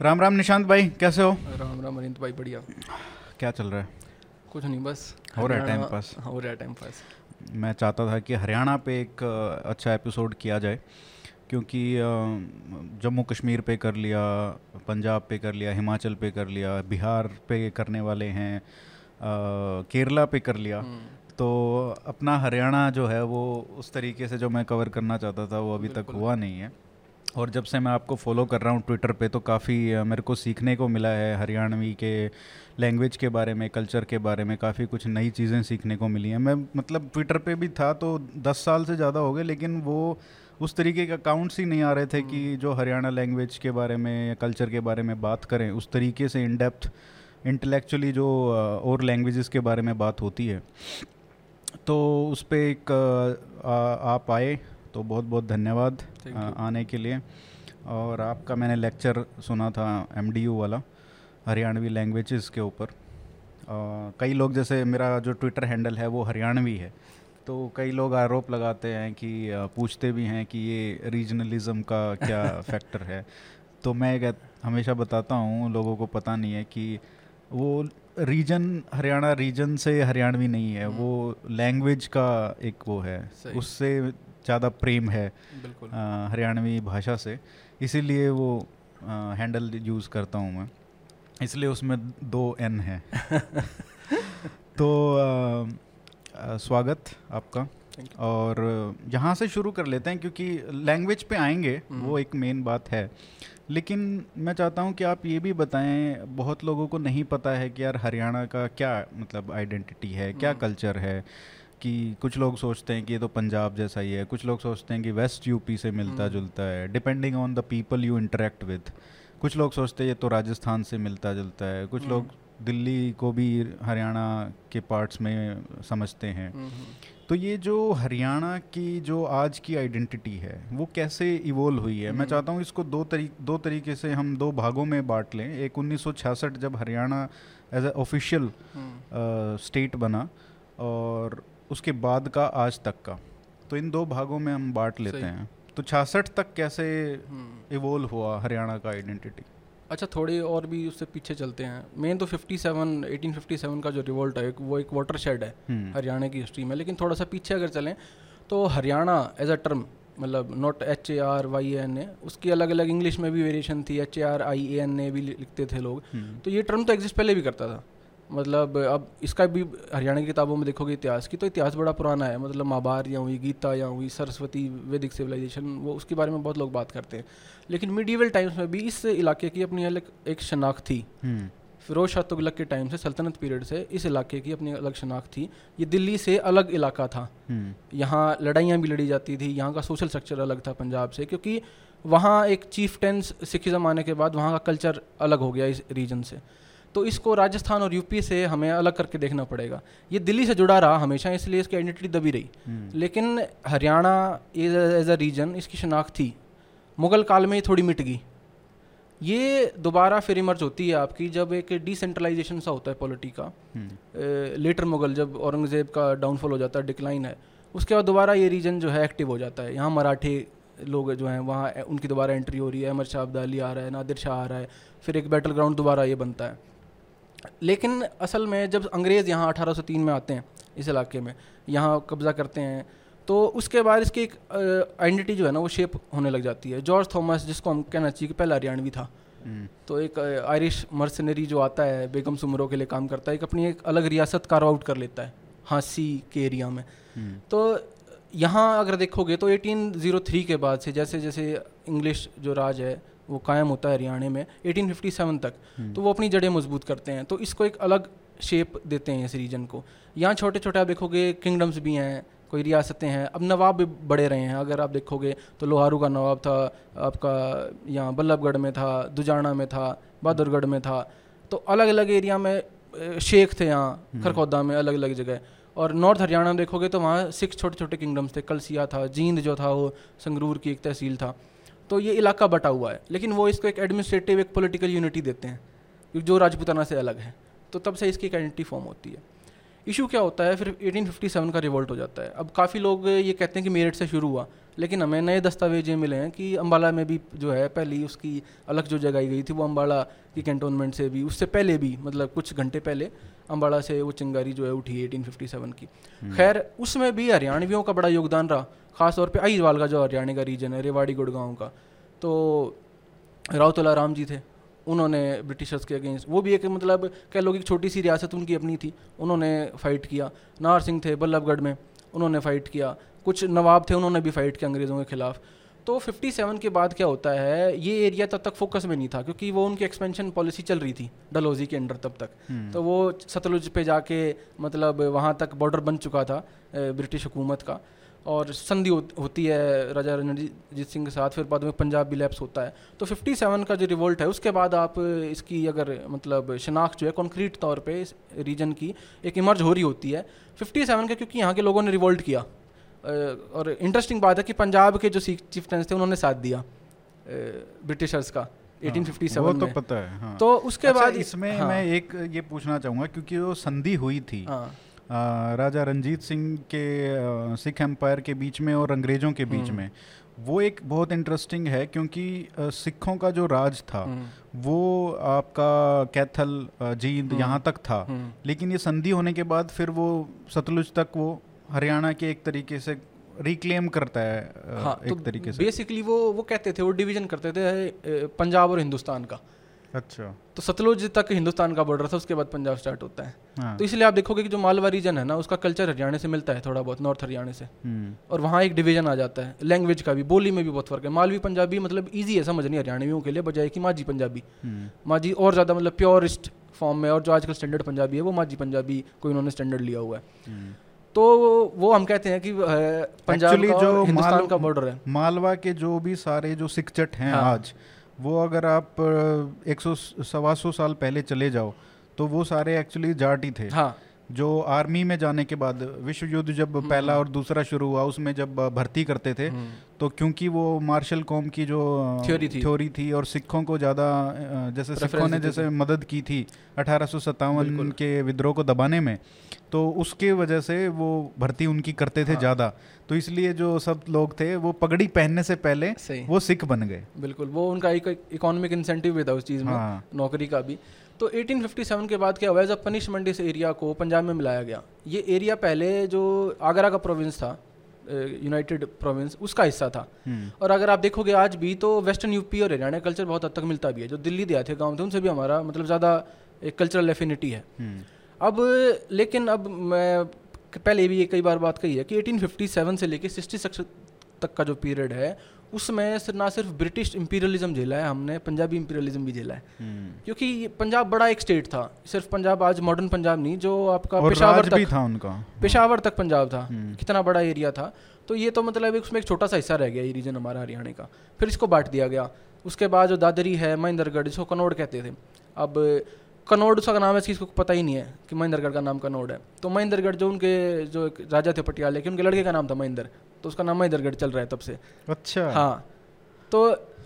राम राम निशांत भाई कैसे हो? राम राम अरिंद भाई बढ़िया। क्या चल रहा है? कुछ नहीं बस। हो रहा है टाइम पास हो रहा है टाइम पास मैं चाहता था कि हरियाणा पे एक अच्छा एपिसोड किया जाए क्योंकि जम्मू कश्मीर पे कर लिया पंजाब पे कर लिया हिमाचल पे कर लिया बिहार पे करने वाले हैं केरला पे कर लिया। हम्म, तो अपना हरियाणा जो है वो उस तरीके से जो मैं कवर करना चाहता था वो अभी तक हुआ नहीं है। और जब से मैं आपको फॉलो कर रहा हूँ ट्विटर पे तो काफ़ी मेरे को सीखने को मिला है हरियाणवी के लैंग्वेज के बारे में कल्चर के बारे में काफ़ी कुछ नई चीज़ें सीखने को मिली हैं। मैं मतलब ट्विटर पे भी था तो दस साल से ज़्यादा हो गए लेकिन वो उस तरीके के अकाउंट्स ही नहीं आ रहे थे कि जो हरियाणा लैंग्वेज के बारे में या कल्चर के बारे में बात करें। उस तरीके से इन डेप्थ इंटेलेक्चुअली जो और लैंग्वेजेस के बारे में बात होती है। तो उस पर एक अ, आ- आप आए तो बहुत बहुत धन्यवाद. आने के लिए। और आपका मैंने लेक्चर सुना था एमडीयू वाला हरियाणवी लैंग्वेजेस के ऊपर। कई लोग जैसे मेरा जो ट्विटर हैंडल है वो हरियाणवी है। तो कई लोग आरोप लगाते हैं कि पूछते भी हैं कि ये रीजनलिज्म का क्या फैक्टर है। तो मैं हमेशा बताता हूँ लोगों को पता नहीं है कि वो रीजन हरियाणा रीजन से हरियाणवी नहीं है वो लैंग्वेज का एक वो है। उससे ज़्यादा प्रेम है हरियाणवी भाषा से। इसीलिए वो हैंडल यूज़ करता हूँ मैं। इसलिए उसमें दो एन है। तो अ, अ, स्वागत आपका। और यहाँ से शुरू कर लेते हैं क्योंकि लैंग्वेज पे आएँगे हम्म। वो एक मेन बात है। लेकिन मैं चाहता हूँ कि आप ये भी बताएँ बहुत लोगों को नहीं पता है कि यार हरियाणा का क्या मतलब आइडेंटिटी है क्या हम्म। कल्चर है। कि कुछ लोग सोचते हैं कि ये तो पंजाब जैसा ही है कुछ लोग सोचते हैं कि वेस्ट यूपी से मिलता हम्म। जुलता है depending on the people you interact with कुछ लोग सोचते हैं ये तो राजस्थान से मिलता जुलता है कुछ हम्म। लोग दिल्ली को भी हरियाणा के पार्ट्स में समझते हैं हम्म, तो ये जो हरियाणा की जो आज की आइडेंटिटी है वो कैसे इवोल्व हुई है मैं। चाहता हूँ इसको दो तरी दो तरीके से हम दो भागों में बांट लें एक 1966 जब Haryana as a official state बना और उसके बाद का आज तक का। तो इन दो भागों में हम बांट लेते हैं। तो छियासठ तक कैसे हम्म। इवोल्व हुआ हरियाणा का आइडेंटिटी अच्छा थोड़ी और भी उससे पीछे चलते हैं। मेन तो 57 1857 का जो रिवोल्ट है वो एक वाटर शेड है हम्म। हरियाणा की हिस्ट्री में। लेकिन थोड़ा सा पीछे अगर चलें तो हरियाणा एज अ टर्म मतलब not H A R Y N A उसकी अलग अलग इंग्लिश में भी वेरिएशन थी। H A R I A N A भी लिखते थे लोग। हम्म, तो ये टर्म तो एग्जिस्ट पहले भी करता था। मतलब अब इसका भी हरियाणा की किताबों में देखोगे इतिहास की तो इतिहास बड़ा पुराना है। मतलब महाभारत या हुई गीता या हुई सरस्वती वैदिक सिविलाइजेशन वो उसके बारे में बहुत लोग बात करते हैं। लेकिन मिडीवल टाइम्स में भी इस इलाके की अपनी अलग एक शनाख्त थी। हम्म, फिरोज शाह तुगलक के टाइम से सल्तनत पीरियड से इस इलाके की अपनी अलग शनाख्त थी। ये दिल्ली से अलग इलाका था। हम्म, यहाँ लड़ाइयाँ भी लड़ी जाती थी यहाँ का सोशल स्ट्रक्चर अलग था पंजाब से क्योंकि वहाँ एक चीफ टेंस सिखिज़म आने के बाद वहाँ का कल्चर अलग हो गया इस रीजन से। तो इसको राजस्थान और यूपी से हमें अलग करके देखना पड़ेगा। ये दिल्ली से जुड़ा रहा हमेशा इसलिए इसकी आइडेंटिटी दबी रही। हम्म, लेकिन Haryana is as a region इसकी शनाख्त थी। मुगल काल में ये थोड़ी मिट गई। ये दोबारा फिर इमर्ज होती है आपकी जब एक डिसेंट्रलाइजेशन सा होता है पॉलिटी का। हम्म, लेटर मुगल जब औरंगज़ेब का डाउनफॉल हो जाता है डिक्लाइन है उसके बाद दोबारा ये रीजन जो है एक्टिव हो जाता है। यहाँ मराठी लोग जो हैं वहाँ उनकी दोबारा एंट्री हो रही है अमर शाह अब्दाली आ रहा है नादिर शाह आ रहा है फिर एक बैटल ग्राउंड दोबारा ये बनता है। लेकिन असल में जब अंग्रेज़ यहाँ 1803 में आते हैं इस इलाके में यहाँ कब्ज़ा करते हैं तो उसके बाद इसकी एक आइडेंटिटी जो है ना वो शेप होने लग जाती है। जॉर्ज थॉमस जिसको हम कहना चाहिए कि पहला हरियाणवी था हम्म, तो एक आयरिश मर्सनरी जो आता है बेगम सुमरों के लिए काम करता है एक अपनी एक अलग रियासत कार्व आउट कर लेता है हाँसी के एरिया में। हम्म, तो यहाँ अगर देखोगे तो 1803 के बाद से जैसे जैसे इंग्लिश जो राज है वो कायम होता है हरियाणा में 1857 तक। हम्म। तो वो अपनी जड़ें मज़बूत करते हैं। तो इसको एक अलग शेप देते हैं इस रीजन को। यहाँ छोटे छोटे आप देखोगे किंगडम्स भी हैं कोई रियासतें हैं। अब नवाब भी बड़े रहे हैं। अगर आप देखोगे तो लोहारू का नवाब था आपका यहाँ बल्लभगढ़ में था दुजाना में था बहादुरगढ़ में था। तो अलग अलग एरिया में शेख थे यहाँ खरखौदा में अलग अलग जगह। और नॉर्थ हरियाणा में देखोगे तो वहाँ सिक्स छोटे छोटे किंगडम्स थे। कलसिया था जींद जो था वो संगरूर की एक तहसील था। तो ये इलाका बटा हुआ है। लेकिन वो इसको एक एडमिनिस्ट्रेटिव एक पॉलिटिकल यूनिटी देते हैं, जो राजपूताना से अलग है। तो तब से इसकी एक आइडेंटिटी फॉर्म होती है। इशू क्या होता है फिर 1857 का रिवोल्ट हो जाता है। अब काफ़ी लोग ये कहते हैं कि मेरठ से शुरू हुआ लेकिन हमें नए दस्तावेज़ ये मिले हैं कि अम्बाला में भी जो है पहली उसकी अलग जो जगाई गई थी वो अम्बाला की कैंटोनमेंट से भी उससे पहले भी मतलब कुछ घंटे पहले अम्बाला से वो चिंगारी जो है उठी एटीन फिफ्टी सेवन की। हम्म। खैर उसमें भी हरियाणवियों का बड़ा योगदान रहा खासतौर पर अहिजवाल का जो हरियाणा का रीजन है रेवाड़ी गुड़गांव का। तो रावतोला राम जी थे उन्होंने ब्रिटिशर्स के अगेंस्ट वो भी एक मतलब कह लो कि छोटी सी रियासत उनकी अपनी थी उन्होंने फ़ाइट किया। नार सिंह थे बल्लभगढ़ में उन्होंने फ़ाइट किया। कुछ नवाब थे उन्होंने भी फ़ाइट किया अंग्रेज़ों के ख़िलाफ़। तो 57 के बाद क्या होता है ये एरिया तब तक फोकस में नहीं था क्योंकि वो उनकी एक्सपेंशन पॉलिसी चल रही थी डलोजी के अंडर तब तक। हम्म। तो वो सतलुज पे जाके मतलब वहाँ तक बॉर्डर बन चुका था ब्रिटिश हुकूमत का। और संधि हो, होती है राजा रणजीत सिंह के साथ फिर बाद में पंजाब भी लैप्स होता है। तो 57 का जो रिवोल्ट है उसके बाद आप इसकी अगर मतलब शनाख्त जो है कॉन्क्रीट तौर पे इस रीजन की एक इमर्ज हो रही होती है। 57 का क्योंकि यहाँ के लोगों ने रिवोल्ट किया। और इंटरेस्टिंग बात है कि पंजाब के जो सिख चीफ्टेंस थे उन्होंने साथ दिया ब्रिटिशर्स का 1857 हाँ, वो तो पता है हाँ। तो उसके अच्छा, बाद इसमें हाँ, मैं एक ये पूछना चाहूँगा क्योंकि वो संधि हुई थी। हाँ, राजा रंजीत सिंह के सिख एम्पायर के बीच में और अंग्रेज़ों के बीच हम्म। में वो एक बहुत इंटरेस्टिंग है क्योंकि सिखों का जो राज था हम्म। वो आपका कैथल जींद हम्म। यहाँ तक था लेकिन ये संधि होने के बाद फिर वो सतलुज तक वो हरियाणा के एक तरीके से रिक्लेम करता है हाँ, एक तो तरीके से बेसिकली वो वो कहते थे वो डिवीज़न करते थे पंजाब और हिंदुस्तान का अच्छा तो सतलुज तक हिंदुस्तान का बॉर्डर था उसके बाद पंजाब स्टार्ट होता है हाँ। तो इसलिए आप देखोगे कि जो मालवा रीजन है ना उसका कल्चर हरियाणा से मिलता है थोड़ा बहुत नॉर्थ हरियाणा से हम्म। और वहाँ एक डिवीज़न आ जाता है लैंग्वेज का भी बोली में भी बहुत फ़र्क है मालवी पंजाबी मतलब ईजी है समझ नहीं हरियाणवियों के लिए बजाय कि माझी पंजाबी हम्म। माझी और ज़्यादा मतलब प्योरिस्ट फॉर्म में और जो आजकल स्टैंडर्ड पंजाबी है वो माझी पंजाबी को इन्होंने स्टैंडर्ड लिया हुआ है हम्म। तो वो हम कहते हैं कि पंजाब जो हिंदुस्तान का बॉर्डर है मालवा के जो भी सारे जो सिकचट हैं हाँ। आज वो अगर आप एक सौ, सवा सौ साल पहले चले जाओ तो वो सारे एक्चुअली जाट ही थे। हाँ। जो आर्मी में जाने के बाद विश्व युद्ध जब हम्म, पहला। और दूसरा शुरू हुआ उसमें जब भर्ती करते थे हम्म। तो क्योंकि वो मार्शल कॉम की जो थ्योरी थी थ्योरी थी और सिखों को ज़्यादा जैसे सिखों ने जैसे मदद की थी अठारह के विद्रोह को दबाने में तो उसके वजह से वो भर्ती उनकी करते थे हाँ। ज़्यादा तो इसलिए जो सब लोग थे वो पगड़ी पहनने से पहले वो सिख बन गए बिल्कुल वो उनका एक इकोनॉमिक इंसेंटिव भी था उस चीज़ में हाँ। नौकरी का भी तो 1857 के बाद क्या हुआ? एज अ पनिशमेंट इस एरिया को पंजाब में मिलाया गया। ये एरिया पहले जो आगरा का प्रोविंस था यूनाइटेड प्रोविंस उसका हिस्सा था। हम्म। और अगर आप देखोगे आज भी तो वेस्टर्न यूपी और हरियाणा कल्चर बहुत हद तक मिलता भी है। जो दिल्ली दिया थे गाँव थे उनसे भी हमारा मतलब ज़्यादा एक कल्चरल एफिनिटी है। हम्म। अब लेकिन अब मैं पहले भी ये कई बार बात कही है कि 1857 से लेके 66 तक का जो पीरियड है उसमें सिर्फ़ ना सिर्फ़ ब्रिटिश इंपीरियलिज्म झेला है हमने पंजाबी इंपीरियलिज्म भी झेला है। हम्म। क्योंकि पंजाब बड़ा एक स्टेट था सिर्फ़ पंजाब आज मॉडर्न पंजाब नहीं जो आपका पेशावर तक था उनका। पेशावर तक पंजाब था हम्म। कितना बड़ा एरिया था। तो ये तो मतलब उसमें एक छोटा सा हिस्सा रह गया ये रीजन हमारा हरियाणा का। फिर इसको बांट दिया गया। उसके बाद जो दादरी है महेंद्रगढ़ जिसको कनौड़ कहते थे। अब कनौड़ उसका नाम है किसी को पता ही नहीं है कि महेंद्रगढ़ का नाम कनौड़ है। तो महेंद्रगढ़ जो उनके जो राजा थे पटियाले के उनके लड़के का नाम था महेंद्र। तो उसका नाम महेंद्रगढ़ चल रहा है तब से। अच्छा। हाँ। तो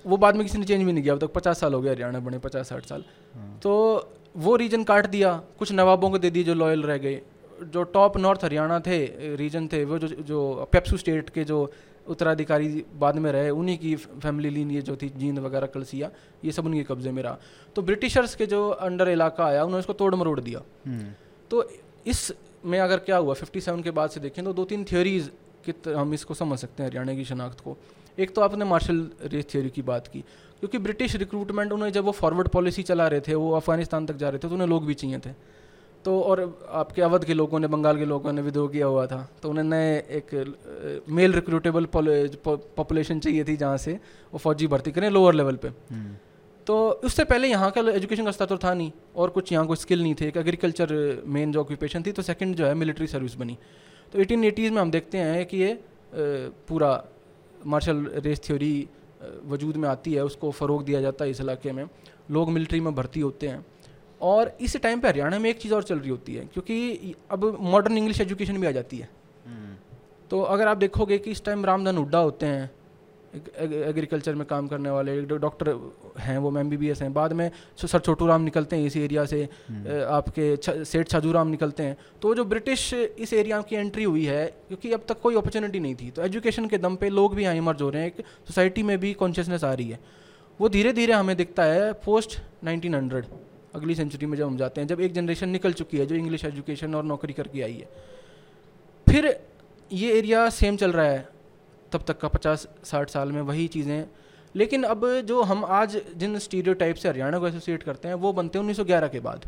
वो बाद में किसी ने चेंज भी नहीं किया अब तक पचास साल हो गए हरियाणा बने पचास साठ साल। हाँ। तो वो रीजन काट दिया कुछ नवाबों को दे दिए जो लॉयल रह गए। जो टॉप नॉर्थ हरियाणा थे रीजन थे वो जो जो पेप्सू स्टेट के जो उत्तराधिकारी बाद में रहे उन्हीं की फैमिली लीन ये जो थी जींद वगैरह कलसिया ये सब उनके कब्जे में रहा। तो ब्रिटिशर्स के जो अंडर इलाका आया उन्होंने इसको तोड़ मरोड़ दिया। हम्म। तो इस में अगर क्या हुआ 57 के बाद से देखें तो दो तीन थियोरीज कि हम इसको समझ सकते हैं हरियाणा की शनाख्त को। एक तो आपने मार्शल रेस थियोरी की बात की क्योंकि ब्रिटिश रिक्रूटमेंट उन्हें जब वो फॉरवर्ड पॉलिसी चला रहे थे वो अफ़गानिस्तान तक जा रहे थे तो उन्हें लोग भी चाहिए थे। तो और आपके अवध के लोगों ने बंगाल के लोगों ने विद्रोह किया हुआ था। तो उन्हें नए एक मेल रिक्रूटेबल पॉपुलेशन चाहिए थी जहाँ से वो फौजी भर्ती करें लोअर लेवल पे। हम्म। तो उससे पहले यहाँ का एजुकेशन का स्तर तो था नहीं और कुछ यहाँ कोई स्किल नहीं थे। एक एग्रीकल्चर मेन जो ऑक्यूपेशन थी तो सेकंड जो है मिलिट्री सर्विस बनी। तो एटीन एटीज़ में हम देखते हैं कि ये पूरा मार्शल रेस थ्योरी वजूद में आती है उसको फ़रोग दिया जाता है इस इलाके में। लोग मिलिट्री में भर्ती होते हैं। और इस टाइम पे हरियाणा में एक चीज़ और चल रही होती है क्योंकि अब मॉडर्न इंग्लिश एजुकेशन भी आ जाती है हम्म। तो अगर आप देखोगे कि इस टाइम रामधन हुड्डा होते हैं एग्रीकल्चर में काम करने वाले डॉक्टर हैं वो एम बी हैं बाद में सर छोटू राम निकलते हैं इस एरिया से हम्म। आपके सेठ छाजू राम निकलते हैं तो जो ब्रिटिश इस एरिया की एंट्री हुई है क्योंकि अब तक कोई अपॉर्चुनिटी नहीं थी तो एजुकेशन के दम पे लोग भी यहाँ इमर्ज हो रहे हैं एक सोसाइटी में भी कॉन्शियसनेस आ रही है वो धीरे धीरे हमें दिखता है पोस्ट नाइनटीन अगली सेंचुरी में जब हम जाते हैं जब एक जनरेशन निकल चुकी है जो इंग्लिश एजुकेशन और नौकरी करके आई है फिर ये एरिया सेम चल रहा है तब तक का पचास साठ साल में वही चीज़ें। लेकिन अब जो हम आज जिन स्टीरियो टाइप से हरियाणा को एसोसिएट करते हैं वो बनते हैं उन्नीस सौ ग्यारह के बाद।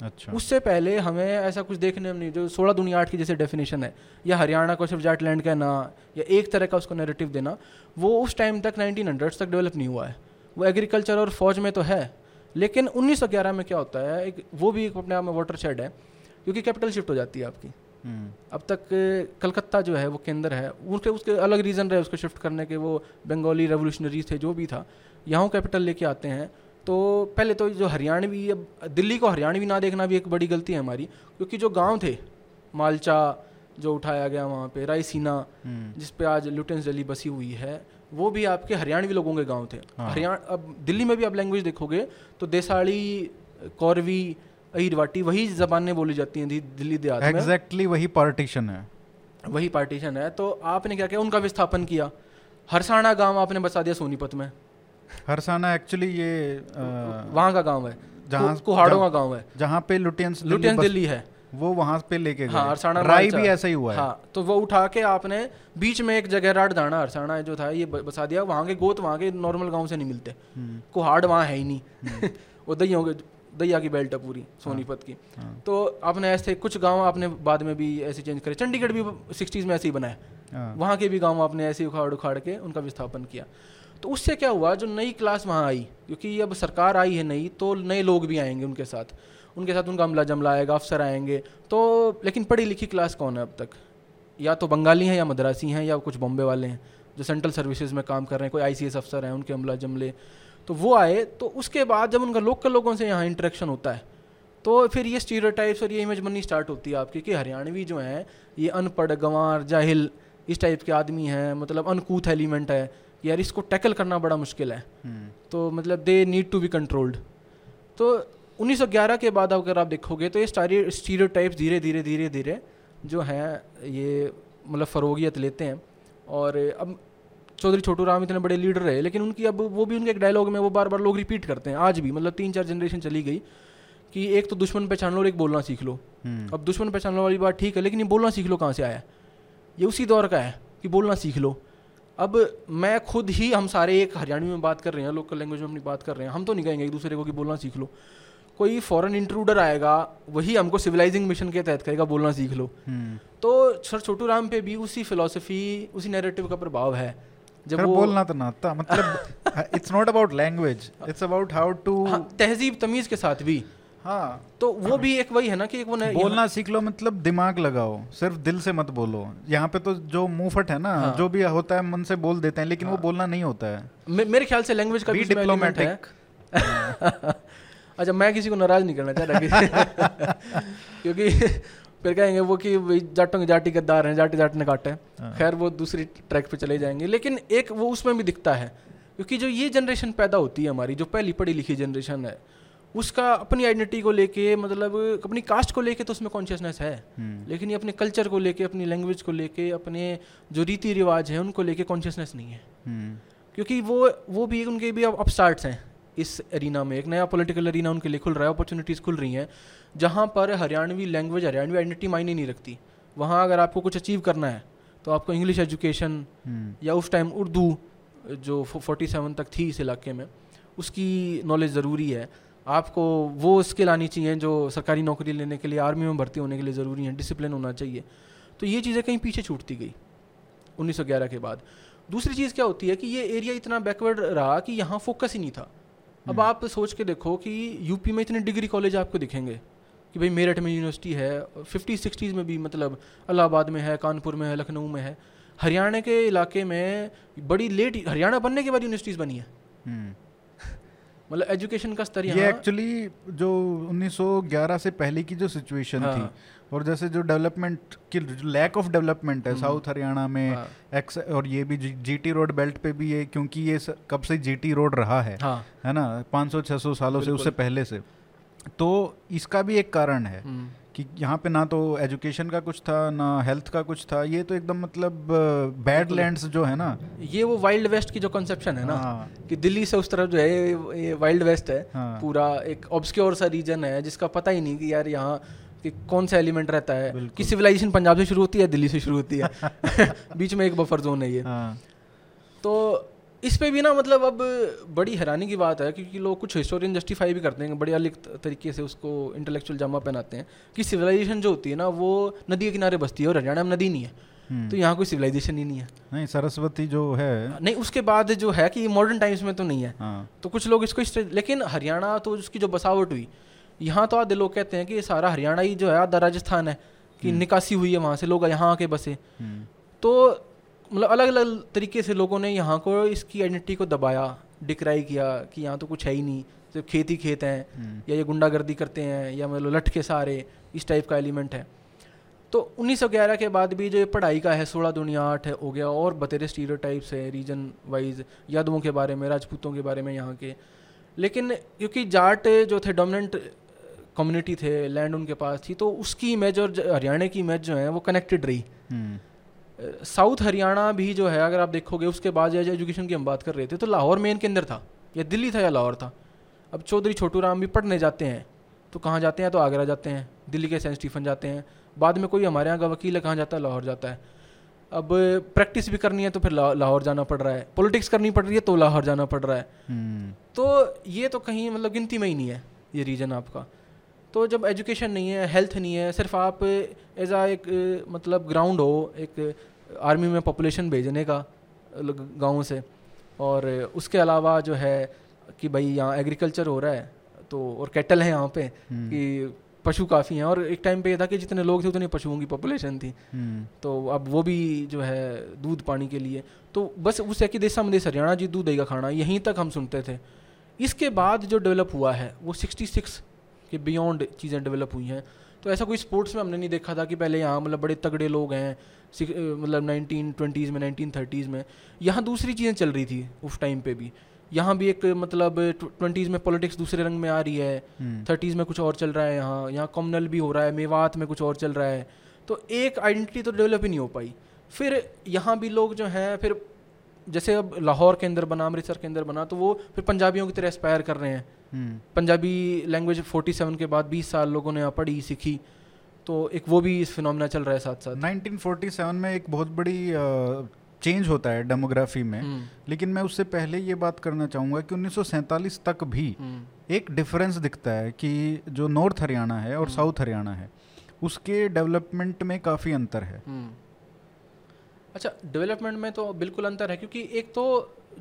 अच्छा। उससे पहले हमें ऐसा कुछ देखने में नहीं जो सोलह दुनिया आठ की जैसे डेफिनेशन है या हरियाणा को सिर्फ़ जाटलैंड कहना या एक तरह का उसको नेरेटिव देना वो उस टाइम तक नाइनटीन हंड्रेड तक डेवलप नहीं हुआ है। वो एग्रीकल्चर और फौज में तो है लेकिन 1911 में क्या होता है एक वो भी एक अपने आप में वाटर शेड है क्योंकि कैपिटल शिफ्ट हो जाती है आपकी हम्म। अब तक कलकत्ता जो है वो केंद्र है उसके उसके अलग रीज़न रहे उसको शिफ्ट करने के वो बंगाली रेवोल्यूशनरी थे जो भी था यहाँ कैपिटल लेके आते हैं तो पहले तो जो हरियाणवी अब दिल्ली को हरियाणवी ना देखना भी एक बड़ी गलती है हमारी क्योंकि जो गाँव थे मालचा जो उठाया गया वहाँ पे रायसीना हम्म। जिस पे आज लुटेंस दिल्ली बसी हुई है वो भी आपके हरियाणवी लोगों के गाँव थे। हाँ। हरियाणा अब दिल्ली में भी आप लैंग्वेज देखोगे तो देसाड़ी कौरवी अहिरवाटी वही जबानें बोली जाती हैं दिल्ली देहात में। एग्जैक्टली वही पार्टीशन है। वही पार्टीशन है। तो आपने क्या किया? उनका विस्थापन किया। हरसाना गाँव आपने बसा दिया सोनीपत में। हरसाना एक्चुअली ये वहाँ का गाँव है। जहाँ कुहाड़ों का गाँव है। जहाँ पे लुटियंस लुटियंस दिल्ली है। वो वहाँ पे लेके गए। हाँ राई भी ऐसा ही हुआ है। हाँ तो वो उठा के आपने बीच में एक जगह राट दाना हरसाना जो था ये बसा दिया। वहाँ के गोत वहाँ के नॉर्मल गाँव से नहीं मिलते। हम्म। कुहाड़ वहाँ है ही नहीं। हम्म। वो दहियों के दैया की बेल्ट है पूरी हाँ। सोनीपत की। हाँ। तो आपने ऐसे कुछ गाँव आपने बाद में भी ऐसे चेंज करे। चंडीगढ़ भी सिक्सटीज़ में ऐसे ही बनाए हाँ। वहाँ के भी गाँव आपने ऐसे उखाड़ उखाड़ के उनका विस्थापन किया। तो उससे क्या हुआ? जो नई क्लास वहाँ आई क्योंकि अब सरकार आई है नई तो नए लोग भी आएँगे उनके साथ। उनके साथ उनका अमला जमला आएगा अफसर आएँगे। तो लेकिन पढ़ी लिखी क्लास कौन है अब तक? या तो बंगाली हैं या मद्रासी हैं या कुछ बॉम्बे वाले हैं जो सेंट्रल सर्विसेज़ में काम कर रहे हैं कोई आई अफसर हैं उनके अमला जमले। तो वो आए तो उसके बाद जब उनका लोकल लोगों से यहाँ इंटरेक्शन होता है तो फिर ये स्टीरियोटाइप्स और ये इमेज बननी स्टार्ट होती है आपकी कि हरियाणवी जो हैं ये अनपढ़ गंवार जाहिल इस टाइप के आदमी हैं मतलब अनकूथ एलिमेंट है यार इसको टैकल करना बड़ा मुश्किल है। हम्म। तो मतलब they need to be controlled तो 1911 के बाद अगर आप देखोगे तो ये स्टीरियोटाइप्स धीरे धीरे धीरे धीरे जो हैं ये मतलब फ़रोगियत लेते हैं। और अब चौधरी छोटू राम इतने बड़े लीडर रहे लेकिन उनकी अब वो भी उनके एक डायलॉग में वो बार बार लोग रिपीट करते हैं आज भी। मतलब तीन चार जनरेशन चली गई कि एक तो दुश्मन पहचान लो और एक बोलना सीख लो। हम्म। अब दुश्मन पहचान लो वाली बात ठीक है लेकिन ये बोलना सीख लो कहाँ से आया? ये उसी दौर का है कि बोलना सीख लो। अब मैं खुद ही हम सारे एक हरियाणवी में बात कर रहे हैं लोकल लैंग्वेज में अपनी बात कर रहे हैं हम तो नहीं कहेंगे एक दूसरे को कि बोलना सीख लो। कोई फॉरेन इंट्रूडर आएगा वही हमको सिविलाइजिंग मिशन के तहत कहेगा बोलना सीख लो। हम्म। तो सर छोटू राम पे भी उसी फिलोसफी उसी नैरेटिव का प्रभाव है। जब वो बोलना तो ना आता मतलब it's not about language it's about how to तहजीब तमीज के साथ भी। हाँ। तो वो भी एक वही है ना कि एक वो बोलना सीख लो मतलब दिमाग लगाओ सिर्फ़ दिल से मत बोलो। यहाँ पे तो जो मुंहफट है ना हाँ. जो भी होता है मन से बोल देते हैं लेकिन हाँ. वो बोलना नहीं होता है। मे, मेरे ख्याल से लैंग्वेज का भी डिप्लोमेटिक अच्छा मैं किसी को नाराज़ नहीं करना चाह रहा क्योंकि फिर कहेंगे वो कि भाई जाटों के जाटी गद्दार हैं जाटी जाट ने काटे हाँ। खैर वो दूसरी ट्रैक पे चले जाएँगे लेकिन एक वो उसमें भी दिखता है क्योंकि जो ये जनरेशन पैदा होती है हमारी जो पहली पढ़ी लिखी जनरेशन है उसका अपनी आइडेंटिटी को लेके मतलब अपनी कास्ट को लेके तो उसमें कॉन्शियसनेस है हम्म। लेकिन ये अपने कल्चर को लेके अपनी लैंग्वेज को लेके अपने जो रीति रिवाज है उनको लेके कॉन्शियसनेस नहीं है हम्म। क्योंकि वो वो भी उनके भी अब अपस्टार्ट्स हैं इस एरिना में एक नया पॉलिटिकल एरिना उनके लिए खुल रहा है अपॉर्चुनिटीज़ खुल रही हैं जहाँ पर हरियाणवी लैंग्वेज हरियाणवी आइडेंटिटी मायने नहीं रखती। वहाँ अगर आपको कुछ अचीव करना है तो आपको इंग्लिश एजुकेशन हम्म। या उस टाइम उर्दू जो फोर्टी सेवन तक थी इस इलाके में उसकी नॉलेज ज़रूरी है। आपको वो स्किल आनी चाहिए जो सरकारी नौकरी लेने के लिए आर्मी में भर्ती होने के लिए ज़रूरी है डिसिप्लिन होना चाहिए। तो ये चीज़ें कहीं पीछे छूटती गई 1911 के बाद। दूसरी चीज़ क्या होती है कि ये एरिया इतना बैकवर्ड रहा कि यहाँ फोकस ही नहीं था। अब हम्म। आप सोच के देखो कि यूपी में इतने डिग्री कॉलेज आपको दिखेंगे कि भाई मेरठ में यूनिवर्सिटी है फिफ्टी सिक्सटीज़ में भी मतलब इलाहाबाद में है कानपुर में है लखनऊ में है हरियाणा के इलाके में बड़ी लेट हरियाणा बनने के बाद यूनिवर्सिटीज़ बनी है हम्म। मतलब एजुकेशन का स्तर ये एक्चुअली जो 1911 से पहले की जो सिचुएशन हाँ। थी और जैसे जो डेवलपमेंट की लैक ऑफ़ डेवलपमेंट है हम्म। साउथ हरियाणा में हाँ। एक्स और ये भी जीटी रोड बेल्ट पे भी है क्योंकि ये स- कब से जीटी रोड रहा है हाँ है ना 500-600 सालों से उससे पहले से तो इसका भी एक कारण है हम्म, कि यहाँ पे ना तो एजुकेशन का कुछ था ना हेल्थ का कुछ था ये तो एकदम मतलब बैड। लैंड्स जो है ना ये वो वाइल्ड वेस्ट की जो कंसेप्शन है ना हाँ, कि दिल्ली से उस तरफ़ जो है ये- ये वाइल्ड वेस्ट है हाँ। पूरा एक ऑब्सक्योर सा रीजन है जिसका पता ही नहीं कि यार यहाँ कि कौन सा एलिमेंट रहता है? कि सिविलाइजेशन पंजाब से शुरू होती है दिल्ली से शुरू होती है? बीच में एक बफर जोन है ये। हाँ। तो इस पे भी ना मतलब अब बड़ी हैरानी की बात है क्योंकि लोग कुछ हिस्टोरियन जस्टिफाई भी करते हैं बड़े अलग तरीके से उसको इंटेलेक्चुअल जामा पहनाते हैं कि सिविलाइजेशन जो होती है ना वो नदी के किनारे बसती है और हरियाणा में नदी नहीं है। हम्म। तो यहाँ कोई सिविलाइजेशन ही नहीं है। नहीं सरस्वती जो है। नहीं उसके बाद जो है कि मॉडर्न टाइम्स में तो नहीं है। हाँ। तो कुछ लोग इसको इस लेकिन हरियाणा तो उसकी जो बसावट हुई यहाँ तो आधे लोग कहते हैं कि ये सारा हरियाणा ही जो है आधा राजस्थान है कि निकासी हुई है वहाँ से लोग यहाँ आके बसे। हम्म, तो मतलब अलग अलग तरीके से लोगों ने यहाँ को इसकी आइडेंटिटी को दबाया डिक्राई किया कि यहाँ तो कुछ है ही नहीं। सिर्फ़ खेत ही खेत हैं हम्म, या ये गुंडागर्दी करते हैं या मतलब लठ के सारे इस टाइप का एलिमेंट है। तो 1911 के बाद भी जो ये पढ़ाई का है सोलह दुनिया आठ है हो गया और बतेरे स्टीरियोटाइप्स है रीजन वाइज यादवों के बारे में राजपूतों के बारे में यहाँ के। लेकिन क्योंकि जाट जो थे डोमिनेंट कम्युनिटी थे लैंड उनके पास थी तो उसकी इमेज और हरियाणा की इमेज जो है वो कनेक्टेड रही। हम्म, साउथ हरियाणा भी जो है अगर आप देखोगे उसके बाद जो एजुकेशन की हम बात कर रहे थे तो लाहौर मेन के अंदर था या दिल्ली था या लाहौर था। अब चौधरी छोटू राम भी पढ़ने जाते हैं तो कहाँ जाते हैं तो आगरा जाते हैं दिल्ली के सेंट स्टीफन जाते हैं बाद में कोई हमारे यहाँ का वकील है कहाँ जाता है लाहौर जाता है। अब प्रैक्टिस भी करनी है तो फिर ला- लाहौर जाना पड़ रहा है। पॉलिटिक्स करनी पड़ रही है तो लाहौर जाना पड़ रहा है। हम्म, तो ये तो कहीं मतलब गिनती में ही नहीं है ये रीजन आपका। तो जब एजुकेशन नहीं है हेल्थ नहीं है सिर्फ़ आप एज आ एक मतलब ग्राउंड हो एक आर्मी में पॉपुलेशन भेजने का गाँव से। और उसके अलावा जो है कि भाई यहाँ एग्रीकल्चर हो रहा है तो और कैटल है यहाँ पे हम्म, कि पशु काफ़ी हैं। और एक टाइम पे ये था कि जितने लोग थे उतनी पशुओं की पॉपुलेशन थी। हम्म, तो अब वो भी जो है दूध पानी के लिए। तो बस उस है कि देशा मदेश हरियाणा जी दूध देगा खाना यहीं तक हम सुनते थे। इसके बाद जो डेवलप हुआ है वो 66 के बियॉन्ड चीज़ें डेवलप हुई हैं। तो ऐसा कोई स्पोर्ट्स में हमने नहीं देखा था कि पहले यहाँ मतलब बड़े तगड़े लोग हैं मतलब नाइनटीन ट्वेंटीज़ में नाइनटीन थर्टीज़ में। यहाँ दूसरी चीज़ें चल रही थी उस टाइम पे भी। यहाँ भी एक मतलब ट्वेंटीज़ में पॉलिटिक्स दूसरे रंग में आ रही है। हम्म, थर्टीज़ में कुछ और चल रहा है यहाँ। यहाँ कॉमनल भी हो रहा है मेवात में कुछ और चल रहा है। तो एक आइडेंटिटी तो डेवलप ही नहीं हो पाई। फिर यहाँ भी लोग जो हैं फिर जैसे अब लाहौर के अंदर बना अमृतसर के अंदर बना तो वो फिर पंजाबियों की तरह एस्पायर कर रहे हैं। हम्म, पंजाबी लैंग्वेज 47 के बाद 20 साल लोगों ने यहाँ पढ़ी सीखी तो एक वो भी इस फिनोमिना चल रहा है साथ साथ 1947 में एक बहुत बड़ी चेंज होता है डेमोग्राफी में हम्म, लेकिन मैं उससे पहले ये बात करना चाहूँगा कि 1947 तक भी हम्म, एक डिफरेंस दिखता है कि जो नॉर्थ हरियाणा है और हम्म। साउथ हरियाणा है उसके डेवलपमेंट में काफ़ी अंतर है। हम्म। अच्छा डेवलपमेंट में तो बिल्कुल अंतर है क्योंकि एक तो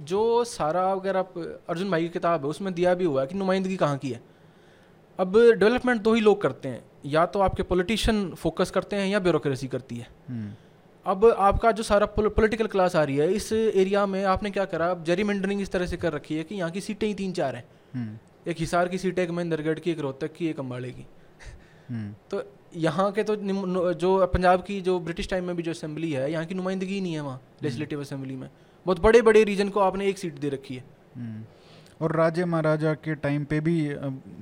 जो सारा अगर आप अर्जुन भाई की किताब है उसमें दिया भी हुआ है कि नुमाइंदगी कहाँ की है। अब डेवलपमेंट दो ही लोग करते हैं या तो आपके पॉलिटिशियन फोकस करते हैं या ब्यूरोक्रेसी करती है। हम्म, अब आपका जो सारा पॉलिटिकल क्लास आ रही है इस एरिया में आपने क्या करा अब जेरीमेंडरिंग इस तरह से कर रखी है कि यहाँ की सीटें ही तीन चार हैं। हम्म, एक हिसार की सीट है एक महेंद्रगढ़ की एक रोहतक की एक अम्बाड़े की। हम्म, तो यहाँ के तो जो पंजाब की जो ब्रिटिश टाइम में भी जो असेंबली है यहाँ की नुमाइंदगी नहीं है वहाँ लेजिस्लेटिव असेंबली में। बहुत बड़े बड़े रीजन को आपने एक सीट दे रखी है हम्म। और राजे महाराजा के टाइम पे भी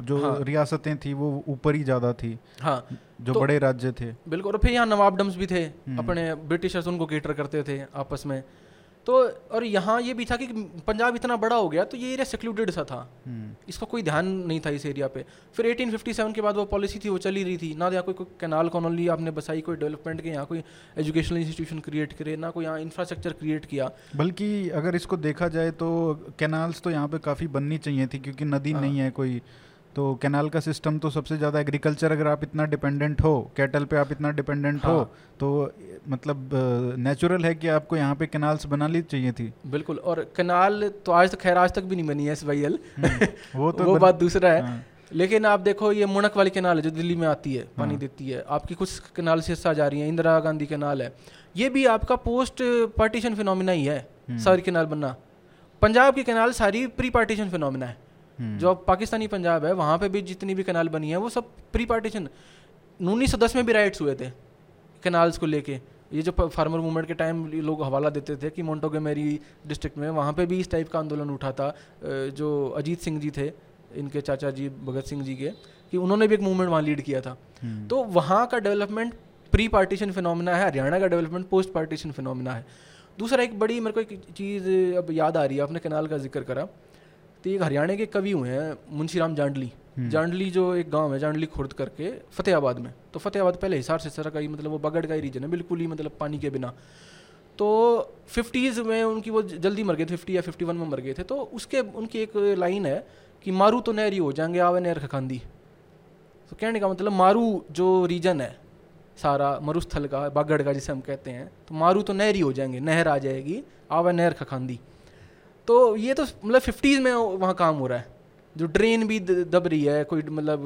जो हाँ। रियासतें थी वो ऊपर ही ज़्यादा थी हाँ जो तो- बड़े राज्य थे बिल्कुल और फिर यहाँ नवाबडम्स भी थे हम्म। अपने ब्रिटिशर्स उनको केटर करते थे आपस में तो और यहाँ ये भी था कि पंजाब इतना बड़ा हो गया तो ये एरिया सेक्लूडेड सा था। हम्म, इसका कोई ध्यान नहीं था इस एरिया पे। फिर 1857 के बाद वो पॉलिसी थी वो चली रही थी। ना यहाँ कोई, कोई कैनाल कॉलोनी आपने बसाई कोई डेवलपमेंट के यहाँ कोई एजुकेशनल इंस्टीट्यूशन क्रिएट करे ना कोई यहाँ इंफ्रास्ट्रक्चर क्रिएट किया। बल्कि अगर इसको देखा जाए तो कैनाल्स तो यहाँ पे काफ़ी बननी चाहिए थी क्योंकि नदी हाँ। नहीं है कोई। तो कैनाल का सिस्टम तो सबसे ज़्यादा एग्रीकल्चर अगर आप इतना डिपेंडेंट हो कैटल पे आप इतना डिपेंडेंट हाँ। हो हाँ। तो मतलब नेचुरल है कि आपको यहाँ पे कैनाल्स बनानी चाहिए थी बिल्कुल और कैनाल तो आज तक खैर आज तक भी नहीं बनी है एस वाई एल हम्म, वो तो वो बन- बात दूसरा है हाँ, लेकिन आप देखो ये मुणक वाली कैनाल है जो दिल्ली में आती है पानी हाँ। देती है आपकी कुछ कैनाल से हिस्सा जा रही है इंदिरा गांधी कैनाल है ये भी आपका पोस्ट पार्टीशन फिनोमिना ही है हम्म। सारी कैनाल बनना पंजाब की कैनाल सारी प्री पार्टीशन फिनोमिना है। जो अब पाकिस्तानी पंजाब है वहाँ पे भी जितनी भी कनाल बनी है वो सब प्री पार्टीशन उन्नीस सौ दस में भी राइट्स हुए थे कनाल्स को लेके। ये जो फार्मर मूवमेंट के टाइम लोग हवाला देते थे कि मोन्टोगे मेरी डिस्ट्रिक्ट में वहाँ पे भी इस टाइप का आंदोलन उठा था जो अजीत सिंह जी थे इनके चाचा जी भगत सिंह जी के कि उन्होंने भी एक मूवमेंट वहाँ लीड किया था। हम्म। तो वहाँ का डेवलपमेंट प्री पार्टीशन फिनोमिना है हरियाणा का डेवलपमेंट पोस्ट पार्टीशन फिनोमिना है। दूसरा एक बड़ी मेरे को एक चीज़ अब याद आ रही है आपने कनाल का ज़िक्र करा। तो एक हरियाणा के कवि हुए हैं मुंशीराम जांडली। हम्म। जांडली जो एक गाँव है जांडली खुर्द करके फतेहाबाद में। तो फतेहाबाद पहले हिसार से सर का ही मतलब वो बगड़ का ही रीजन है बिल्कुल ही मतलब पानी के बिना। तो फिफ्टीज़ में उनकी वो जल्दी मर गए थे फिफ्टी या फिफ्टी वन में मर गए थे। तो उसके उनकी एक लाइन है कि मारू तो नहरी हो जाएँगे आवे नहर खखांदी। तो कहने का मतलब मारू जो रीजन है सारा मरुस्थल का बागड़ का जिसे हम कहते हैं तो मारू तो नहरी हो जाएँगे नहर आ जाएगी आवे नहर खखांदी। तो ये तो मतलब फिफ्टीज़ में वहाँ काम हो रहा है। जो ड्रेन भी दब रही है कोई मतलब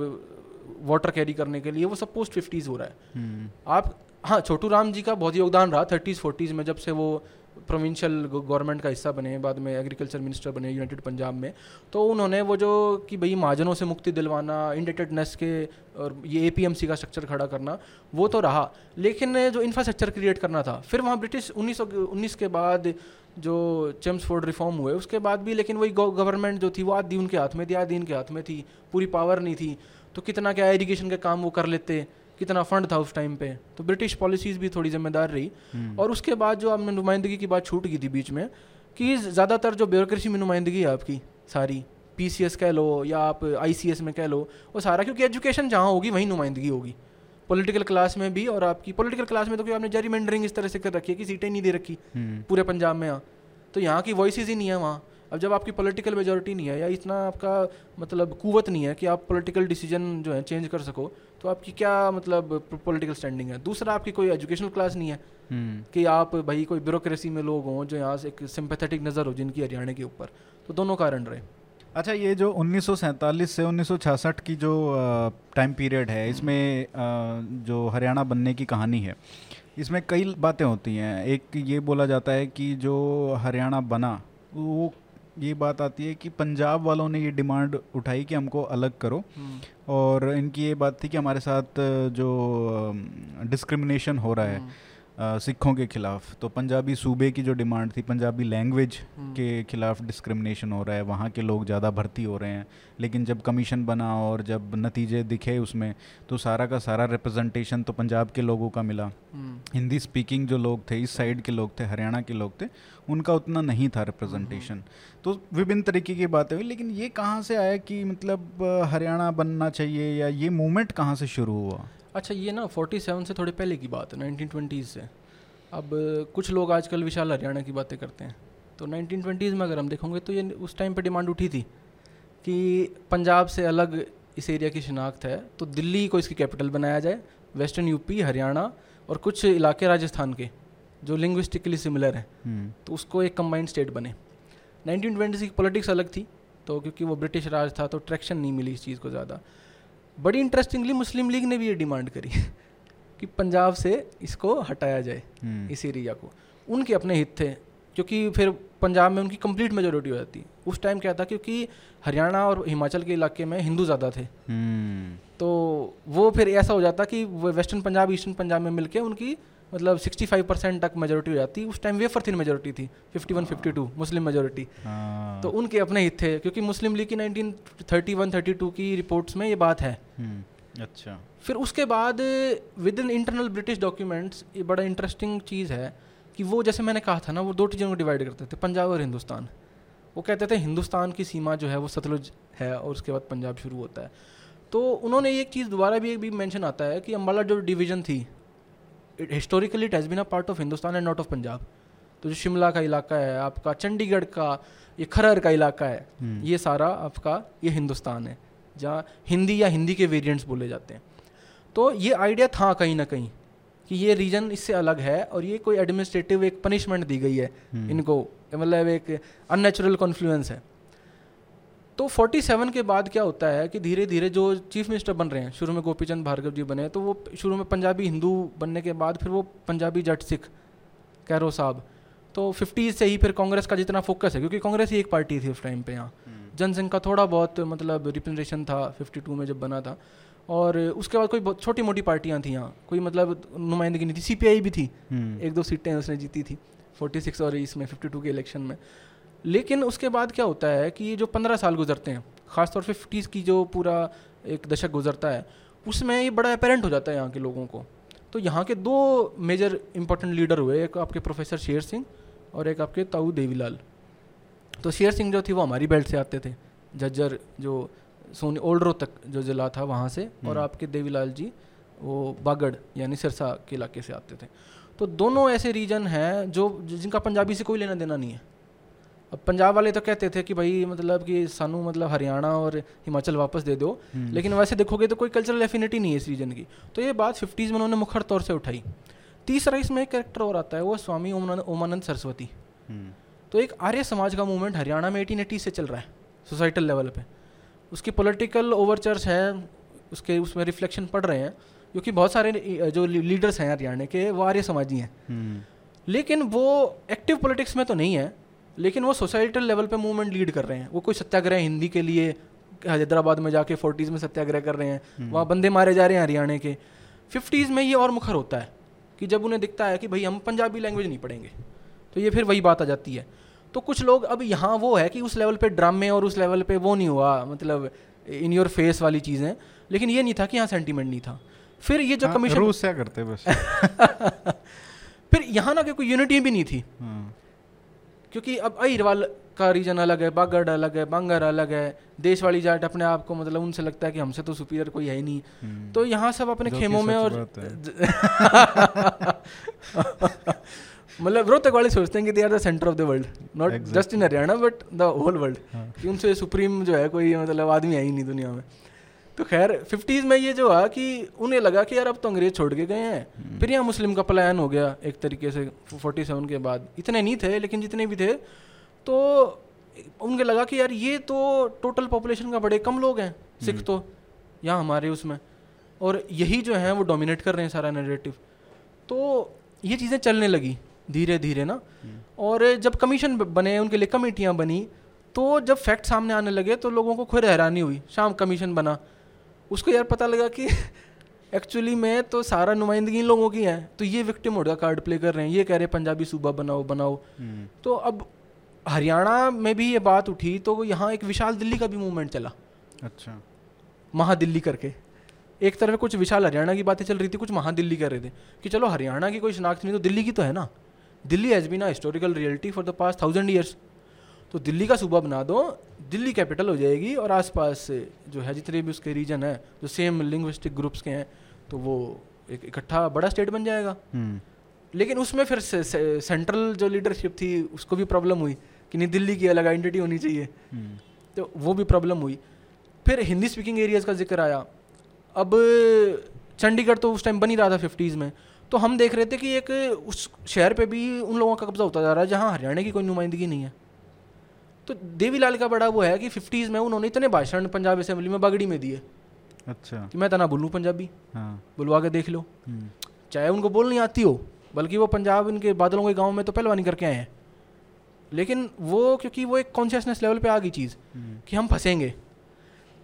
वाटर कैरी करने के लिए वो सब पोस्ट फिफ्टीज़ हो रहा है। हम्म। आप हाँ छोटू राम जी का बहुत योगदान रहा थर्टीज़ फोर्टीज़ में जब से वो प्रोविंशियल गवर्नमेंट का हिस्सा बने बाद में एग्रीकल्चर मिनिस्टर बने यूनाइटेड पंजाब में तो उन्होंने वो जो कि भाई महाजनों से मुक्ति दिलवाना इंडेटेडनेस के और ये एपीएमसी का स्ट्रक्चर खड़ा करना वो तो रहा। लेकिन जो इंफ्रास्ट्रक्चर क्रिएट करना था फिर वहाँ ब्रिटिश उन्नीस उन्नीस के बाद जो चेम्सफोर्ड रिफॉर्म हुए उसके बाद भी लेकिन वही गवर्नमेंट जो थी वो आधी उनके हाथ में थी आधी इनके हाथ में थी। पूरी पावर नहीं थी। तो कितना क्या इरिगेशन के काम वो कर लेते? कितना फंड था उस टाइम पे? तो ब्रिटिश पॉलिसीज़ भी थोड़ी जिम्मेदार रही। हम्म। और उसके बाद जो आपने नुमाइंदगी की बात छूट गई थी बीच में कि ज़्यादातर जो ब्यूरोक्रेसी में नुमाइंदगी है आपकी सारी। पीसीएस कह लो या आप आईसीएस में कह लो वो सारा क्योंकि एजुकेशन जहाँ होगी वहीं नुमाइंदगी होगी। पॉलिटिकल क्लास में भी और आपकी पॉलिटिकल क्लास में तो क्योंकि आपने जेरीमेंडरिंग इस तरह से कर रखी है कि सीटें नहीं दे रखी हम्म। पूरे पंजाब में यहाँ तो यहाँ की वॉइस ही नहीं है वहाँ। अब जब आपकी पॉलिटिकल मेजोरिटी नहीं है या इतना आपका मतलब कुवत नहीं है कि आप पॉलिटिकल डिसीज़न जो है चेंज कर सको तो आपकी क्या मतलब पॉलिटिकल स्टैंडिंग है? दूसरा आपकी कोई एजुकेशनल क्लास नहीं है हम्म। कि आप भाई कोई ब्यूरोक्रेसी में लोग हों जो यहाँ से एक सिंपैथेटिक नज़र हो जिनकी हरियाणा के ऊपर। तो दोनों कारण रहे। अच्छा ये जो 1947 से 1966 की जो टाइम पीरियड है इसमें जो हरियाणा बनने की कहानी है इसमें कई बातें होती हैं। एक ये बोला जाता है कि जो हरियाणा बना वो ये बात आती है कि पंजाब वालों ने ये डिमांड उठाई कि हमको अलग करो। और इनकी ये बात थी कि हमारे साथ जो डिस्क्रिमिनेशन हो रहा है। अ, सिखों के खिलाफ। तो पंजाबी सूबे की जो डिमांड थी पंजाबी लैंग्वेज हम्म। के खिलाफ डिस्क्रिमिनेशन हो रहा है वहाँ के लोग ज़्यादा भर्ती हो रहे हैं। लेकिन जब कमीशन बना और जब नतीजे दिखे उसमें तो सारा का सारा रिप्रेजेंटेशन तो पंजाब के लोगों का मिला। हम्म, हिंदी स्पीकिंग जो लोग थे इस साइड के लोग थे हरियाणा के लोग थे उनका उतना नहीं था रिप्रेजेंटेशन। तो विभिन्न तरीके की बातें हुई लेकिन ये कहाँ से आया कि मतलब हरियाणा बनना चाहिए या ये मूवमेंट कहाँ से शुरू हुआ? अच्छा ये ना 47 से थोड़े पहले की बात है 1920s से। अब कुछ लोग आजकल विशाल हरियाणा की बातें करते हैं। तो 1920s में अगर हम देखोगे तो ये उस टाइम पर डिमांड उठी थी कि पंजाब से अलग इस एरिया की शिनाख्त है तो दिल्ली को इसकी कैपिटल बनाया जाए वेस्टर्न यूपी हरियाणा और कुछ इलाके राजस्थान के जो लिंग्विस्टिकली सिमिलर हैं। हम्म, तो उसको एक कम्बाइंड स्टेट बने। 1920 की पॉलिटिक्स अलग थी तो क्योंकि वो ब्रिटिश राज था तो ट्रैक्शन नहीं मिली इस चीज़ को ज़्यादा। बड़ी इंटरेस्टिंगली मुस्लिम लीग ने भी ये डिमांड करी कि पंजाब से इसको हटाया जाए हम्म, इस एरिया को। उनके अपने हित थे क्योंकि फिर पंजाब में उनकी कंप्लीट मेजोरिटी हो जाती। उस टाइम क्या था क्योंकि हरियाणा और हिमाचल के इलाके में हिंदू ज़्यादा थे। हम्म, तो वो फिर ऐसा हो जाता कि वेस्टर्न पंजाब ईस्टर्न पंजाब में मिलके उनकी मतलब 65 परसेंट तक मेजोरिटी हो जाती। उस टाइम वेफर थी मेजोरिटी थी 51 52 मुस्लिम मेजोरिटी तो उनके अपने हित थे क्योंकि मुस्लिम लीग की 1931 32 की रिपोर्ट्स में ये बात है। हम्म, अच्छा। फिर उसके बाद within internal British documents ये बड़ा इंटरेस्टिंग चीज़ है कि वो जैसे मैंने कहा था ना वो दो चीज़ों को डिवाइड करते थे पंजाब और हिंदुस्तान। वो कहते थे हिंदुस्तान की सीमा जो है वो सतलुज है और उसके बाद पंजाब शुरू होता है। तो उन्होंने एक चीज़ दोबारा भी एक भी मेंशन आता है कि अम्बाला जो डिवीज़न थी historically it has been a part of Hindustan and not of Punjab तो जो शिमला का इलाका है आपका चंडीगढ़ का ये खरर का इलाका है हम्म, ये सारा आपका ये हिंदुस्तान है जहाँ हिंदी या हिंदी के वेरिएंट्स बोले जाते हैं। तो ये आइडिया था कहीं ना कहीं कि ये रीजन इससे अलग है और ये कोई एडमिनिस्ट्रेटिव एक पनिशमेंट दी गई है हम्म, इनको। मतलब एक अननेचुरल कॉन्फ्लुएंस है। तो 47 के बाद क्या होता है कि धीरे धीरे जो चीफ मिनिस्टर बन रहे हैं शुरू में गोपीचंद भार्गव जी बने तो वो शुरू में पंजाबी हिंदू बनने के बाद फिर वो पंजाबी जट सिख कैरो साहब। तो फिफ्टीज़ से ही फिर कांग्रेस का जितना फोकस है क्योंकि कांग्रेस ही एक पार्टी थी उस टाइम पे यहाँ। जनसंघ का थोड़ा बहुत मतलब रिप्रेजेंटेशन था 52 में जब बना था। और उसके बाद कोई छोटी मोटी पार्टियाँ थी यहाँ कोई मतलब नुमाइंदगी नहीं थी सीपीआई भी थी। हम्म, एक दो सीटें उसने जीती थी 46 और इसमें 52 के इलेक्शन में। लेकिन उसके बाद क्या होता है कि ये जो पंद्रह साल गुजरते हैं ख़ासतौर पे फिफ्टीज़ की जो पूरा एक दशक गुजरता है उसमें ये बड़ा अपेरेंट हो जाता है यहाँ के लोगों को। तो यहाँ के दो मेजर इंपॉर्टेंट लीडर हुए एक आपके प्रोफेसर शेर सिंह और एक आपके ताऊ देवीलाल। तो शेर सिंह जो थी वो हमारी बेल्ट से आते थे जज्जर जो सोनी ओल्ड रोहतक जो जिला था वहाँ से और हम्म। आपके देवीलाल जी वो बागड़ यानी सिरसा के इलाके से आते थे। तो दोनों ऐसे रीजन हैं जो जिनका पंजाबी से कोई लेना देना नहीं है। अब पंजाब वाले तो कहते थे कि भाई मतलब कि सानू मतलब हरियाणा और हिमाचल वापस दे दो हम्म, लेकिन वैसे देखोगे तो कोई कल्चरल एफिनिटी नहीं है इस रीजन की। तो ये बात फिफ्टीज़ में उन्होंने मुखर तौर से उठाई। तीसरा इसमें एक कैरेक्टर और आता है वो स्वामी ओमानंद सरस्वती। हम्म, तो एक आर्य समाज का मूवमेंट हरियाणा में एटीन से चल रहा है सोसाइटल लेवल पर उसकी पोलिटिकल ओवरचर्स है उसके उसमें रिफ्लेक्शन पड़ रहे हैं क्योंकि बहुत सारे जो लीडर्स हैं हरियाणा के वो आर्य समाजी हैं। हम्म, लेकिन वो एक्टिव पॉलिटिक्स में तो नहीं है लेकिन वो सोसाइटल लेवल पे मूवमेंट लीड कर रहे हैं। वो कोई सत्याग्रह हिंदी के लिए हैदराबाद में जाके फोर्टीज़ में सत्याग्रह कर रहे हैं। हम्म। वहाँ बंदे मारे जा रहे हैं हरियाणा के। फिफ्टीज़ में ये और मुखर होता है कि जब उन्हें दिखता है कि भाई हम पंजाबी लैंग्वेज नहीं पढ़ेंगे तो ये फिर वही बात आ जाती है। तो कुछ लोग अब यहाँ वो है कि उस लेवल पे ड्रामे और उस लेवल पे वो नहीं हुआ मतलब इन योर फेस वाली चीज़ें। लेकिन ये नहीं था कि यहाँ सेंटीमेंट नहीं था। फिर ये जो हाँ, कमीशन रूस क्या करते बस। फिर यहाँ ना कि कोई यूनिटी भी नहीं थी। हाँ, क्योंकि अब अहिरवाल का रीजन अलग है बागड़ अलग है बांगर अलग है देश वाली जाट अपने आप को मतलब उनसे लगता है कि हमसे तो सुपीरियर कोई है ही नहीं। हम्म, तो यहाँ सब अपने खेमों में और मतलब रोहतक वाले सोचते हैं कि they are the centre of the world not just in Haryana but the whole world कि उनसे सुप्रीम जो है कोई मतलब आदमी है ही नहीं दुनिया में। तो खैर फिफ्टीज़ में ये जो हुआ कि उन्हें लगा कि यार अब तो अंग्रेज़ छोड़ के गए हैं। फिर यहाँ मुस्लिम का पलायन हो गया एक तरीके से फोर्टी सेवन के बाद। इतने नहीं थे लेकिन जितने भी थे तो उनके लगा कि यार ये तो टोटल पॉपुलेशन का बड़े कम लोग हैं सिख तो यहाँ हमारे उसमें। और यही जो हैं वो डोमिनेट कर रहे हैं सारा नरेटिव तो ये चीज़ें चलने लगी धीरे धीरे ना और जब कमीशन बने उनके लिए कमेटियाँ बनी तो जब फैक्ट सामने आने लगे तो लोगों को खुद हैरानी हुई। शाम कमीशन बना उसको यार पता लगा कि एक्चुअली में तो सारा नुमाइंदगी इन लोगों की है तो ये विक्टिम का कार्ड प्ले कर रहे हैं ये कह रहे हैं पंजाबी सूबा बनाओ बनाओ। हम्म, तो अब हरियाणा में भी ये बात उठी तो यहाँ एक विशाल दिल्ली का भी मूवमेंट चला। अच्छा। महादिल्ली करके। एक तरफ़ कुछ विशाल हरियाणा की बातें चल रही थी कुछ महादिल्ली कर रहे थे कि चलो हरियाणा की कोई शनाख्त नहीं तो दिल्ली की तो है ना। Delhi has been a historical reality for the past thousand years तो दिल्ली का सूबा बना दो दिल्ली कैपिटल हो जाएगी और आसपास से जो है जितने भी उसके रीजन है जो सेम लिंग्विस्टिक ग्रुप्स के हैं तो वो एक इकट्ठा बड़ा स्टेट बन जाएगा। हम्म, लेकिन उसमें फिर से, से, सेंट्रल जो लीडरशिप थी उसको भी प्रॉब्लम हुई कि नहीं दिल्ली की अलग आइडेंटिटी होनी चाहिए। हम्म, तो वो भी प्रॉब्लम हुई। फिर हिंदी स्पीकिंग एरियाज़ का ज़िक्र आया। अब चंडीगढ़ तो उस टाइम बन ही रहा था फिफ्टीज़ में। तो हम देख रहे थे कि एक उस शहर पे भी उन लोगों का कब्जा होता जा रहा है जहाँ हरियाणा की कोई नुमाइंदगी नहीं है। तो देवीलाल का बड़ा वो है कि फिफ्टीज़ में उन्होंने इतने भाषण पंजाब असेंबली में बागड़ी में दिए। अच्छा। कि मैं तो ना बोलूँ पंजाबी। हाँ। बुलवा के देख लो। हम्म, चाहे उनको बोल नहीं आती हो बल्कि वो पंजाब इनके बादलों के गाँव में तो पहलवानी करके आए हैं। लेकिन वो क्योंकि वो एक कॉन्शियसनेस लेवल पे आ गई चीज़ हम्म, कि हम फंसेंगे।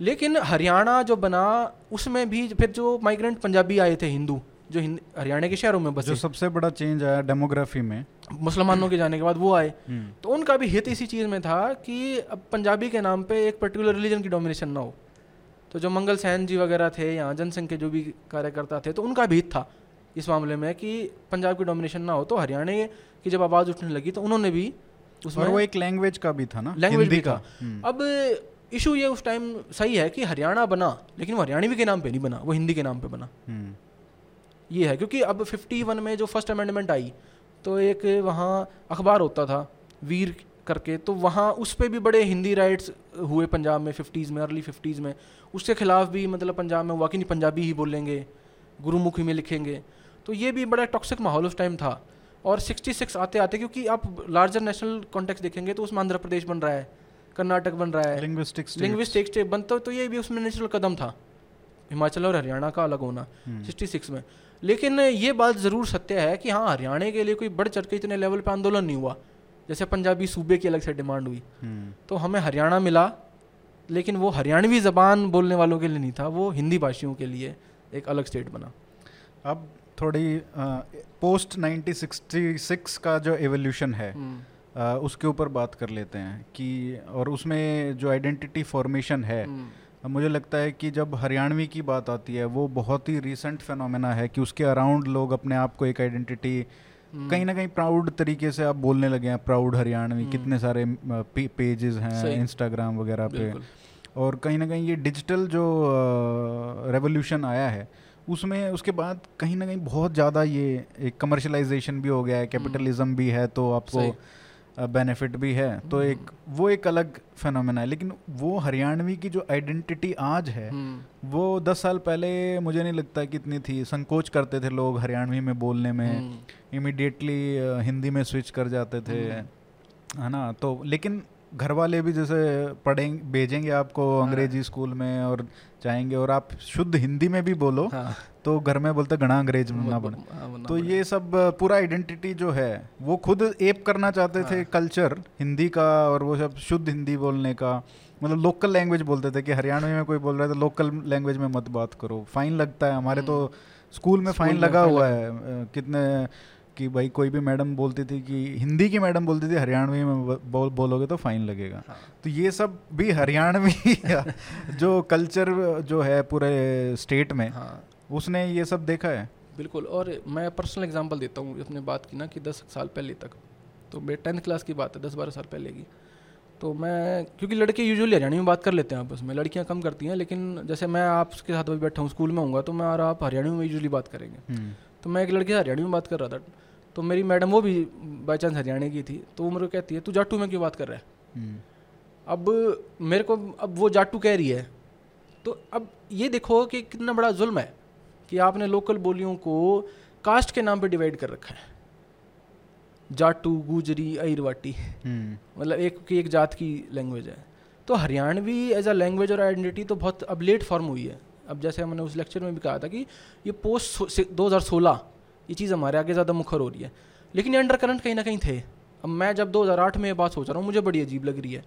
लेकिन हरियाणा जो बना उसमें भी फिर जो माइग्रेंट पंजाबी आए थे हिंदू जो हरियाणा के शहरों में बसे। जो सबसे बड़ा चेंज आया डेमोग्राफी में। मुसलमानों के जाने के बाद वो आए। हम्म, तो उनका भी हित इसी चीज़ में था कि अब पंजाबी के नाम पे एक पर्टिकुलर रिलीजन की डोमिनेशन ना हो। तो जो मंगल सैन जी वगैरह थे या जनसंघ के जो भी कार्यकर्ता थे तो उनका भी हित था इस मामले में कि पंजाब की डोमिनेशन ना हो। तो हरियाणा की जब आवाज़ उठने लगी तो उन्होंने भी उसमें वो एक लैंग्वेज का भी था ना लैंग्वेज भी का। हम्म, अब इशू ये उस टाइम सही है कि हरियाणा बना लेकिन वो हरियाणवी के नाम पे नहीं बना वो हिंदी के नाम पे बना। हम्म, ये है क्योंकि अब 51 में जो फ़र्स्ट अमेंडमेंट आई तो एक वहाँ अखबार होता था वीर करके तो वहाँ उस पर भी बड़े हिंदी राइट्स हुए पंजाब में फिफ्टीज़ में अर्ली फिफ्टीज़ में। उसके खिलाफ भी मतलब पंजाब में हुआ कि नहीं पंजाबी ही बोलेंगे गुरुमुखी में लिखेंगे। तो ये भी बड़ा टॉक्सिक माहौल उस टाइम था। और 66 आते आते क्योंकि आप लार्जर नेशनल कॉन्टेक्स्ट देखेंगे तो उसमें आंध्र प्रदेश बन रहा है कर्नाटक बन रहा है states. लिंग्विस्टिक स्टेट बनता तो ये भी उसमें नेचुरल कदम था। हिमाचल और हरियाणा का अलग होना सिक्सटी 66 में। लेकिन ये बात ज़रूर सत्य है कि हाँ हरियाणा के लिए कोई बढ़ चढ़ के इतने लेवल पे आंदोलन नहीं हुआ। जैसे पंजाबी सूबे की अलग से डिमांड हुई। हम्म, तो हमें हरियाणा मिला लेकिन वो हरियाणवी ज़बान बोलने वालों के लिए नहीं था वो हिंदी भाषियों के लिए एक अलग स्टेट बना। अब थोड़ी आ, पोस्ट 1966 का जो एवोल्यूशन है हम्म, आ, उसके ऊपर बात कर लेते हैं कि और उसमें जो आइडेंटिटी फॉर्मेशन है हम्म, मुझे लगता है कि जब हरियाणवी की बात आती है वो बहुत ही रिसेंट फेनोमेना है कि उसके अराउंड लोग अपने आप को एक आइडेंटिटी हम्म, कहीं ना कहीं प्राउड तरीके से आप बोलने लगे हैं प्राउड हरियाणवी हम्म। कितने सारे पेजेस हैं इंस्टाग्राम वगैरह पे। और कहीं ना कहीं ये डिजिटल जो रेवोल्यूशन आया है उसमें उसके बाद कहीं ना कहीं बहुत ज़्यादा ये एक कमर्शलाइजेशन भी हो गया है कैपिटलिज्म भी है तो हम्म। आपको बेनिफिट भी है तो हम्म। एक वो एक अलग फेनोमेना है लेकिन वो हरियाणवी की जो आइडेंटिटी आज है हम्म, वो दस साल पहले मुझे नहीं लगता कि इतनी थी संकोच करते थे लोग हरियाणवी में बोलने में हम्म, इमिडिएटली हिंदी में स्विच कर जाते थे हम्म। है ना तो लेकिन घर वाले भी जैसे पढ़ेंगे भेजेंगे आपको हाँ। अंग्रेज़ी स्कूल में और चाहेंगे और आप शुद्ध हिंदी में भी बोलो हाँ, तो घर में बोलते घना अंग्रेज़ में ना बने हाँ, तो ये सब पूरा आइडेंटिटी जो है वो खुद एप करना चाहते थे हाँ। कल्चर हिंदी का और वो सब शुद्ध हिंदी बोलने का मतलब लोकल लैंग्वेज बोलते थे कि हरियाणवी में कोई बोल रहा है तो लोकल लैंग्वेज में मत बात करो फाइन लगता है हमारे तो स्कूल में हम्म। फाइन लगा हुआ है कितने कि भाई कोई भी मैडम बोलती थी कि हिंदी की मैडम बोलती थी हरियाणवी में बोल बोलोगे तो फाइन लगेगा. हाँ, तो ये सब भी हरियाणवी जो कल्चर जो है पूरे स्टेट में हाँ। उसने ये सब देखा है? बिल्कुल और मैं पर्सनल एग्जांपल देता हूँ अपने बात की ना कि दस साल पहले तक। तो मेरे टेंथ क्लास की बात है दस बारह साल पहले की। तो मैं क्योंकि लड़के यूजुअली हरियाणवी में बात कर लेते हैं आपस में लड़कियाँ कम करती हैं लेकिन जैसे मैं आपके साथ अभी बैठा हूँ स्कूल में हूँगा तो मैं और आप हरियाणवी में यूजुअली बात करेंगे। हम्म, तो मैं एक लड़के से हरियाणवी में बात कर रहा था। तो मेरी मैडम वो भी बाई चांस हरियाणा की थी तो वो मेरे को कहती है तू जाटू में क्यों बात कर रहा है? हम्म, अब मेरे को अब वो जाटू कह रही है तो अब ये देखो कि कितना बड़ा जुल्म है कि आपने लोकल बोलियों को कास्ट के नाम पे डिवाइड कर रखा है। जाटू गुजरी अहिरवाटी हम्म, मतलब एक की एक जात की लैंग्वेज है। तो हरियाणवी एज अ लैंग्वेज और आइडेंटिटी तो बहुत अब लेट फॉर्म हुई है। अब जैसे हमने उस लेक्चर में भी कहा था कि ये पोस्ट दो हज़ार सोलह ये चीज़ हमारे आगे ज़्यादा मुखर हो रही है। लेकिन ये अंडर करंट कहीं ना कहीं थे। अब मैं जब 2008 में ये बात सोच रहा हूँ मुझे बड़ी अजीब लग रही है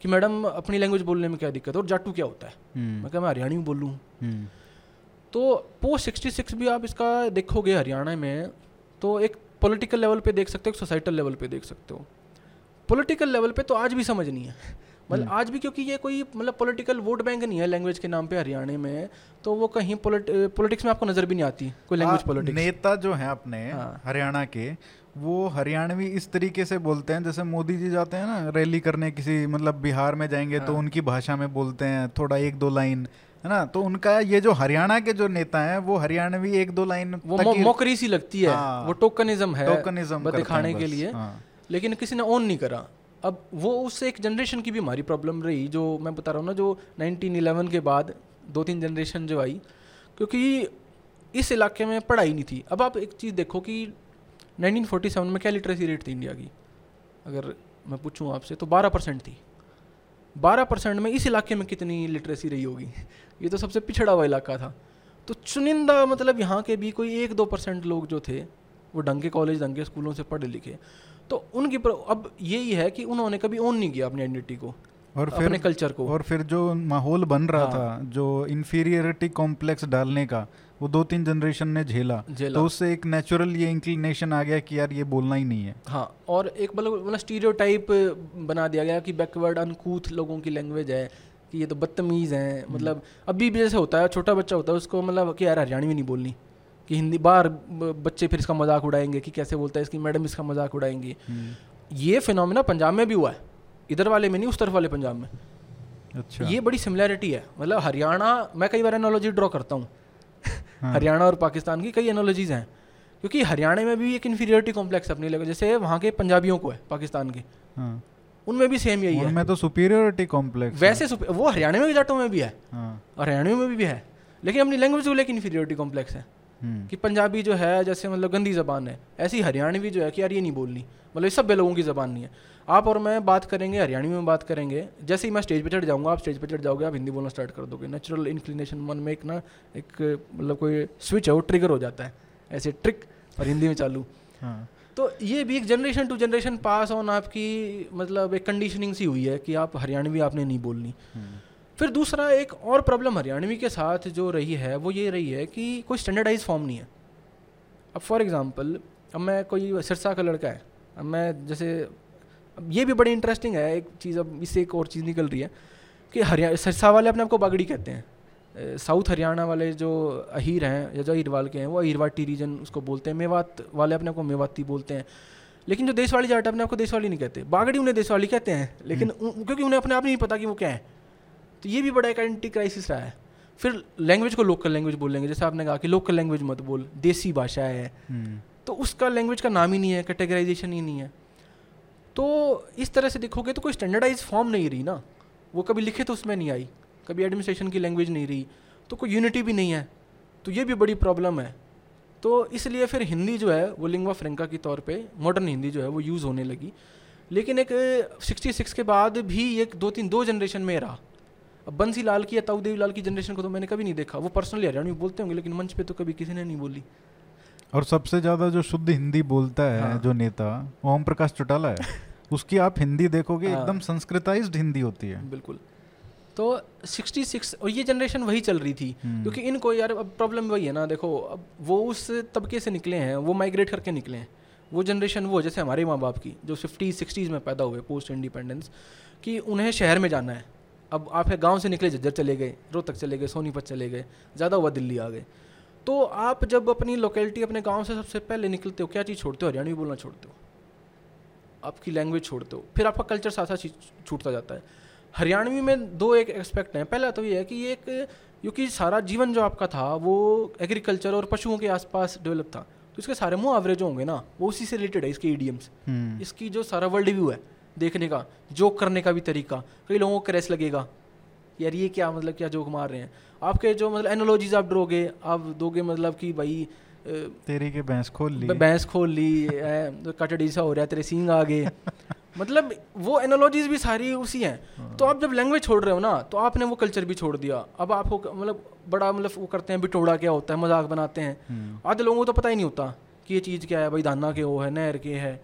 कि मैडम अपनी लैंग्वेज बोलने में क्या दिक्कत है और जाटू क्या होता है? हम्म, मैं क्या मैं हरियाणवी बोलूँ। हम्म, तो पोस्ट सिक्सटी सिक्स भी आप इसका देखोगे हरियाणा में तो एक पॉलिटिकल लेवल पे देख सकते हो एक सोसाइटल लेवल पे देख सकते हो। पॉलिटिकल लेवल पे तो आज भी समझ नहीं है। मतलब आज भी क्योंकि ये कोई मतलब पॉलिटिकल वोट बैंक नहीं है लैंग्वेज के नाम पे हरियाणा में तो वो कहीं पॉलिटिक्स में आपको नज़र भी नहीं आती कोई लैंग्वेज पॉलिटिक्स नेता जो है अपने हाँ। हरियाणा के वो हरियाणवी इस तरीके से बोलते हैं जैसे मोदी जी जाते हैं ना रैली करने किसी मतलब बिहार में जाएँगे तो हाँ। उनकी भाषा में बोलते हैं थोड़ा एक दो लाइन है ना तो उनका ये जो हरियाणा के जो नेता हैं वो हरियाणवी एक दो लाइन वो मो, मोकरी सी लगती है हाँ। वो टोकनिज्म है टोकनिज्म हैं दिखाने के लिए हाँ। लेकिन किसी ने ऑन नहीं करा अब वो उससे एक जनरेशन की भी हमारी प्रॉब्लम रही, जो मैं बता रहा हूँ ना, जो 1911 के बाद दो तीन जनरेशन जो आई, क्योंकि इस इलाके में पढ़ाई नहीं थी। अब आप एक चीज़ देखो कि 1947 में क्या लिटरेसी रेट थी इंडिया की? अगर मैं पूछूँ आपसे तो 12 परसेंट थी। 12 परसेंट में इस इलाके में कितनी लिटरेसी रही होगी? ये तो सबसे पिछड़ा हुआ इलाका था। तो चुनिंदा मतलब यहाँ के भी कोई एक दो परसेंट लोग जो थे, वो ढंग के कॉलेज ढंग के स्कूलों से पढ़े लिखे। तो उनकी अब यही है कि उन्होंने कभी ओन नहीं किया अपनी आइडेंटिटी को और फिर अपने कल्चर को। और फिर जो माहौल बन रहा हाँ। था जो इंफीरियरिटी कॉम्प्लेक्स डालने का वो दो तीन जनरेशन ने झेला। झेला। तो उससे एक नेचुरल ये इंक्लिनेशन आ गया कि यार ये बोलना ही नहीं है। हाँ और एक मतलब मतलब स्टीरियोटाइप बना दिया गया कि बैकवर्ड अनकूथ लोगों की लैंग्वेज है कि ये तो बदतमीज़ हैं मतलब अभी भी जैसे होता है छोटा बच्चा होता है उसको मतलब कि यार हरियाणवी नहीं बोलनी। कि हिंदी बाहर बच्चे फिर इसका मज़ाक उड़ाएँगे कि कैसे बोलता है इसकी मैडम इसका मज़ाक उड़ाएँगी। ये फिनोमिना पंजाब में भी हुआ है। इधर वाले में नहीं उस तरफ़ वाले पंजाब में। अच्छा। ये बड़ी सिमिलैरिटी है। मतलब हरियाणा मैं कई बार एनोलॉजी ड्रॉ करता हूँ। हाँ। हरियाणा और पाकिस्तान की कई एनोलॉजीज हैं। क्योंकि हरियाणा में भी एक इन्फीरियरिटी कॉम्प्लेक्स अपनी लगे जैसे वहाँ के पंजाबियों को है पाकिस्तान के। हाँ। उनमें भी सेम यही है। उनमें तो सुपीरियोरिटी कॉम्प्लेक्स वैसे वो हरियाणा में भी जाटों में भी है। हाँ। और हरियाणा में भी है। लेकिन अपनी लैंग्वेज को लेकर इन्फीरियरिटी कॉम्प्लेक्स है। हम्म, कि पंजाबी जो है जैसे मतलब गंदी ज़बान है। ऐसी हरियाणवी जो है कि यार ये नहीं बोलनी। मतलब ये सब लोगों की ज़बान नहीं है। आप और मैं बात करेंगे हरियाणवी में बात करेंगे। जैसे ही मैं स्टेज पर चढ़ जाऊँगा आप स्टेज पर चढ़ जाओगे आप हिंदी बोलना स्टार्ट कर दोगे। नेचुरल इंक्लिनेशन मन में एक ना एक मतलब कोई स्विच है वो ट्रिगर हो जाता है। ऐसे ट्रिक और हिंदी में चालू। हाँ। तो ये भी एक generation to generation pass on आपकी मतलब एक कंडीशनिंग सी हुई है कि आप हरियाणवी आपने नहीं बोलनी। हम्म, फिर दूसरा एक और प्रॉब्लम हरियाणवी के साथ जो रही है वो ये रही है कि कोई स्टैंडर्डाइज फॉर्म नहीं है। अब फॉर एग्ज़ाम्पल अब मैं कोई सिरसा का लड़का है अब मैं जैसे अब ये भी बड़ी इंटरेस्टिंग है एक चीज़ अब इससे एक और चीज़ निकल रही है कि हरियाणा सिरसा वाले अपने आपको बागड़ी कहते हैं। साउथ हरियाणा वाले जो अहीर हैं या जो अहीरवाल के हैं वो अहीरवाटी रीजन उसको बोलते हैं मेवात वाले अपने आपको मेवाती बोलते हैं। लेकिन जो देशवाली जाट अपने आपको देशवाली नहीं कहते। बागड़ी उन्हें देशवाली कहते हैं लेकिन हम्म। क्योंकि उन्हें अपने आप नहीं पता कि वो क्या है। तो ये भी बड़ा एक आइडेंटिटी क्राइसिस रहा है। फिर लैंग्वेज को लोकल लैंग्वेज बोलेंगे जैसे आपने कहा कि लोकल लैंग्वेज मत बोल देसी भाषा है। हम्म। तो उसका लैंग्वेज का नाम ही नहीं है कैटेगराइजेशन ही नहीं है। तो इस तरह से देखोगे तो कोई स्टैंडर्डाइज फॉर्म नहीं रही ना। वो कभी लिखे तो उसमें नहीं आई कभी एडमिनिस्ट्रेशन की लैंग्वेज नहीं रही तो कोई यूनिटी भी नहीं है। तो ये भी बड़ी प्रॉब्लम है। तो इसलिए फिर हिंदी जो है वो लिंगवा फ्रेंका के तौर पे मॉडर्न हिंदी जो है वो यूज़ होने लगी। लेकिन एक सिक्सटी सिक्स के बाद भी एक दो तीन दो जनरेशन में रहा। अब बंसी लाल की या ताऊ देवी लाल की जनरेशन को तो मैंने कभी नहीं देखा वो पर्सनली हरियाणवी बोलते होंगे लेकिन मंच पे तो कभी किसी ने नहीं बोली और सबसे ज़्यादा जो शुद्ध हिंदी बोलता है हाँ। जो नेता ओम प्रकाश चौटाला है उसकी आप हिंदी देखोगे हाँ। एकदम संस्कृताइज्ड हिंदी होती है बिल्कुल तो 66 और ये जनरेशन वही चल रही थी हम्म। क्योंकि इनको यार अब प्रॉब्लम वही है ना देखो अब वो उस तबके से निकले हैं वो माइग्रेट करके निकले हैं वो जनरेशन वो जैसे हमारे माँ बाप की जो फिफ्टी सिक्सटीज़ में पैदा हुए पोस्ट इंडिपेंडेंस कि उन्हें शहर में जाना है अब आप गाँव से निकले झज्जर चले गए रोहतक चले गए सोनीपत चले गए ज़्यादा हुआ दिल्ली आ गए। तो आप जब अपनी लोकेलिटी अपने गाँव से सबसे पहले निकलते हो क्या चीज़ छोड़ते हो? हरियाणवी बोलना छोड़ते हो? आपकी लैंग्वेज छोड़ते हो? फिर आपका कल्चर साथ साथ छूटता जाता है। हरियाणवी में दो एक एक्सपेक्ट हैं। पहला तो ये है कि ये एक क्योंकि सारा जीवन जो आपका था वो एग्रीकल्चर और पशुओं के आसपास डेवलप था। तो इसके सारे मुँह एवरेज होंगे ना वो उसी से रिलेटेड है इसके ईडियम्स हम्म। इसकी जो सारा वर्ल्ड व्यू है देखने का जोक करने का भी तरीका। कई लोगों को क्रेस लगेगा यार ये क्या मतलब क्या जोक मार रहे हैं? आपके जो मतलब एनोलॉजीज आप ड्रोगे आप दोगे मतलब कि भाई तेरी के भैंस खोल ली भैंस खोल ली कटड़ी सा हो रहा है तेरे सींग आ गए। मतलब वो एनोलॉजीज भी सारी उसी हैं। हाँ। तो आप जब लैंग्वेज छोड़ रहे हो ना तो आपने वो कल्चर भी छोड़ दिया। अब आपको मतलब बड़ा मतलब वो करते हैं बिटोड़ा क्या होता है मज़ाक बनाते हैं। हम्म। आधे लोगों को तो पता ही नहीं होता कि ये चीज़ क्या है भाई धाना के वो है नहर के है।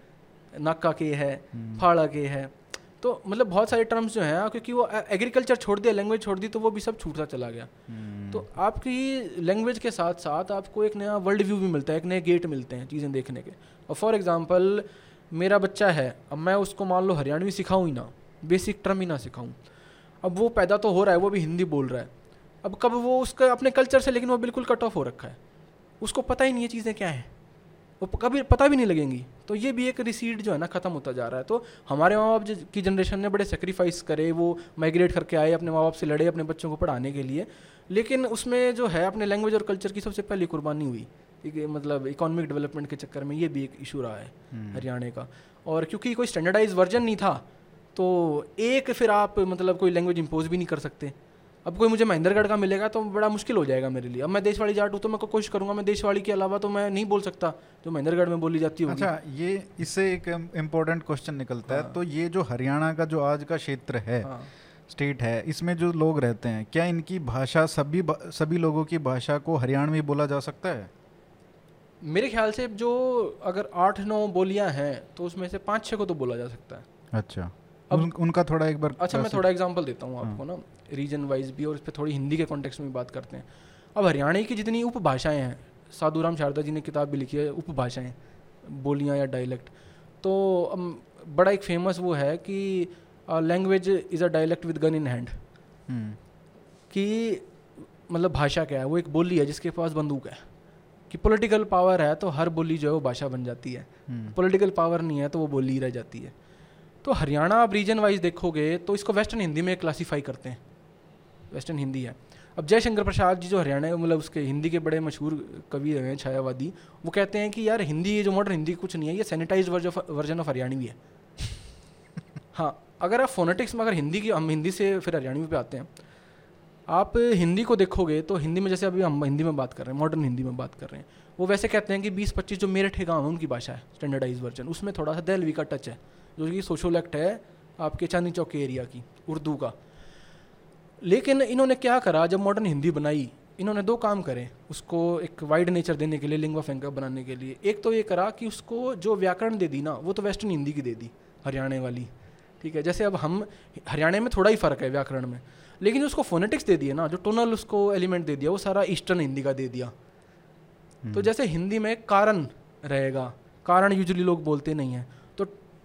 नाका के है हम्म। फाड़ा के है। तो मतलब बहुत सारे टर्म्स जो हैं क्योंकि वो एग्रीकल्चर छोड़ दिया लैंग्वेज छोड़ दी तो वो भी सब छूटता चला गया। hmm. तो आपकी लैंग्वेज के साथ साथ आपको एक नया वर्ल्ड व्यू भी मिलता है एक नए गेट मिलते हैं चीज़ें देखने के। और फॉर एग्ज़ाम्पल मेरा बच्चा है अब मैं उसको मान लो हरियाणवी सिखाऊँ ही ना बेसिक टर्म ही ना सिखाऊँ। अब वो पैदा तो हो रहा है वो भी हिंदी बोल रहा है। अब कब वो उसका अपने कल्चर से लेकिन वो बिल्कुल कट ऑफ़ हो रखा है। उसको पता ही नहीं ये चीज़ें क्या हैं। वो कभी पता भी नहीं लगेंगी। तो ये भी एक रिसीड जो है ना ख़त्म होता जा रहा है। तो हमारे माँ बाप की जनरेशन ने बड़े सेक्रीफाइस करे वो माइग्रेट करके आए अपने माँ बाप से लड़े अपने बच्चों को पढ़ाने के लिए। लेकिन उसमें जो है अपने लैंग्वेज और कल्चर की सबसे पहली कुर्बानी हुई। मतलब इकोनॉमिक डेवलपमेंट के चक्कर में ये भी एक इशू रहा है हम्म। हरियाणा का। और क्योंकि कोई स्टैंडर्डाइज वर्जन नहीं था तो एक फिर आप मतलब कोई लैंग्वेज इम्पोज भी नहीं कर सकते। अब कोई मुझे महेंद्रगढ़ का मिलेगा तो बड़ा मुश्किल हो जाएगा मेरे लिए। अब मैं देशवाड़ी जाट हूँ तो मैं कोशिश करूँगा मैं देशवाड़ी के अलावा तो मैं नहीं बोल सकता जो महेंद्रगढ़ में बोली जाती है अच्छा ये इससे एक इम्पोर्टेंट क्वेश्चन निकलता हाँ। है। तो ये जो हरियाणा का जो आज का क्षेत्र है हाँ। स्टेट है इसमें जो लोग रहते हैं क्या इनकी भाषा सभी सभी लोगों की भाषा को हरियाणवी बोला जा सकता है? मेरे ख्याल से जो अगर आठ नौ बोलियाँ हैं तो उसमें से पाँच छः को तो बोला जा सकता है। अच्छा। अब उन, उनका थोड़ा एक बार अच्छा मैं थोड़ा एग्ज़ाम्पल देता हूँ आपको हाँ। ना रीजन वाइज भी और इस पर थोड़ी हिंदी के कॉन्टेक्स्ट में बात करते हैं। अब हरियाणा की जितनी उपभाषाएँ हैं साधुराम शारदा जी ने किताब भी लिखी है उपभाषाएँ बोलियाँ या डायलेक्ट तो बड़ा एक फ़ेमस वो है कि language is a dialect with gun in hand कि मतलब भाषा क्या है? वो एक बोली है जिसके पास बंदूक है। कि पॉलिटिकल पावर है तो हर बोली जो है वो भाषा बन जाती है। पॉलिटिकल हम्म। पावर नहीं है तो वो बोली रह जाती है। तो हरियाणा आप रीजन वाइज देखोगे तो इसको वेस्टर्न हिंदी में क्लासीफाई करते हैं। वेस्टर्न हिंदी है। अब जयशंकर प्रसाद जी जो हरियाणा के मतलब उसके हिंदी के बड़े मशहूर कवि रहे हैं छायावादी वो कहते हैं कि यार हिंदी ये जो मॉडर्न हिंदी कुछ नहीं है ये सैनिटाइज वर्जन ऑफ़ हरियाणवी है। हाँ अगर आप फोनेटिक्स में अगर हिंदी की हम हिंदी से फिर हरियाणवी पे आते हैं आप हिंदी को देखोगे तो हिंदी में जैसे अभी हम हिंदी में बात कर रहे हैं मॉडर्न हिंदी में बात कर रहे हैं वो वैसे कहते हैं कि बीस पच्चीस जो मेरठ गाँव है उनकी भाषा है स्टैंडर्डाइज वर्जन उसमें थोड़ा सा दहलवी का टच है। जो कि सोशल एक्ट है आपके चांदी चौक के एरिया की उर्दू का। लेकिन इन्होंने क्या करा जब मॉडर्न हिंदी बनाई इन्होंने दो काम करे उसको एक वाइड नेचर देने के लिए लिंगवा फेंका बनाने के लिए। एक तो ये करा कि उसको जो व्याकरण दे दी ना वो तो वेस्टर्न हिंदी की दे दी हरियाणा वाली। ठीक है जैसे अब हम हरियाणा में थोड़ा ही फ़र्क है व्याकरण में लेकिन जो उसको फोनेटिक्स दे दिए ना जो टोनल उसको एलिमेंट दे दिया वो सारा ईस्टर्न हिंदी का दे दिया। तो हम्म। जैसे हिंदी में कारण रहेगा कारण यूजली लोग बोलते नहीं हैं।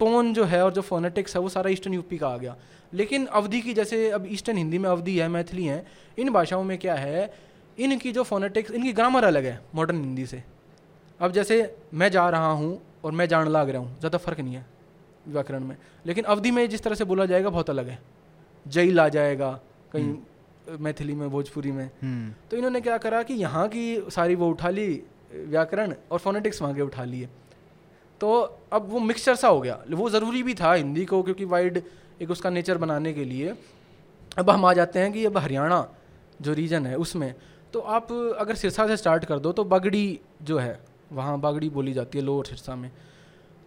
टोन जो है और जो फोनेटिक्स है वो सारा ईस्टर्न यूपी का आ गया। लेकिन अवधि की जैसे अब ईस्टर्न हिंदी में अवधि है मैथिली है इन भाषाओं में क्या है इनकी जो फोनेटिक्स इनकी ग्रामर अलग है मॉडर्न हिंदी से। अब जैसे मैं जा रहा हूँ और मैं जान लाग रहा हूँ ज़्यादा फ़र्क नहीं है व्याकरण में। लेकिन अवधि में जिस तरह से बोला जाएगा बहुत अलग है। जईल आ जाएगा कहीं मैथिली में भोजपुरी में। हम्म। तो इन्होंने क्या करा कि यहाँ की सारी वो उठा ली व्याकरण और फोनेटिक्स वहाँ के उठा लिए। तो अब वो मिक्सचर सा हो गया। वो ज़रूरी भी था हिंदी को क्योंकि वाइड एक उसका नेचर बनाने के लिए। अब हम आ जाते हैं कि अब हरियाणा जो रीजन है उसमें तो आप अगर सिरसा से स्टार्ट कर दो तो बागड़ी जो है वहाँ बागड़ी बोली जाती है लोअर सिरसा में।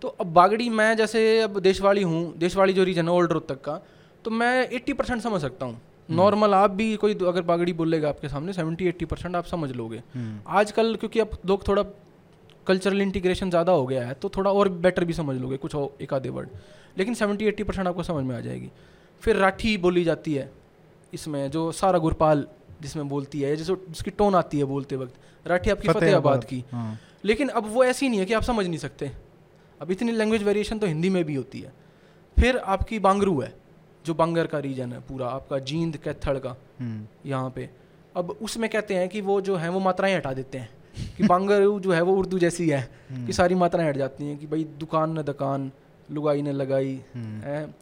तो अब बागड़ी मैं जैसे अब देशवाड़ी हूँ देशवाड़ी जो रीजन है ओल्ड रोहतक का तो मैं एट्टी परसेंट समझ सकता हूँ। नॉर्मल आप भी कोई अगर बागड़ी बोलेगा आपके सामने सेवेंटी एट्टी परसेंट आप समझ लोगे। हम्म। आजकल क्योंकि अब लोग थोड़ा कल्चरल इंटीग्रेशन ज़्यादा हो गया है तो थोड़ा और बेटर भी समझ लोगे कुछ एक आधे वर्ड लेकिन सेवेंटी एट्टी परसेंट आपको समझ में आ जाएगी। फिर राठी बोली जाती है इसमें जो सारा गुरपाल जिसमें बोलती है जिसको जिसकी टोन आती है बोलते वक्त। राठी आपकी फतेहाबाद की। हाँ। लेकिन अब वो ऐसी नहीं है कि आप समझ नहीं सकते। अब इतनी लैंग्वेज वेरिएशन तो हिंदी में भी होती है। फिर आपकी बांगरू है जो बांगर का रीजन है पूरा आपका जींद कैथड़ का हम्म। यहाँ पे। अब उसमें कहते हैं कि वो जो है वो मात्राएँ हटा देते हैं। कि बांगरू जो है वो उर्दू जैसी है कि सारी मात्राएँ हट जाती हैं कि भाई दुकान न दुकान लुगाई ने लगाई हम्म। है?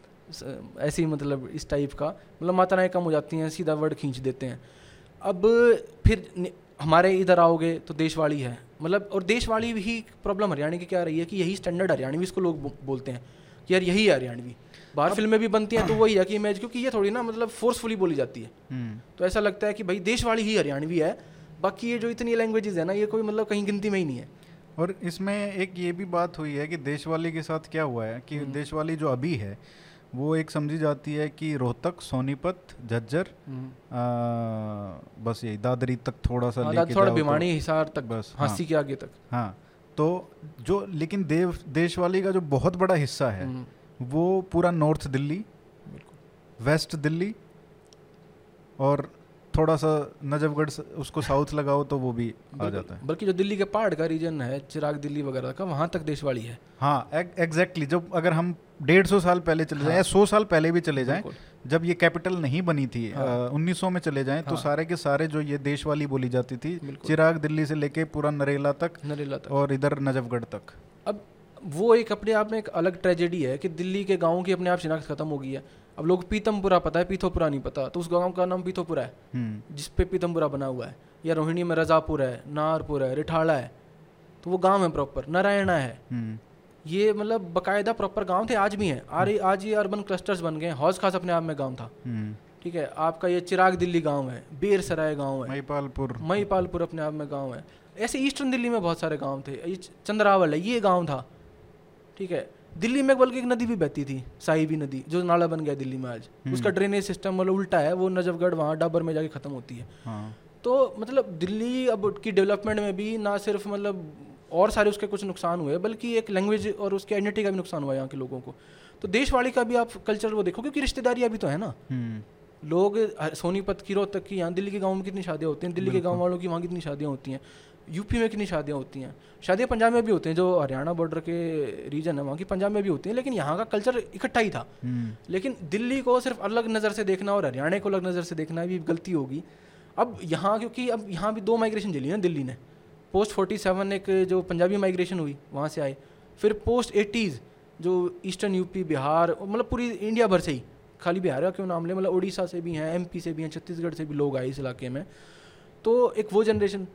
ऐसी मतलब इस टाइप का मतलब मात्राएँ कम हो जाती हैं सीधा वर्ड खींच देते हैं। अब फिर हमारे इधर आओगे तो देशवाड़ी है। मतलब और देशवाड़ी ही प्रॉब्लम हरियाणवी की क्या रही है कि यही स्टैंडर्ड हरियाणवी इसको लोग बोलते हैं कि यार यही है हरियाणवी। बाहर फ़िल्में भी बनती हैं तो वही है कि इमेज क्योंकि ये थोड़ी ना मतलब फोर्सफुली बोली जाती है। हम्म। तो ऐसा लगता है कि भाई देशवाड़ी ही हरियाणवी है बाकी ये जो इतनी लैंग्वेजेस है ना ये कोई मतलब कहीं गिनती में ही नहीं है। और इसमें एक ये भी बात हुई है कि देशवाली के साथ क्या हुआ है कि हम्म। देशवाली जो अभी है वो एक समझी जाती है कि रोहतक सोनीपत झज्जर बस यही दादरी तक थोड़ा सा हाँ, लेके थोड़ा तो- भिवानी हिसार तक बस, हांसी के आगे तक। हाँ तो जो लेकिन देव देशवाली का जो बहुत बड़ा हिस्सा है हम्म, वो पूरा नॉर्थ दिल्ली वेस्ट दिल्ली और थोड़ा सा नजफगढ़ उसको साउथ लगाओ तो वो भी आ जाता है। बल्कि जो दिल्ली के पहाड़ का रीजन है चिराग दिल्ली वगैरह का वहाँ तक देशवाड़ी है। हाँ एग्जैक्टली जब अगर हम डेढ़ सौ साल पहले चले जाएँ हाँ। या सौ साल पहले भी चले जाएँ जब ये कैपिटल नहीं बनी थी हाँ। उन्नीस सौ में चले जाएँ तो हाँ। सारे के सारे जो ये देश वाली बोली जाती थी चिराग दिल्ली से लेके पूरा नरेला तक नरेला तक। और इधर नजफगढ़ तक। अब वो एक अपने आप में एक अलग ट्रेजेडी है कि दिल्ली के गाँव की अपने आप शिनाख्त खत्म हो गई है। अब लोग पीतमपुरा पता है पीथोपुरा नहीं पता तो उस गाँव का नाम पीथोपुरा है हम्म। जिस पे पीतमपुरा बना हुआ है या रोहिणी में रजापुर है नारपुर है रिठाड़ा है तो वो गाँव है प्रॉपर नारायणा है। हम्म। ये मतलब बकायदा प्रॉपर गाँव थे आज भी हैं। आज आज ये अर्बन क्लस्टर्स बन गए हैं हौज खास अपने आप में गाँव था। हम्म। ठीक है आपका ये चिराग दिल्ली गाँव है बेर सराय गाँव है महिपालपुर। महीपालपुर अपने आप में गाँव है। ऐसे ईस्टर्न दिल्ली में बहुत सारे गाँव थे ये चंद्रावल है ये गाँव था। ठीक है दिल्ली में बल्कि एक नदी भी बहती थी साहिबी नदी जो नाला बन गया दिल्ली में आज। उसका ड्रेनेज सिस्टम मतलब उल्टा है वो नजफगढ़ वहाँ डाबर में जाके ख़त्म होती है। हाँ। तो मतलब दिल्ली अब की डेवलपमेंट में भी ना सिर्फ़ मतलब और सारे उसके कुछ नुकसान हुए बल्कि एक लैंग्वेज और उसकी आइडेंटिटी का भी नुकसान हुआ यहाँ के लोगों को। तो देशवाड़ी का भी आप कल्चर वो देखो क्योंकि रिश्तेदारियाँ भी तो है ना। हम्म। लोग सोनीपत की रोहतक की यहाँ दिल्ली के गाँव में कितनी शादियाँ होती हैं दिल्ली के गाँव वालों की वहाँ कितनी शादियाँ होती हैं। यूपी में कितनी शादियाँ होती हैं? शादियाँ पंजाब में भी होती हैं जो हरियाणा बॉर्डर के रीजन है वहाँ की पंजाब में भी होती हैं लेकिन यहाँ का कल्चर इकट्ठा ही था। हम्म। लेकिन दिल्ली को सिर्फ़ अलग नज़र से देखना और हरियाणा को अलग नज़र से देखना भी गलती होगी। अब यहाँ क्योंकि अब यहाँ भी दो माइग्रेशन झेली ना दिल्ली ने। पोस्ट फोर्टी सेवन एक जो पंजाबी माइग्रेशन हुई वहाँ से आए। फिर पोस्ट एटीज़ जो ईस्टर्न यूपी बिहार मतलब पूरी इंडिया भर से ही। खाली बिहार का क्यों नाम ले? मतलब उड़ीसा से भी हैं एमपी से भी हैं छत्तीसगढ़ से भी लोग आए इस इलाके में। तो एक वो जनरेशन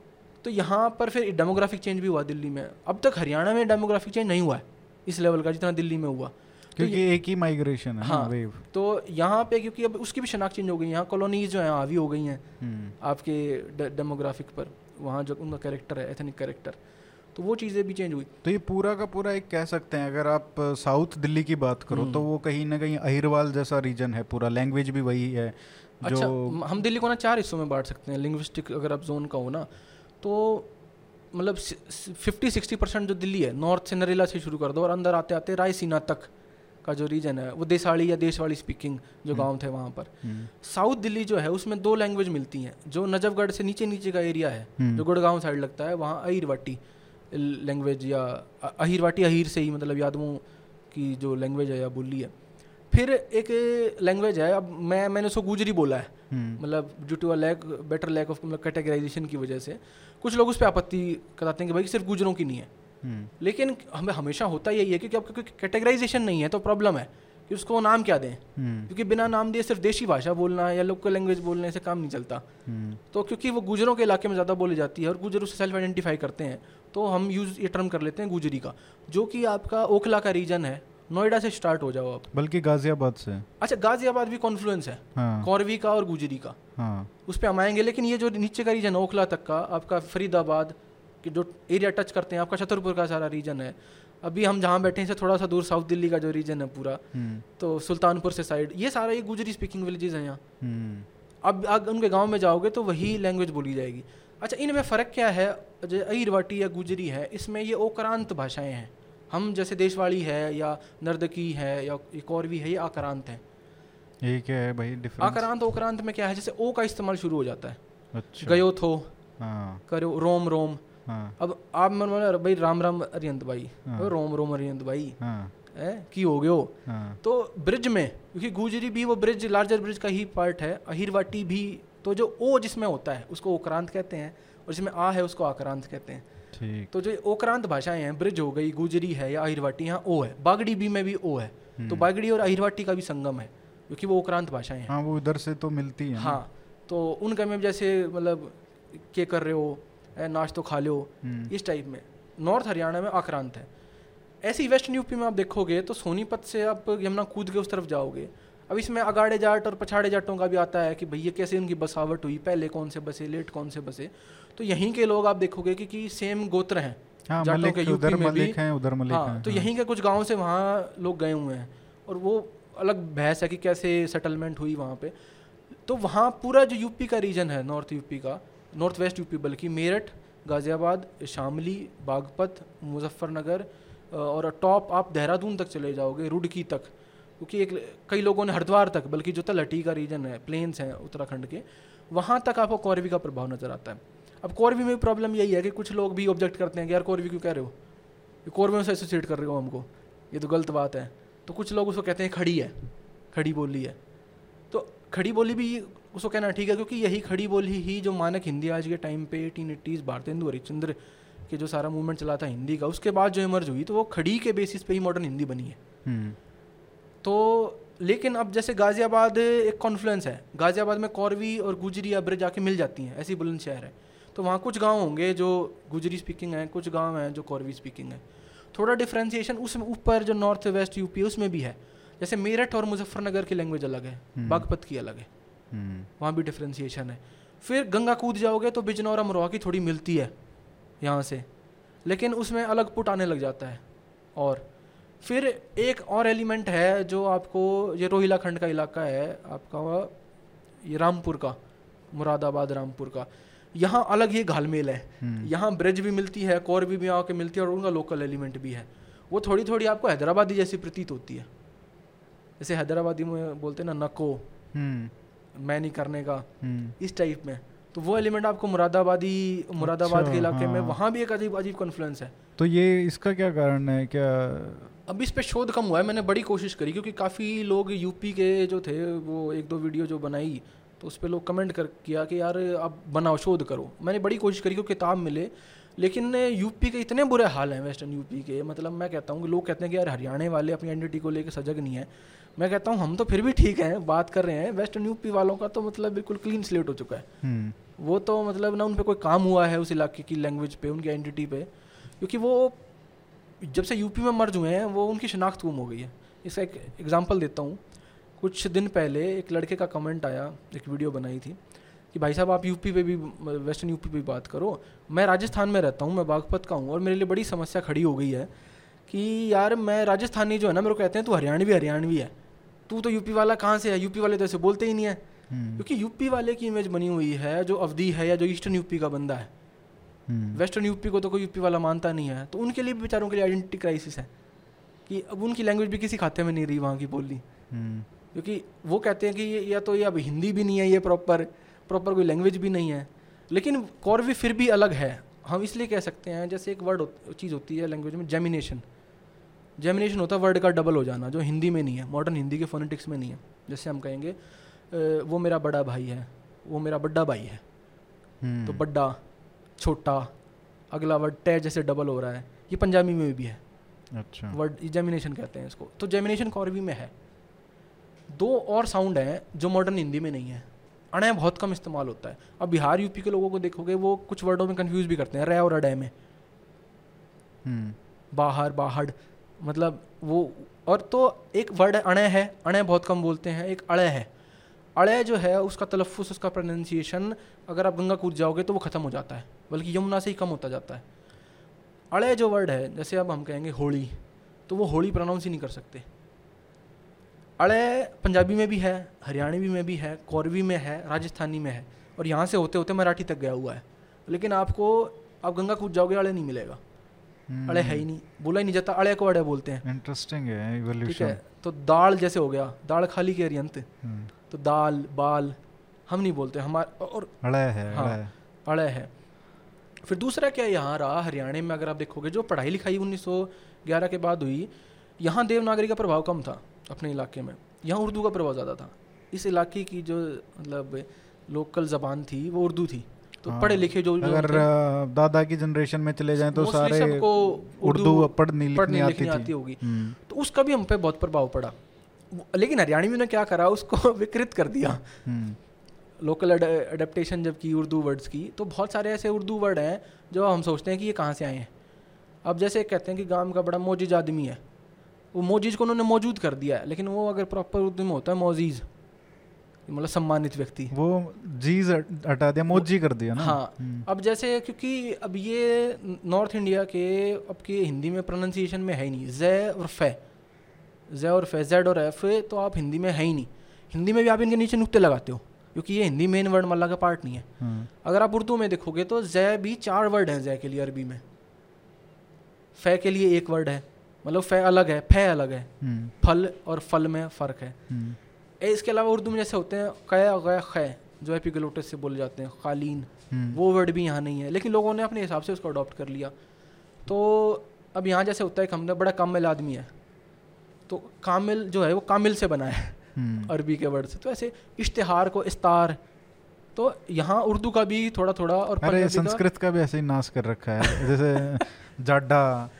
तो यहाँ पर फिर डेमोग्राफिक चेंज भी हुआ दिल्ली में। अब तक हरियाणा में डेमोग्राफिक चेंज नहीं हुआ है इस लेवल का जितना दिल्ली में हुआ। क्योंकि तो एक ही माइग्रेशन है हाँ। वेव तो यहाँ पे क्योंकि अब उसकी भी शनाख्त चेंज हो गई यहाँ कॉलोनीज जो हैं हावी हो गई हैं हम्म। आपके डेमोग्राफिक पर। वहाँ जो उनका कैरेक्टर है एथनिक कैरेक्टर तो वो चीज़ें भी चेंज हुई। तो ये पूरा का पूरा एक कह सकते हैं अगर आप साउथ दिल्ली की बात करो हम्म। तो वो कहीं ना कहीं अहिरवाल जैसा रीजन है पूरा लैंग्वेज भी वही है अच्छा जो म- हम दिल्ली को ना चार हिस्सों में बांट सकते हैं लिंग्विस्टिक अगर आप जोन का हो ना तो मतलब फिफ्टी सिक्सटी परसेंट जो दिल्ली है नॉर्थ से नरेला से शुरू कर दो और अंदर आते आते रायसीना तक का जो रीजन है वो देसाड़ी या देशवाड़ी स्पीकिंग जो हम्म। गाँव थे वहाँ पर हम्म, साउथ दिल्ली जो है उसमें दो लैंग्वेज मिलती हैं जो नजफगढ़ से नीचे नीचे का एरिया है हम्म। जो गुड़गांव साइड लगता है वहाँ अहिरवाटी लैंग्वेज या अहिरवाटी अहिर से ही मतलब यादवों की जो लैंग्वेज है या बोली है फिर एक लैंग्वेज है अब मैं मैंने उसको गुजरी बोला है। हम्म, मतलब due to a lack better lack of मतलब कैटेगराइजेशन की वजह से। कुछ लोग उस पर आपत्ति कराते हैं कि भाई सिर्फ़ गुजरों की नहीं है। हम्म, लेकिन हमें हमेशा होता यही है क्योंकि क्योंकि कैटेगराइजेशन नहीं है तो प्रॉब्लम है कि उसको नाम क्या दें। हम्म, क्योंकि बिना नाम दिए सिर्फ़ देशी भाषा बोलना या लोकल लैंग्वेज बोलने से काम नहीं चलता। तो क्योंकि वो गुजरों के इलाके में ज़्यादा बोली जाती है और गुजर उससे सेल्फ आइडेंटिफाई करते हैं तो हम यूज़ ये टर्म कर लेते हैं गुजरी का जो कि आपका ओखला का रीजन है। नोएडा से स्टार्ट हो जाओ आप। बल्कि गाजियाबाद से। अच्छा गाजियाबाद भी कॉन्फ्लुएंस है। हाँ। कौरवी का और गुजरी का। हाँ। उस पर हम आएँगे लेकिन ये जो नीचे का रीजन है ओखला तक का आपका फरीदाबाद के जो एरिया टच करते हैं आपका छतरपुर का सारा रीजन है। अभी हम जहाँ बैठे हैं इससे थोड़ा सा दूर साउथ दिल्ली का जो रीजन है पूरा हम्म, तो सुल्तानपुर से साइड ये सारा ये गुजरी स्पीकिंग विलेजेस हैं यहाँ। हम्म, अब अब उनके गाँव में जाओगे तो वही लैंग्वेज बोली जाएगी। अच्छा इनमें फ़र्क क्या है? जो अहिरवाटी या गुजरी है इसमें ये ओकरांत भाषाएँ हैं। हम जैसे देशवाड़ी है या नर्दकी है या एक और भी है ये आक्रांत है। ये क्या है भाई डिफरेंस आक्रांत ओक्रांत में क्या है जैसे ओ का इस्तेमाल शुरू हो जाता है। अच्छा। गयो थो हाँ। करो रोम रोम। हाँ। अब आप मन बोले भाई राम राम अरियंत भाई। हाँ। रोम रोम अरियंत भाई। हाँ। है की हो गयो? हाँ। तो ब्रिज में क्योंकि गुजरी भी वो ब्रिज लार्जर ब्रिज का ही पार्ट है अहिरवाटी भी तो जो ओ जिसमें होता है उसको ओक्रांत कहते हैं और जिसमें आ है उसको आक्रांत कहते हैं। तो जो ओक्रांत भाषाएँ हैं ब्रिज हो गई गुजरी है या अहिरवाटी यहाँ ओ है बागड़ी बी में भी ओ है। तो हम्म। बागड़ी और अहिरवाटी का भी संगम है क्योंकि वो ओक्रांत भाषाएँ हैं। हाँ वो उधर से तो मिलती है हाँ तो उनका में जैसे मतलब के कर रहे हो नाच तो खा लो हम्म, इस टाइप में। नॉर्थ हरियाणा में आक्रांत है। ऐसे ही वेस्टर्न यूपी में आप देखोगे तो सोनीपत से आप यमुना कूद के उस तरफ़ जाओगे। अब इसमें अगाड़े जाट और पछाड़े जाटों का भी आता है कि भैया कैसे उनकी बसावट हुई पहले कौन से बसे लेट कौन से बसे। तो यहीं के लोग आप देखोगे कि, कि सेम गोत्र हैं। हाँ जाटों मलिक के यूपी उधर में भी- हैं उधर मलिक हाँ हैं तो यहीं के कुछ गाँव से वहाँ लोग गए हुए हैं और वो अलग बहस है कि कैसे सेटलमेंट हुई वहाँ पे। तो वहाँ पूरा जो यूपी का रीजन है नॉर्थ यूपी का नॉर्थ वेस्ट यूपी बल्कि मेरठ गाज़ियाबाद शामली बागपत मुजफ्फरनगर और टॉप आप देहरादून तक चले जाओगे रुड़की तक। क्योंकि एक कई लोगों ने हरिद्वार तक बल्कि जो तलहटी का रीजन है प्लेन्स हैं उत्तराखंड के वहाँ तक आपको कौरवी का प्रभाव नज़र आता है। अब कौरवी में भी प्रॉब्लम यही है कि कुछ लोग भी ऑब्जेक्ट करते हैं कि यार कौरवी क्यों कह रहे हो? ये कौरवियों से एसोसिएट कर रहे हो हमको। ये तो गलत बात है। तो कुछ लोग उसको कहते हैं खड़ी है। खड़ी बोली है। तो खड़ी बोली भी उसको कहना ठीक है क्योंकि यही खड़ी बोली ही जो मानक हिंदी आज के टाइम पे एटीन एट्टीज़ भारतेंदु हरिश्चंद्र के जो सारा मूवमेंट चला था हिंदी का उसके बाद जो इमर्ज हुई तो वो खड़ी के बेसिस पे ही मॉडर्न हिंदी बनी है। हम्म, तो लेकिन अब जैसे गाज़ियाबाद एक कॉन्फ्लुएंस है। गाज़ियाबाद में कौरवी और गुजरी या ब्रिज आके मिल जाती हैं ऐसी बुलंदशहर है। तो वहाँ कुछ गाँव होंगे जो गुजरी स्पीकिंग है कुछ गाँव हैं जो कौरवी स्पीकिंग है। थोड़ा डिफ्रेंसिएशन उस ऊपर जो नॉर्थ वेस्ट यूपी है उसमें भी है। जैसे मेरठ और मुजफ्फरनगर की लैंग्वेज अलग है हम्म। बागपत की अलग है। हम्म, वहाँ भी डिफ्रेंसिएशन है। फिर गंगा कूद जाओगे तो बिजनौर अमरोहा की थोड़ी मिलती है यहाँ से। लेकिन उसमें अलग पुट आने लग जाता है। और फिर एक और एलिमेंट है जो आपको ये रोहिला खंड का इलाका है आपका ये रामपुर का मुरादाबाद रामपुर का। यहाँ अलग ही घालमेल है। हम्म, यहाँ ब्रिज भी मिलती है कौर भी, भी आके मिलती है और उनका लोकल एलिमेंट भी है। वो थोड़ी थोड़ी आपको हैदराबादी जैसी प्रतीत होती है। जैसे हैदराबादी में बोलते हैं ना नको हम्म, मैं नहीं करने का। हम्म, इस टाइप में। तो वो एलिमेंट आपको मुरादाबादी मुरादाबाद अच्छा, के इलाके में हाँ। वहाँ भी एक अजीब अजीब कॉन्फ्लुएंस है। तो ये इसका क्या कारण है? क्या अब इस पे शोध कम हुआ है। मैंने बड़ी कोशिश करी क्योंकि काफ़ी लोग यूपी के जो थे वो एक दो वीडियो जो बनाई तो उस पर लोग कमेंट कर किया कि यार अब बनाओ शोध करो। मैंने बड़ी कोशिश करी कि किताब मिले लेकिन यूपी के इतने बुरे हाल हैं वेस्टर्न यूपी के। मतलब मैं कहता हूँ कि लोग कहते हैं कि यार हरियाणा वाले अपनी आइडेंटिटी को लेकर सजग नहीं है। मैं कहता हूँ हम तो फिर भी ठीक हैं बात कर रहे हैं। वेस्टर्न यूपी वालों का तो मतलब बिल्कुल क्लीन स्लेट हो चुका है। हम्म, वो तो मतलब ना उन पर कोई काम हुआ है उस इलाके की लैंग्वेज पे उनकी आइडेंटिटी पे। क्योंकि वो जब से यूपी में मर्ज हुए हैं वो उनकी शनाख्त गुम हो गई है। इसका एक एग्ज़ाम्पल देता हूँ। कुछ दिन पहले एक लड़के का कमेंट आया एक वीडियो बनाई थी कि भाई साहब आप यूपी पे भी वेस्टर्न यूपी पे भी बात करो। मैं राजस्थान में रहता हूँ मैं बागपत का हूँ और मेरे लिए बड़ी समस्या खड़ी हो गई है कि यार मैं राजस्थानी जो है ना मेरे को कहते हैं तू हरियाणवी हरियाणवी है। तू तो यूपी वाला कहाँ से है? यूपी वाले तो ऐसे बोलते ही नहीं है। हम्म, क्योंकि यूपी वाले की इमेज बनी हुई है जो अवधि है या जो ईस्टर्न यूपी का बंदा है। हम्म, वेस्टर्न यूपी को तो कोई यूपी वाला मानता नहीं है तो उनके लिए बेचारों के लिए आइडेंटिटी क्राइसिस है कि अब उनकी लैंग्वेज भी किसी खाते में नहीं रही वहाँ की बोली। हम्म, क्योंकि वो कहते हैं कि ये या तो ये अब हिंदी भी नहीं है ये प्रॉपर प्रॉपर कोई लैंग्वेज भी नहीं है। लेकिन कौरवी फिर भी अलग है। हम इसलिए कह सकते हैं जैसे एक वर्ड चीज़ होती है लैंग्वेज में जेमिनेशन जेमिनेशन होता है वर्ड का डबल हो जाना जो हिंदी में नहीं है मॉडर्न हिंदी के फोनेटिक्स में नहीं है। जैसे हम कहेंगे वो मेरा बड़ा भाई है वो मेरा बड्डा भाई है। हम्म, तो बड्डा छोटा अगला वर्ड टे जैसे डबल हो रहा है ये पंजाबी में भी है। अच्छा। वर्ड जेमिनेशन कहते हैं इसको। तो जेमिनेशन कौरवी में है। दो और साउंड हैं जो मॉडर्न हिंदी में नहीं है। अणय बहुत कम इस्तेमाल होता है। अब बिहार यूपी के लोगों को देखोगे वो कुछ वर्डों में कंफ्यूज भी करते हैं। रे और अडय में। हम्म, बाहर बाहर मतलब वो और तो एक वर्ड अणय है। अणय बहुत कम बोलते हैं एक अड़य है। अड़य जो है उसका तलफ़ुस उसका प्रोनाउंसिएशन अगर आप गंगा कूद जाओगे तो वो ख़त्म हो जाता है बल्कि यमुना से ही कम होता जाता है। अड़य जो वर्ड है जैसे अब हम कहेंगे होली तो वो होली प्रोनाउंस ही नहीं कर सकते। अड़य पंजाबी में भी है हरियाणवी में भी है कौरवी में है राजस्थानी में है। और यहाँ से होते होते मराठी तक गया हुआ है। लेकिन आपको आप गंगा कूद जाओगे अड़े नहीं मिलेगा। हम्म, अड़े है ही नहीं। बोला ही नहीं जाता अड़े को अड़े बोलते हैं। इंटरेस्टिंग है ठीक है? तो दाल जैसे हो गया दाल खाली के अरियंत हम्म, तो दाल बाल हम नहीं बोलते हमारे और अड़े है हाँ। अड़ा है। अड़े है। फिर दूसरा क्या यहाँ रहा हरियाणा में अगर आप देखोगे जो पढ़ाई लिखाई 1911 के बाद हुई यहाँ देवनागरी का प्रभाव कम था। अपने इलाके में। यहाँ उर्दू का प्रभाव ज़्यादा था। इस इलाके की जो मतलब लोकल ज़बान थी वो उर्दू थी। तो हाँ। पढ़े लिखे जो अगर दादा की जनरेशन में चले जाएँ तो सारे सबको उर्दू पढ़नी पढ़ने लिखनी लिखनी आती आती होगी। हम्म, तो उसका भी हम पे बहुत प्रभाव पड़ा। लेकिन हरियाणवी ने क्या करा उसको विकृत कर दिया। लोकल अडेप्टेशन जब की उर्दू वर्ड्स की। तो बहुत सारे ऐसे उर्दू वर्ड हैं जो हम सोचते हैं कि ये कहाँ से आए हैं। अब जैसे कहते हैं कि गाँव का बड़ा मोजिज आदमी है। वो मोजिज को उन्होंने मौजूद कर दिया है लेकिन वो अगर प्रॉपर उर्दू में होता है मोजीज मतलब सम्मानित व्यक्ति वो जीज हटा दिया मोजी कर दिया ना? हाँ हम्म, अब जैसे क्योंकि अब ये नॉर्थ इंडिया के अब के हिंदी में प्रोनाउंसिएशन में है ही नहीं जय और फे जय और फे जेड और एफ़ तो आप हिंदी में है ही नहीं। हिंदी में भी आप इनके नीचे नुकते लगाते हो क्योंकि ये हिंदी मेन वर्ड मल्ला का पार्ट नहीं है। हाँ, अगर आप उर्दू में देखोगे तो जय भी चार वर्ड हैं जय के लिए अरबी में। फे के लिए एक वर्ड है। मतलब फे अलग है फे अलग है। हम्म, फल और फल में फ़र्क है। हम्म, इसके अलावा उर्दू में जैसे होते हैं कया गया खे जो एपिगलोटस से बोले जाते हैं कालीन हम्म, वो वर्ड भी यहाँ नहीं है। लेकिन लोगों ने अपने हिसाब से उसको अडॉप्ट कर लिया। तो अब यहाँ जैसे होता है कि हमने बड़ा कामिल आदमी है। तो कामिल जो है वो कामिल से बना है अरबी के वर्ड से। तो ऐसे इश्तहार को इस्तार। तो यहाँ उर्दू का भी थोड़ा थोड़ा और अरे पंजाबी का संस्कृत का भी ऐसे ही नाश कर रखा है। जैसे जाड्डा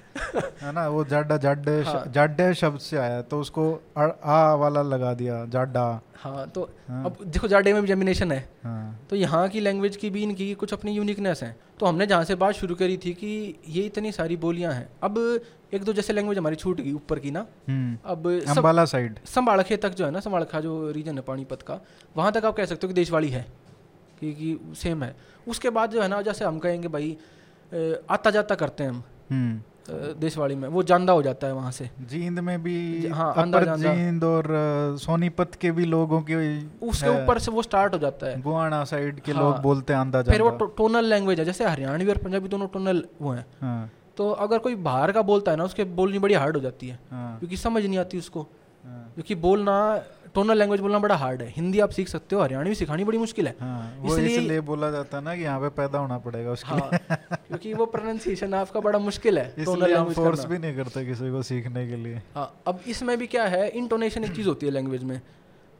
है ना वो जाड्डा जाड्डे हाँ। जाड्डे शब्द से आया तो उसको आ वाला लगा दिया जाड्डा हाँ तो हाँ, अब देखो जाडे में भी जेमिनेशन है। हाँ, तो यहाँ की लैंग्वेज की भी इनकी कुछ अपनी यूनिकनेस है। तो हमने जहाँ से बात शुरू करी थी कि ये इतनी सारी बोलियाँ हैं। अब एक दो जैसे लैंग्वेज हमारी छूट गई ऊपर की ना। हम्म, अब अम्बाला साइड संभाड़खे तक जो है ना संभाड़खा जो रीजन है पानीपत का वहाँ तक आप कह सकते हो कि देशवाड़ी है कि, कि सेम है। उसके बाद जो है ना जैसे हम कहेंगे भाई आता जाता करते हैं हम। हम्म, देशवाड़ी में वो जानदा हो जाता है वहाँ से। जींद में भी हाँ, अंदर अपर जींद और सोनीपत के भी लोगों की उसके ऊपर से वो स्टार्ट हो जाता है। गुआना साइड के हाँ। लोग बोलते हैं आंदा फिर वो टो, टोनल लैंग्वेज है जैसे हरियाणवी और पंजाबी दोनों टोनल वो हैं। हाँ, तो अगर कोई बाहर का बोलता है ना उसके बोलनी बड़ी हार्ड हो जाती है। हाँ, क्योंकि समझ नहीं आती उसको। हाँ, क्योंकि बोलना टोनल लैंग्वेज बोलना बड़ा हार्ड है। हिंदी आप सीख सकते हो हरियाणवी सिखानी बड़ी मुश्किल है। हाँ, इसलिए- इसलिए बोला जाता है ना कि यहाँ पे पैदा होना पड़ेगा उसके हाँ क्योंकि वो प्रोनाउंसिएशन आपका बड़ा मुश्किल है टोनल लैंग्वेज फोर्स भी नहीं करते किसी को सीखने के लिए। हाँ अब इसमें भी क्या है इंटोनेशन एक चीज़ होती है लैंग्वेज में।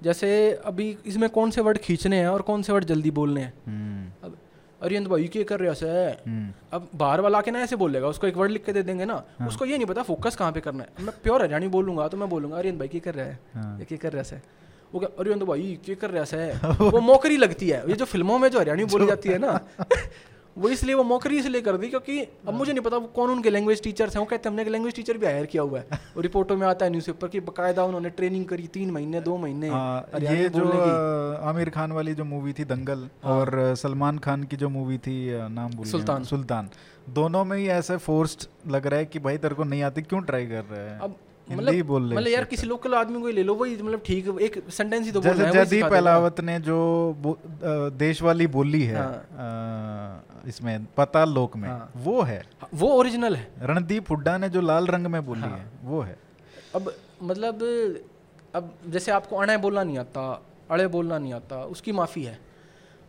जैसे अभी इसमें कौन से वर्ड खींचने हैं और कौन से वर्ड जल्दी बोलने हैं? हम्म, अब अरियंत भाई क्या कर रहे हो से हम्म, अब बाहर वाला के ना ऐसे बोलेगा उसको एक वर्ड लिख के दे देंगे ना हाँ। उसको ये नहीं पता फोकस कहाँ पे करना है। मैं प्योर हरियाणी बोलूँगा तो मैं बोलूँगा अरियंत भाई क्या कर रहा है हाँ, ये क्या कर रहा है वो क्या अरियंत भाई क्या कर रहा है वो मोकरी लगती है। ये जो फ़िल्मों में जो हरियाणी बोली जाती है ना वो इसलिए वो मौकरी इसलिए कर दी क्योंकि अब मुझे नहीं पता वो कौन उनके लैंग्वेज टीचर्स हैं। वो कहते हैं हमने एक लैंग्वेज टीचर भी हायर किया हुआ है। और रिपोर्टों में आता है न्यूज़पेपर की बकायदा उन्होंने ट्रेनिंग करी तीन महीने दो महीने हाँ, ये जो आमिर खान वाली जो मूवी थी दंगल हाँ। और सलमान खान की जो मूवी थी नाम सुल्तान। सुल्तान। दोनों में ही ऐसे फोर्स्ड लग रहा है कि भाई तेरे को नहीं आती क्यों ट्राई कर रहे हैं? अब मतलब बोल मतलब यार किसी लोकल आदमी को ही ले लो वही मतलब ठीक एक सेंटेंस ही तो है जयदीप ने जो देश वाली बोली है हाँ। इसमें पाताल लोक में हाँ। वो है हाँ, वो ओरिजिनल है रणदीप हुड्डा ने जो लाल रंग में बोली हाँ। है वो है अब मतलब अब जैसे आपको अणे बोलना नहीं आता अड़े बोलना नहीं आता उसकी माफ़ी है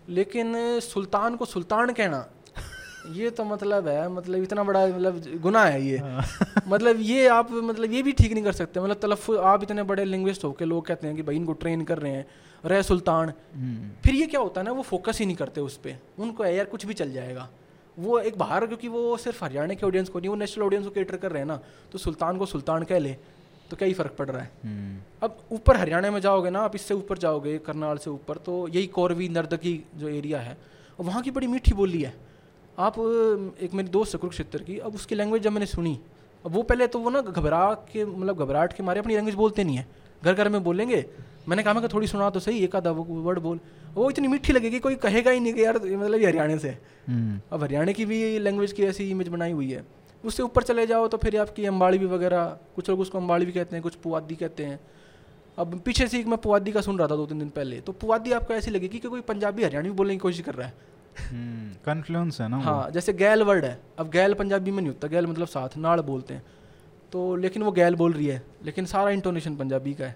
लेकिन सुल्तान को सुल्तान कहना ये तो मतलब है मतलब इतना बड़ा मतलब गुना है ये। हाँ। मतलब ये आप मतलब ये भी ठीक नहीं कर सकते। मतलब तलफ़ आप इतने बड़े लिंग्विस्ट हो के लोग कहते हैं कि भाई इनको ट्रेन कर रहे हैं रह सुल्तान। हम्म, फिर ये क्या होता है ना वो फोकस ही नहीं करते उस पर उनको है यार कुछ भी चल जाएगा। वो एक बाहर क्योंकि वो सिर्फ़ हरियाणा के ऑडियंस को नहीं वो नेशनल ऑडियंस को केटर कर रहे हैं ना तो सुल्तान को सुल्तान कह ले तो क्या ही फ़र्क पड़ रहा है? हम्म, अब ऊपर हरियाणा में जाओगे ना आप इससे ऊपर जाओगे करनाल से ऊपर तो यही कौरवी नर्दकी जो एरिया है वहाँ की बड़ी मीठी बोली है। आप एक मेरी दोस्त है कुरुक्षेत्र की अब उसकी लैंग्वेज जब मैंने सुनी अब वो पहले तो वो ना घबरा के मतलब घबराहट के मारे अपनी लैंग्वेज बोलते नहीं है। घर घर में बोलेंगे मैंने कहा मैं कहा, थोड़ी सुना तो सही एक आधा वर्ड बोल। वो इतनी मीठी लगेगी कोई कहेगा ही नहीं कि यार मतलब ये हरियाणा से है। हम्म, अब हरियाणा की भी लैंग्वेज की ऐसी इमेज बनाई हुई है। उससे ऊपर चले जाओ तो फिर आपकी अम्बाड़ी भी वगैरह कुछ लोग उसको अम्बाड़ी भी कहते हैं कुछ पुआदी कहते हैं। अब पीछे से एक मैं पुआदी का सुन रहा था दो तीन दिन पहले तो पुआदी आपको ऐसी लगेगी कि कोई पंजाबी हरियाणवी बोलने की कोशिश कर रहा है। कन्फ्लुएंस है ना हाँ जैसे गैल वर्ड है। अब गैल पंजाबी में नहीं होता गैल मतलब साथ नाड़ बोलते हैं। तो लेकिन वो गैल बोल रही है लेकिन सारा इंटोनेशन पंजाबी का है।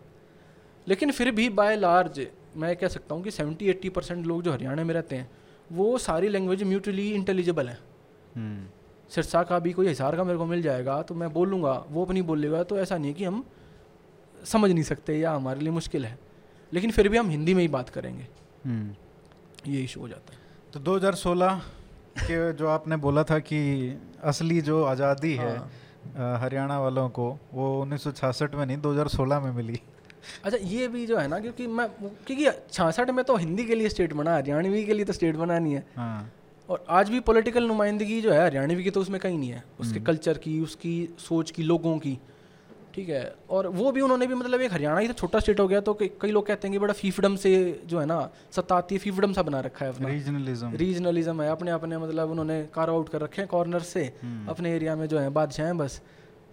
लेकिन फिर भी बाय लार्ज मैं कह सकता हूँ कि सेवेंटी एट्टी परसेंट लोग जो हरियाणा में रहते हैं वो सारी लैंग्वेज म्यूचुअली इंटेलिजिबल है। हम्म, सिरसा का भी कोई हिसार का मेरे को मिल जाएगा तो मैं बोलूँगा वो अपनी बोलेगा तो ऐसा नहीं है कि हम समझ नहीं सकते या हमारे लिए मुश्किल है। लेकिन फिर भी हम हिंदी में ही बात करेंगे। हम्म। ये इशू हो जाता है। तो 2016 के जो आपने बोला था कि असली जो आज़ादी है हाँ। हरियाणा वालों को वो 1966 में नहीं 2016 में मिली। अच्छा ये भी जो है ना क्योंकि मैं क्योंकि छियासठ में तो हिंदी के लिए स्टेट बना हरियाणवी के लिए तो स्टेट बना नहीं है। हाँ। और आज भी पॉलिटिकल नुमाइंदगी जो है हरियाणवी की तो उसमें कहीं नहीं है। उसके कल्चर की उसकी सोच की लोगों की। ठीक है। और वो भी उन्होंने भी मतलब एक हरियाणा ही तो छोटा स्टेट हो गया तो कई लोग कहते हैं कि बड़ा फीफडम से जो है ना सत्ता आती है फीफडम सा बना रखा है अपना। रीजनलिज्म रीजनलिज्म है अपने अपने मतलब उन्होंने कार आउट कर रखे हैं कॉर्नर से अपने एरिया में जो है बादशाह हैं बस।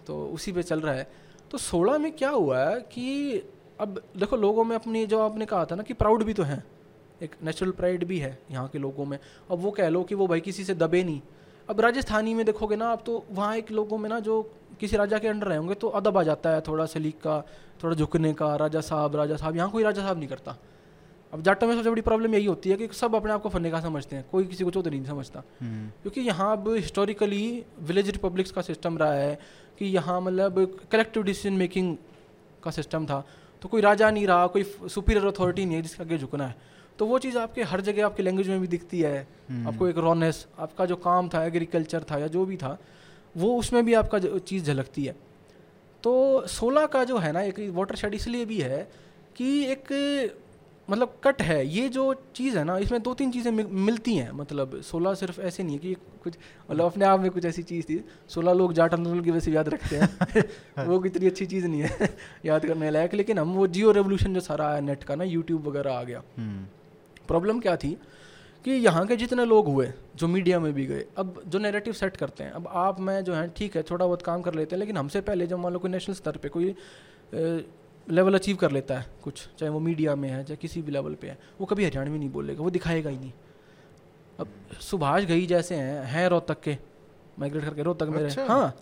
तो उसी पे चल रहा है। तो सोलह में क्या हुआ है कि अब देखो लोगों में अपनी जो आपने कहा था ना कि प्राउड भी तो है एक नेचुरल प्राइड भी है यहाँ के लोगों में। अब वो कह लो कि वो भाई किसी से दबे नहीं। अब राजस्थानी में देखोगे ना आप तो वहाँ एक लोगों में ना जो किसी राजा के अंडर रहे होंगे तो अदब आ जाता है थोड़ा सलीक का थोड़ा झुकने का राजा साहब राजा साहब यहाँ कोई राजा साहब नहीं करता। अब जाटों में सबसे बड़ी प्रॉब्लम यही होती है कि सब अपने आप को फन्ने का समझते हैं कोई किसी को चौधरी नहीं समझता। हम्म, क्योंकि यहाँ अब हिस्टोरिकली विलेज रिपब्लिक्स का सिस्टम रहा है कि यहाँ मतलब कलेक्टिव डिसीज़न मेकिंग का सिस्टम था। तो कोई राजा नहीं रहा कोई सुपीरियर अथॉरिटी नहीं है जिसके आगे झुकना है। तो वो चीज़ आपके हर जगह आपकी लैंग्वेज में भी दिखती है। आपको एक रॉनेस आपका जो काम था एग्रीकल्चर था या जो भी था वो उसमें भी आपका चीज़ झलकती है। तो सोलह का जो है ना एक वाटर शेड इसलिए भी है कि एक मतलब कट है। ये जो चीज़ है ना इसमें दो तीन चीज़ें मिलती हैं। मतलब सोलह सिर्फ़ ऐसे नहीं है कि कुछ मतलब अपने आप में कुछ ऐसी चीज़ थी। सोलह लोग जाट आंदोलन की वजह से याद रखते हैं। वो इतनी अच्छी चीज़ नहीं है याद करने लायक। लेकिन हम वो जियो रेवोल्यूशन जो सारा है नेट का ना यूट्यूब वगैरह आ गया। हम्म, प्रॉब्लम क्या थी? कि यहाँ के जितने लोग हुए जो मीडिया में भी गए अब जो नैरेटिव सेट करते हैं अब आप मैं जो है ठीक है थोड़ा बहुत काम कर लेते हैं लेकिन हमसे पहले जब मान लो कोई नेशनल स्तर पे कोई लेवल अचीव कर लेता है कुछ चाहे वो मीडिया में है चाहे किसी भी लेवल पे है वो कभी हरियाणवी नहीं बोलेगा वो दिखाएगा ही नहीं। अब सुभाष घई जैसे हैं हैं रोहतक के माइग्रेट करके रोहतक में अच्छा। हाँ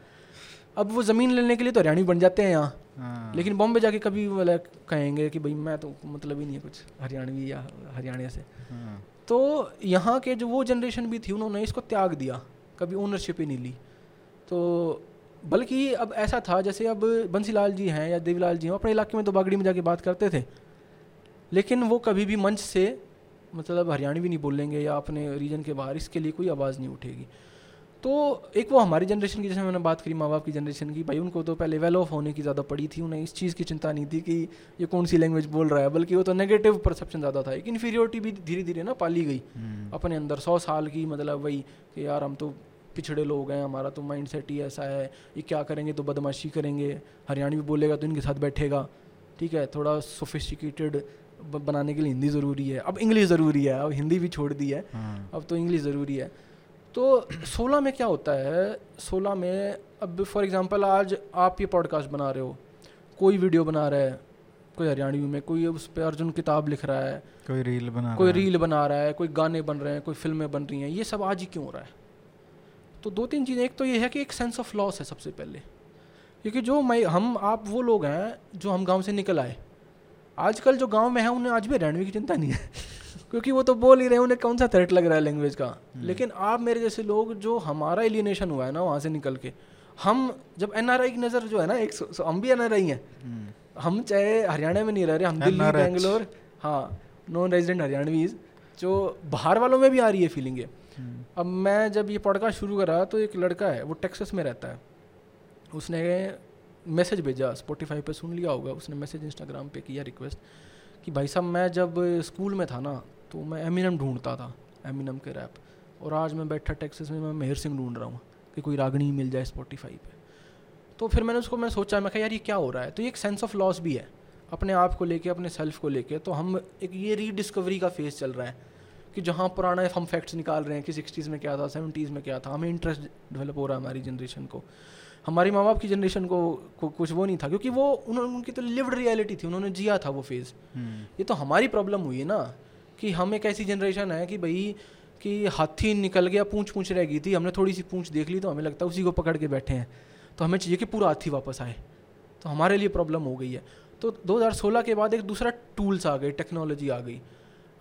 अब वो ज़मीन लेने के लिए तो हरियाणवी बन जाते हैं यहाँ हाँ, लेकिन बॉम्बे जाके कभी मतलब कहेंगे कि भाई मैं तो मतलब ही नहीं है कुछ हरियाणवी या हरियाणा से। हाँ, तो यहाँ के जो वो जनरेशन भी थी, उन्होंने इसको त्याग दिया। कभी ओनरशिप ही नहीं ली। तो बल्कि अब ऐसा था, जैसे अब बंसीलाल जी हैं या देवीलाल जी हैं अपने इलाके में तो बागड़ी में जाके बात करते थे। लेकिन वो कभी भी मंच से मतलब हरियाणवी नहीं बोलेंगे या अपने रीजन के बाहर इसके लिए कोई आवाज़ नहीं उठेगी। तो एक वो हमारी जनरेशन की जैसे मैंने बात करी माँ बाप की जनरेशन की भाई उनको तो पहले वेल ऑफ़ होने की ज़्यादा पड़ी थी उन्हें इस चीज़ की चिंता नहीं थी कि ये कौन सी लैंग्वेज बोल रहा है बल्कि वो तो नेगेटिव परसेप्शन ज़्यादा था एक इन्फीरियोरिटी भी धीरे धीरे ना पाली गई हम्म, अपने अंदर। सौ साल की मतलब वही कि यार हम तो पिछड़े लोग हैं हमारा तो माइंड सेट ही ऐसा है ये क्या करेंगे तो बदमाशी करेंगे हरियाणवी बोलेगा तो इनके साथ बैठेगा। ठीक है थोड़ा सोफिस्टिकेटेड बनाने के लिए हिंदी ज़रूरी है। अब इंग्लिश ज़रूरी है अब हिंदी भी छोड़ दी है। हाँ, अब तो इंग्लिश ज़रूरी है। तो सोलह में क्या होता है? सोलह में अब फॉर एग्जांपल आज आप ये पॉडकास्ट बना रहे हो कोई वीडियो बना रहा है कोई हरियाणवी में कोई उस पर अर्जुन किताब लिख रहा है कोई रील बना कोई रील बना रहा है कोई गाने बन रहे हैं कोई फ़िल्में बन रही हैं ये सब आज ही क्यों हो रहा है? तो दो तीन चीज़ें एक तो ये है कि एक सेंस ऑफ़ लॉस है सबसे पहले। क्योंकि जो मैं हम आप वो लोग हैं जो हम गाँव से निकल आए। आजकल जो गाँव में हैं उन्हें आज भी रहने की चिंता नहीं है। क्योंकि वो तो बोल ही रहे हैं उन्हें कौन सा थ्रेट लग रहा है लैंग्वेज का हम्म। लेकिन आप मेरे जैसे लोग जो हमारा एलियनेशन हुआ है ना वहाँ से निकल के हम जब एनआरआई की नज़र जो है ना एक सो- हम भी एन आर हैं हम्म। हम चाहे हरियाणा में नहीं रह रहे हम दिल्ली बेंगलोर हाँ नॉन रेजिडेंट हरियाणवीज जो बाहर वालों में भी आ रही है फीलिंग ये हम्म। अब मैं जब ये पॉडकास्ट शुरू करा तो एक लड़का है वो टेक्सस में रहता है उसने मैसेज भेजा स्पॉटिफाई पे सुन लिया होगा उसने मैसेज इंस्टाग्राम पे किया रिक्वेस्ट कि भाई साहब मैं जब स्कूल में था ना तो मैं एमिनम ढूंढता था एमिनम के रैप और आज मैं बैठा टेक्सास में मैं मेहर सिंह ढूंढ रहा हूँ कि कोई रागनी मिल जाए स्पॉटीफाई पे। तो फिर मैंने उसको मैं सोचा मैं कहा यार ये क्या हो रहा है? तो ये एक सेंस ऑफ़ लॉस भी है अपने आप को लेके अपने सेल्फ को लेके। तो हम एक ये रीडिस्कवरी का फ़ेज़ चल रहा है कि जहाँ पुराना हम फैक्ट्स निकाल रहे हैं कि सिक्सटीज़ में क्या था सेवेंटीज़ में क्या था। हमें इंटरेस्ट डेवलप हो रहा है हमारी जनरेशन को। हमारी माँ बाप की जनरेशन को, को कुछ वो नहीं था क्योंकि वो उन्होंने उनकी तो लिव्ड रियलिटी थी उन्होंने जिया था वो फ़ेज़ हम्म। ये तो हमारी प्रॉब्लम हुई है ना। कि हम एक ऐसी जनरेशन है कि भाई कि हाथी निकल गया पूंछ पूंछ रह गई थी हमने थोड़ी सी पूंछ देख ली तो हमें लगता है उसी को पकड़ के बैठे हैं। तो हमें चाहिए कि पूरा हाथी वापस आए। तो हमारे लिए प्रॉब्लम हो गई है। तो 2016 के बाद एक दूसरा टूल्स आ गए टेक्नोलॉजी आ गई।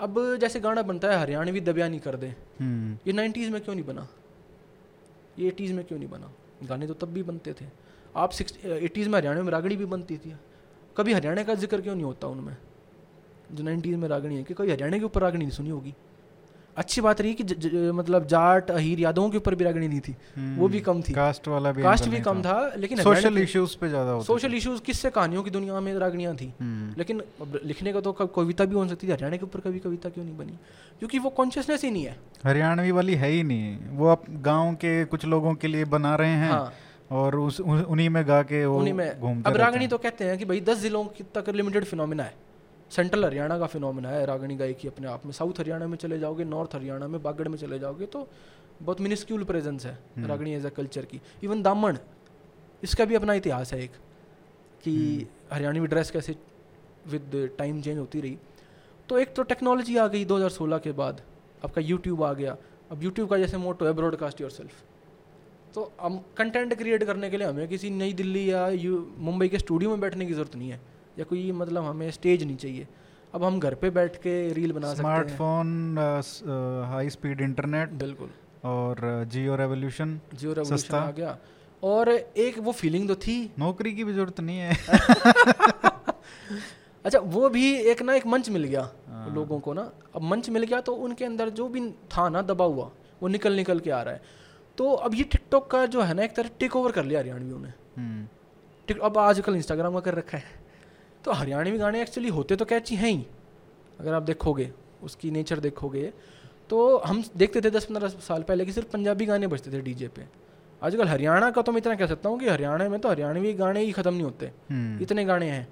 अब जैसे गाना बनता है हरियाणवी दबिया नहीं कर दे। हम्म। ये नाइन्टीज़ में क्यों नहीं बना? ये एटीज़ में क्यों नहीं बना? गाने तो तब भी बनते थे। आप सिक्स एटीज़ में हरियाणा में रागड़ी भी बनती थी। कभी हरियाणा का ज़िक्र क्यों नहीं होता उनमें? जो नाइन्टीज़ में रागड़ी है कि कोई हरियाणा के ऊपर रागड़ी नहीं सुनी होगी। अच्छी बात रही कि ज, ज, ज, मतलब जाट अहीर यादवों के ऊपर भी रागड़ी नहीं थी। वो भी कम थी। कास्ट वाला भी कास्ट भी कम था। लेकिन सोशल इश्यूज़ पे ज़्यादा सोशल इश्यूज़ किससे? कहानियों की दुनिया में रागड़ियाँ थी। हम्म। लेकिन लिखने का तो कविता भी हो सकती थी। हरियाणा के ऊपर कभी कविता क्यों नहीं बनी? क्योंकि वो कॉन्शियसनेस ही नहीं है। हरियाणवी वाली है ही नहीं। वो आप गाँव के कुछ लोगों के लिए बना रहे हैं हाँ। और उस उन्हीं में गा के वो घूमते अब रागनी तो कहते हैं कि भाई दस जिलों तक लिमिटेड फिनोमिना है। सेंट्रल हरियाणा का फिनोमिना है रागनी गायकी अपने आप में। साउथ हरियाणा में चले जाओगे नॉर्थ हरियाणा में बागड़ में चले जाओगे तो बहुत मिनिस्क्यूल प्रेजेंस है रागणी एज अ कल्चर की। इवन दामण इसका भी अपना इतिहास है एक कि हम्म। हरियाणवी ड्रेस कैसे विद टाइम चेंज होती रही। तो एक तो टेक्नोलॉजी आ गई 2016 के बाद आपका यूट्यूब आ गया। अब यूट्यूब का जैसे मोटो है ब्रॉडकास्ट योर सेल्फ तो हम कंटेंट क्रिएट करने के लिए हमें किसी नई दिल्ली या यू मुंबई के स्टूडियो में बैठने की ज़रूरत नहीं है। या कोई मतलब हमें स्टेज नहीं चाहिए। अब हम घर पे बैठ के रील बना सकते हैं। स्मार्टफ़ोन हाई स्पीड इंटरनेट बिल्कुल। और जियो रेवोल्यूशन जियो रेवोल्यूशन आ गया। और एक वो फीलिंग तो थी। नौकरी की भी ज़रूरत नहीं है। अच्छा वो भी एक ना एक मंच मिल गया हाँ। लोगों को ना। अब मंच मिल गया तो उनके अंदर जो भी था ना दबा हुआ वो निकल निकल के आ रहा है। तो अब ये टिकटॉक का जो है ना एक तरह टेक ओवर कर लिया हरियाणवियों ने। हम्म, टिक अब आजकल इंस्टाग्राम का कर रखा है। तो हरियाणवी गाने एक्चुअली होते तो कैची हैं ही। अगर आप देखोगे उसकी नेचर देखोगे तो हम देखते थे दस पंद्रह साल पहले कि सिर्फ़ पंजाबी गाने बजते थे डीजे पे। आजकल हरियाणा का तो मैं इतना कह सकता हूँ कि हरियाणा में तो हरियाणवी गाने ही ख़त्म नहीं होते। हम्म। इतने गाने हैं।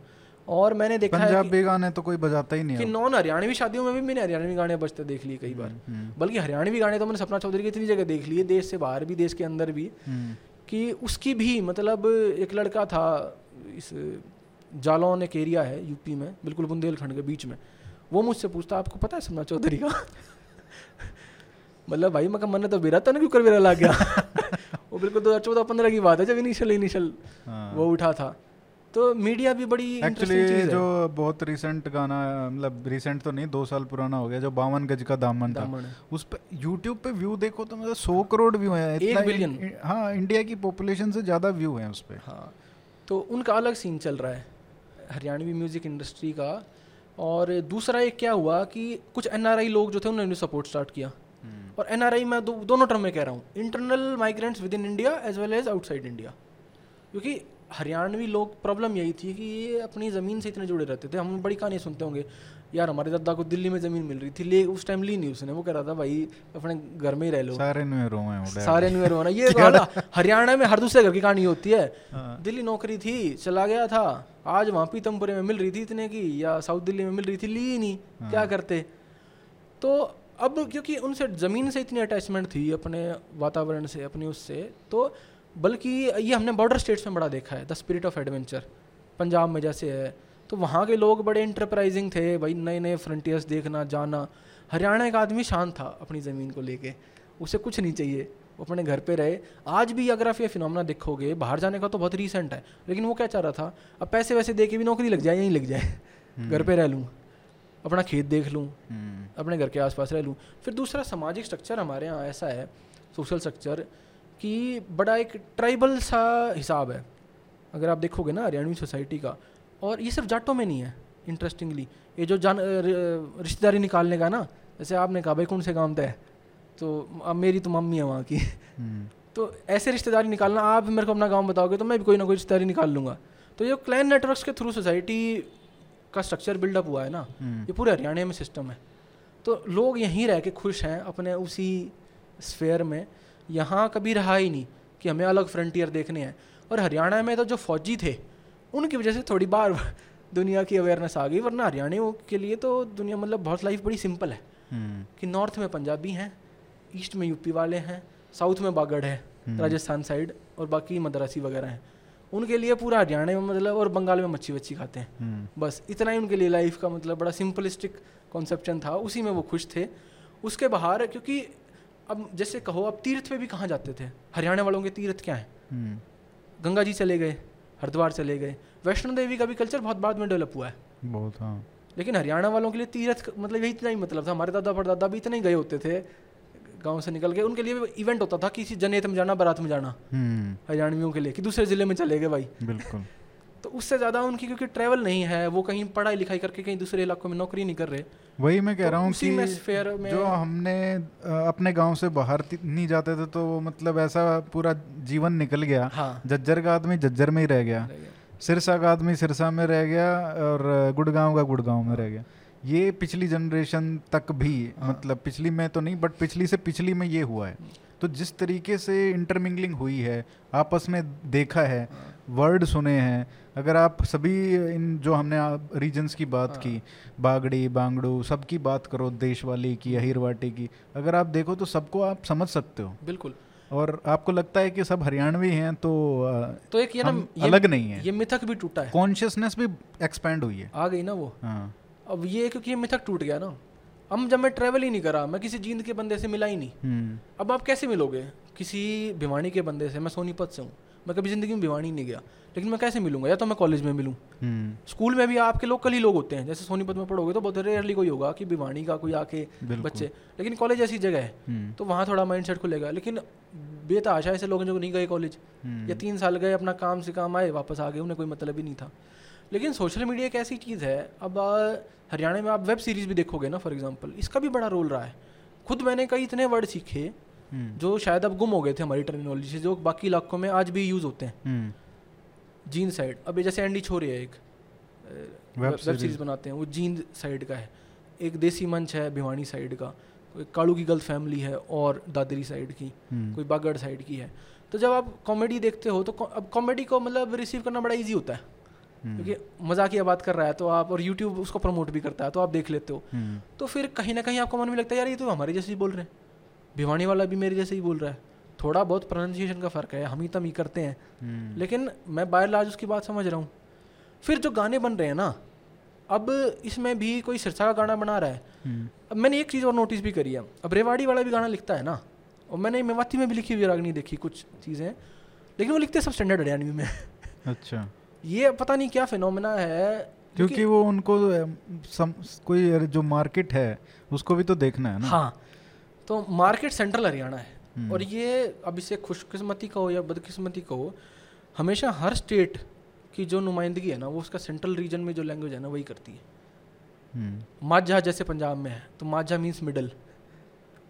और मैंने देखा पंजाबी गाने तो कोई बजाता ही नहीं कि नॉन हरियाणवी शादियों में भी मैंने हरियाणवी गाने बजते देख लिए कई बार। हम्म, बल्कि हरियाणवी गाने तो मैंने सपना चौधरी की इतनी जगह देख लिए देश से बाहर भी देश के अंदर भी। हम्म, कि उसकी भी मतलब एक लड़का था इस जालौन एक एरिया है यूपी में बिल्कुल बुंदेलखंड के बीच में। वो मुझसे पूछता आपको पता है सपना चौधरी का? मतलब भाई मैं मन तो बेरा था ना क्यों कर बेरा ला गया। वो बिल्कुल दो हज़ार चौदह पंद्रह की बात है जब इनिशियल इनिशियल हाँ। वो उठा था। तो मीडिया भी बड़ी एक्चुअली जो है। बहुत रिसेंट गाना मतलब रिसेंट तो नहीं दो साल पुराना हो गया जो बावन गज का दामन था। दामन। है। उस पे यूट्यूब पे व्यू देखो तो मतलब सौ करोड़ व्यू है। एक billion। हाँ इंडिया की पॉपुलेशन से ज़्यादा व्यू है उस पे। हाँ तो उनका अलग सीन चल रहा है। हरियाणवी म्यूज़िक इंडस्ट्री का। और दूसरा एक क्या हुआ कि कुछ एनआरआई लोग जो थे उन्होंने सपोर्ट स्टार्ट किया। और एनआरआई मैं दो, दोनों टर्म में कह रहा हूँ internal migrants within India as well as outside India क्योंकि हरियाणवी लोग प्रॉब्लम यही थी कि ये अपनी ज़मीन से इतने जुड़े रहते थे। हम बड़ी कहानी सुनते होंगे। यार हमारे दादा को दिल्ली में ज़मीन मिल रही थी ले उस टाइम ली नहीं उसने। वो कह रहा था भाई अपने घर में ही रह लो। सारे नुए रो सारे न्यू ईयर होना ये हरियाणा में हर दूसरे घर की कहानी होती है। हाँ। दिल्ली नौकरी थी चला गया था। आज वहाँ पीतमपुरे में मिल रही थी इतने की या साउथ दिल्ली में मिल रही थी ली ही नहीं। क्या करते? तो अब क्योंकि उनसे ज़मीन से इतनी अटैचमेंट थी अपने वातावरण से अपनी उससे तो बल्कि ये हमने बॉर्डर स्टेट्स में बड़ा देखा है the spirit of adventure Punjab में जैसे है तो वहाँ के लोग बड़े इंटरप्राइजिंग थे भाई नए नए फ्रंटियर्स देखना जाना। हरियाणा का आदमी शांत था अपनी ज़मीन को लेके। उसे कुछ नहीं चाहिए। वो अपने घर पे रहे। आज भी अगर आप ये फिनोमेना देखोगे बाहर जाने का तो बहुत रीसेंट है। लेकिन वो क्या चाह रहा था? अब पैसे वैसे दे के भी नौकरी लग जाए यहीं लग जाए। घर पे रह लूँ। अपना खेत देख लूँ। हम्म, अपने घर के आसपास रह लूँ। फिर दूसरा सामाजिक स्ट्रक्चर हमारे यहाँ ऐसा है सोशल स्ट्रक्चर कि बड़ा एक ट्राइबल सा हिसाब है। अगर आप देखोगे ना हरियाणवी सोसाइटी का और ये सिर्फ़ जाटों में नहीं है इंटरेस्टिंगली ये जो जान रिश्तेदारी निकालने का ना जैसे आपने कहा भाई कौन से गाँव है? तो अब मेरी तो मम्मी है वहाँ की। हम्म, तो ऐसे रिश्तेदारी निकालना आप मेरे को अपना गाँव बताओगे तो मैं भी कोई ना कोई रिश्तेदारी निकाल लूँगा। तो ये क्लैन नेटवर्क्स के थ्रू सोसाइटी का स्ट्रक्चर बिल्डअप हुआ है ना। हम्म, ये पूरे हरियाणा में सिस्टम है। तो लोग यहीं रह के खुश हैं अपने उसी स्फेयर में। यहाँ कभी रहा ही नहीं कि हमें अलग फ्रंटियर देखने हैं। और हरियाणा में तो जो फौजी थे उनकी वजह से थोड़ी बार दुनिया की अवेयरनेस आ गई वरना हरियाणा के लिए तो दुनिया मतलब बहुत लाइफ बड़ी सिंपल है। हम्म, कि नॉर्थ में पंजाबी हैं ईस्ट में यूपी वाले हैं साउथ में बागड़ है हम्म। राजस्थान साइड और बाकी मद्रासी वगैरह हैं। उनके लिए पूरा हरियाणा में मतलब और बंगाल में मच्छी वच्छी खाते हैं। हम्म, बस इतना ही उनके लिए लाइफ का मतलब बड़ा सिंपलिस्टिक कॉन्सेप्शन था उसी में वो खुश थे। उसके बाहर क्योंकि अब जैसे कहो अब तीर्थ पे भी कहाँ जाते थे? हरियाणा वालों के तीर्थ क्या हैं? गंगा जी चले गए। हरिद्वार चले गए। वैष्णो देवी का भी कल्चर बहुत बाद में डेवलप हुआ है। बहुत हाँ। लेकिन हरियाणा वालों के लिए तीर्थ मतलब यही इतना ही मतलब था। हमारे दादा परदादा भी इतने ही गए होते थे गाँव से निकल के। उनके लिए इवेंट होता था किसी जनेत में जाना बारात में जाना। हम्म, हरियाणवियों के लिए कि दूसरे ज़िले में चले गए भाई। बिल्कुल। उससे ज़्यादा उनकी क्योंकि ट्रैवल नहीं है वो कहीं पढ़ाई लिखाई करके कहीं दूसरे इलाकों में नौकरी नहीं कर रहे। वही मैं कह तो रहा हूँ कि में जो हमने अपने गाँव से बाहर नहीं जाते थे तो मतलब ऐसा पूरा जीवन निकल गया। हाँ। जज्जर का आदमी जज्जर में ही रह गया। सिरसा का आदमी सिरसा में रह गया और गुड़गांव का गुड़गांव में रह गया। ये पिछली जनरेशन तक भी हाँ। मतलब पिछली में तो नहीं बट पिछली से पिछली में ये हुआ है। तो जिस तरीके से इंटरमिंगलिंग हुई है आपस में देखा है हाँ। वर्ड सुने हैं अगर आप सभी इन जो हमने रीजन्स की बात हाँ। की बागड़ी बांगड़ू सबकी बात करो देश वाली की अहिरवाटी की अगर आप देखो तो सबको आप समझ सकते हो। बिल्कुल। और आपको लगता है कि सब हरियाणवी हैं तो तो एक ये ना ये, अलग नहीं है। ये मिथक भी टूटा है। कॉन्शियसनेस भी एक्सपैंड हुई है। आ गई ना वो। हाँ। अब ये क्योंकि ये मिथक टूट गया ना। हम जब मैं ट्रैवल ही नहीं करा मैं किसी जींद के बंदे से मिला ही नहीं। हम्म, अब आप कैसे मिलोगे? किसी भिवानी के बंदे से मैं सोनीपत से हूँ। मैं कभी ज़िंदगी में भिवानी नहीं गया। लेकिन मैं कैसे मिलूँगा? या तो मैं कॉलेज में मिलूँ। हम्म, स्कूल में भी आपके लोकल ही लोग होते हैं। जैसे सोनीपत में पढ़ोगे तो बहुत रेयरली कोई होगा कि भिवानी का कोई आके बच्चे। लेकिन कॉलेज ऐसी जगह है हम्म, तो वहाँ थोड़ा माइंड सेट खुलेगा। लेकिन बेतहाशा ऐसे लोग हैं जो नहीं गए कॉलेज हम्म, या तीन साल गए अपना काम से काम आए वापस आ गए उन्हें कोई मतलब ही नहीं था। लेकिन सोशल मीडिया एक ऐसी चीज़ है अब हरियाणा में आप वेब सीरीज़ भी देखोगे ना फॉर एग्जांपल इसका भी बड़ा रोल रहा है। खुद मैंने कई इतने वर्ड सीखे हम्म, जो शायद अब गुम हो गए थे हमारी टर्मिनोलॉजी से जो बाकी इलाकों में आज भी यूज़ होते हैं। जींद साइड। अब जैसे एंडी छोरी है एक वेब सीरीज़ बनाते हैं वो जींद साइड का है। एक देसी मंच है भिवानी साइड का कोई कालू की गलत फैमिली है और दादरी साइड की हम्म, कोई बागड़ साइड की है। तो जब आप कॉमेडी देखते हो तो अब कॉमेडी को मतलब रिसीव करना बड़ा इजी होता है। हम्म, क्योंकि मजाकिया बात कर रहा है तो आप और यूट्यूब उसको प्रमोट भी करता है तो आप देख लेते हो। हम्म, तो फिर कहीं ना कहीं आपको मन में लगता है यार ये तो हमारे जैसे ही बोल रहे हैं। भिवानी वाला भी मेरे जैसे ही बोल रहा है। थोड़ा बहुत प्रोनाउंसिएशन का फ़र्क है हम ही तम ही करते हैं। हम्म, लेकिन मैं बाय लाज उसकी बात समझ रहा हूँ। फिर जो गाने बन रहे हैं ना अब इसमें भी कोई सिरसा का गाना बना रहा है। हम्म, अब मैंने एक चीज़ और नोटिस भी करी है। अब रेवाड़ी वाला भी गाना लिखता है ना और मैंने मेवाती में भी लिखी हुई रागनी देखी कुछ चीज़ें। लेकिन वो लिखते सब स्टैंडर्ड हरियाणवी में। अच्छा। ये पता नहीं क्या फिनोमेना है क्योंकि वो उनको सम, कोई जो मार्केट है उसको भी तो देखना है ना। हाँ तो मार्केट सेंट्रल हरियाणा है। और ये अब इसे खुशकिस्मती का हो या बदकिस्मती का हो हमेशा हर स्टेट की जो नुमाइंदगी है ना वो उसका सेंट्रल रीजन में जो लैंग्वेज है ना वही करती है। हम्म, माझा जैसे पंजाब में है तो माझा मीन्स मिडल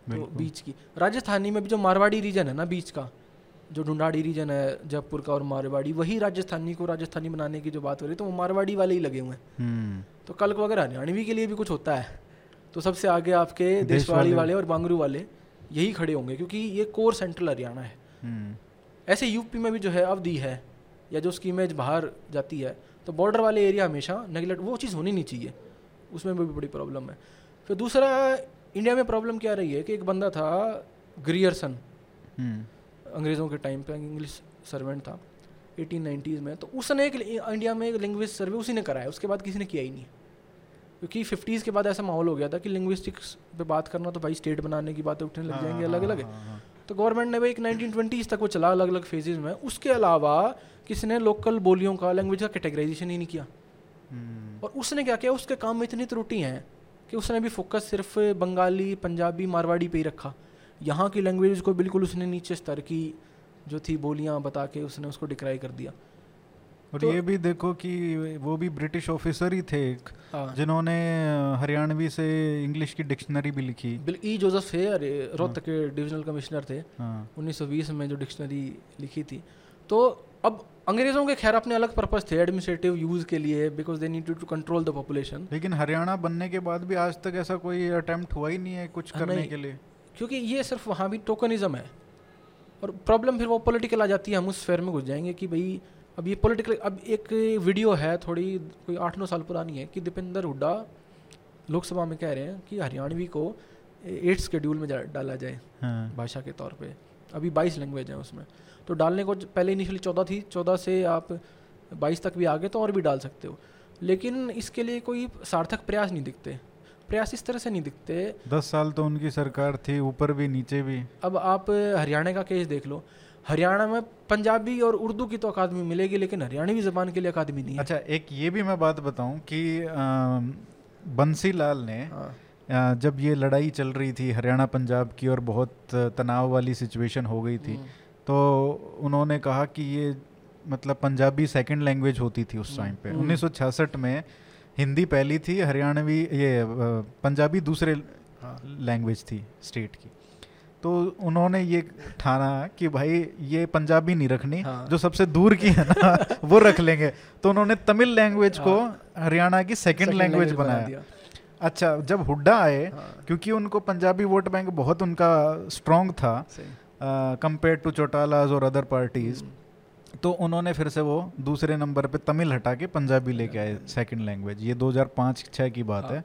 तो बीच की। राजस्थानी में भी जो मारवाड़ी रीजन है ना बीच का जो ढूंढाड़ी रीजन है जयपुर का और मारवाड़ी वही राजस्थानी को राजस्थानी बनाने की जो बात हो रही है तो वो मारवाड़ी वाले ही लगे हुए हैं। हम्म, तो कल को अगर हरियाणवी के लिए भी कुछ होता है। तो सबसे आगे आपके देशवाड़ी। वाले और बांगरू वाले यही खड़े होंगे क्योंकि ये कोर सेंट्रल हरियाणा है। हम्म, ऐसे यूपी में भी जो है अवधि है या जो उसकी इमेज बाहर जाती है तो बॉर्डर वाले एरिया हमेशा नेगलेक्ट वो चीज़ होनी नहीं चाहिए। उसमें भी बड़ी प्रॉब्लम है। फिर दूसरा इंडिया में प्रॉब्लम क्या रही है कि एक बंदा था ग्रियरसन हम्म, अंग्रेज़ों के टाइम पे इंग्लिश सर्वेंट था 1890s में तो उसने एक इंडिया में एक लिंग्विस्ट सर्वे उसी ने कराया उसके बाद किसी ने किया ही नहीं। क्योंकि फिफ्टीज़ के बाद ऐसा माहौल हो गया था कि लिंग्विस्टिक्स पे बात करना तो भाई स्टेट बनाने की बातें उठने लग जाएँगी अलग अलग तो गवर्नमेंट ने भाई एक नाइनटीन ट्वेंटीज़ तक वो चला अलग अलग फेजेज में। उसके अलावा किसी ने लोकल बोलियों का लैंग्वेज का कैटेगराइजेशन ही नहीं किया। हम्म, और उसने क्या किया उसके काम में इतनी त्रुटि हैं कि उसने भी फोकस सिर्फ़ बंगाली पंजाबी मारवाड़ी पे ही रखा। यहाँ की लैंग्वेज को बिल्कुल उसने नीचे स्तर की जो थी बोलियाँ बता के उसने उसको डिक्राई कर दिया। और तो- ये भी देखो कि वो भी ब्रिटिश ऑफिसर ही थे एक हाँ। जिन्होंने हरियाणवी से इंग्लिश की डिक्शनरी भी लिखी। बिल ई जोसेफ थे अरे रोहतक के डिविजनल कमिश्नर थे। हाँ। 1920 में जो डिक्शनरी लिखी थी। तो अब अंग्रेज़ों के खैर अपने अलग पर्पस थे एडमिनिस्ट्रेटिव यूज़ के लिए because they need to control the population लेकिन हरियाणा बनने के बाद भी आज तक ऐसा कोई अटेम्प्ट हुआ ही नहीं है कुछ हाँ, करने के लिए। क्योंकि ये सिर्फ़ वहाँ भी टोकनिज्म है। और प्रॉब्लम फिर वो पॉलिटिकल आ जाती है हम उस फेयर में घुस जाएँगे कि भाई अब ये पॉलिटिकल अब एक वीडियो है थोड़ी कोई आठ नौ साल पुरानी है कि दीपेंद्र हुड्डा लोकसभा में कह रहे हैं कि हरियाणवी को एट शेड्यूल में डाला जाए हाँ। भाषा के तौर पे। अभी बाईस लैंग्वेज है उसमें। तो डालने को पहले इनिशियली चौदह थी चौदह से आप बाईस तक भी आ गए तो और भी डाल सकते हो। लेकिन इसके लिए कोई सार्थक प्रयास नहीं दिखते। प्रयास इस तरह से नहीं दिखते। दस साल तो उनकी सरकार थी ऊपर भी नीचे भी। अब आप हरियाणा का केस देख लो। हरियाणा में पंजाबी और उर्दू की तो अकादमी मिलेगी लेकिन हरियाणवी ज़बान के लिए अकादमी नहीं है। अच्छा एक ये भी मैं बात बताऊँ कि बंसी लाल ने हाँ। जब ये लड़ाई चल रही थी हरियाणा पंजाब की और बहुत तनाव वाली सिचुएशन हो गई थी हम्म, तो उन्होंने कहा कि ये मतलब पंजाबी सेकंड लैंग्वेज होती थी उस टाइम पे। हम्म। 1966 में हिंदी पहली थी हरियाणवी ये पंजाबी दूसरे हाँ। लैंग्वेज थी स्टेट की। तो उन्होंने ये ठाना कि भाई ये पंजाबी नहीं रखनी हाँ। जो सबसे दूर की है ना वो रख लेंगे तो उन्होंने तमिल लैंग्वेज हाँ। को हरियाणा की सेकंड लैंग्वेज बनाया अच्छा जब हुड्डा आए हाँ, क्योंकि उनको पंजाबी वोट बैंक बहुत उनका स्ट्रांग था। कंपेयर टू चौटालाज और अदर पार्टीज़ हम्म, तो उन्होंने फिर से वो दूसरे नंबर पे तमिल हटा के पंजाबी लेके आए सेकंड लैंग्वेज ये 2005-6 की बात हाँ। है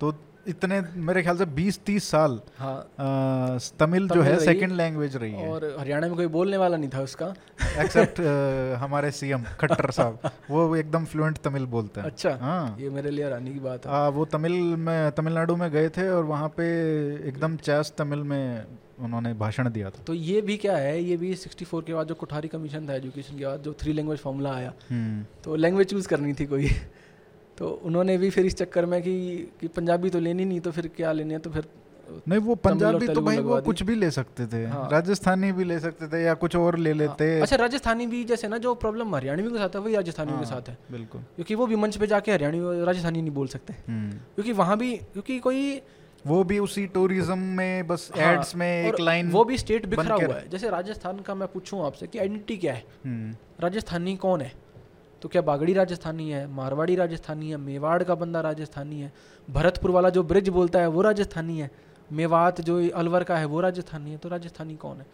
तो इतने मेरे ख्याल से 20-30 साल हाँ। अ, तमिल जो है सेकंड लैंग्वेज रही है। और हरियाणा में कोई बोलने वाला नहीं था उसका। एक्सेप्ट हमारे सीएम खट्टर साहब। वो एकदम फ्लुएंट तमिल बोलते हैं। अच्छा हाँ। ये मेरे लिए हैरानी की बात है। आ, वो तमिल में तमिलनाडु में गए थे और वहाँ पे एकदम चैस तमिल में उन्होंने भाषण दिया था। तो ये भी क्या है? ये भी 64 के बाद जो कोठारी कमीशन था एजुकेशन के बाद जो थ्री लैंग्वेज फॉर्मूला आया हम्म, तो लैंग्वेज चूज़ करनी थी कोई। तो उन्होंने भी फिर इस चक्कर में कि कि पंजाबी तो लेनी नहीं तो फिर क्या लेनी है? तो फिर नहीं वो पंजाबी तो भाई वो कुछ भी ले सकते थे। हाँ। राजस्थानी भी ले सकते थे या कुछ और ले लेते। हाँ, अच्छा राजस्थानी भी जैसे ना जो प्रॉब्लम हरियाणवी के साथ है वही राजस्थानियों के हाँ, साथ है। बिल्कुल। क्योंकि वो भी मंच पे जाके हरियाणवी राजस्थानी नहीं बोल सकते। हम्म, क्योंकि वहाँ भी क्योंकि कोई वो भी उसी टूरिज़्म में बस हाँ, एड्स में एक लाइन वो भी स्टेट बिखरा हुआ है। जैसे राजस्थान का मैं पूछूँ आपसे कि आइडेंटिटी क्या है? हम्म, राजस्थानी कौन है? तो क्या बागड़ी राजस्थानी है मारवाड़ी राजस्थानी है मेवाड़ का बंदा राजस्थानी है भरतपुर वाला जो ब्रिज बोलता है वो राजस्थानी है मेवात जो अलवर का है वो राजस्थानी है तो राजस्थानी कौन है?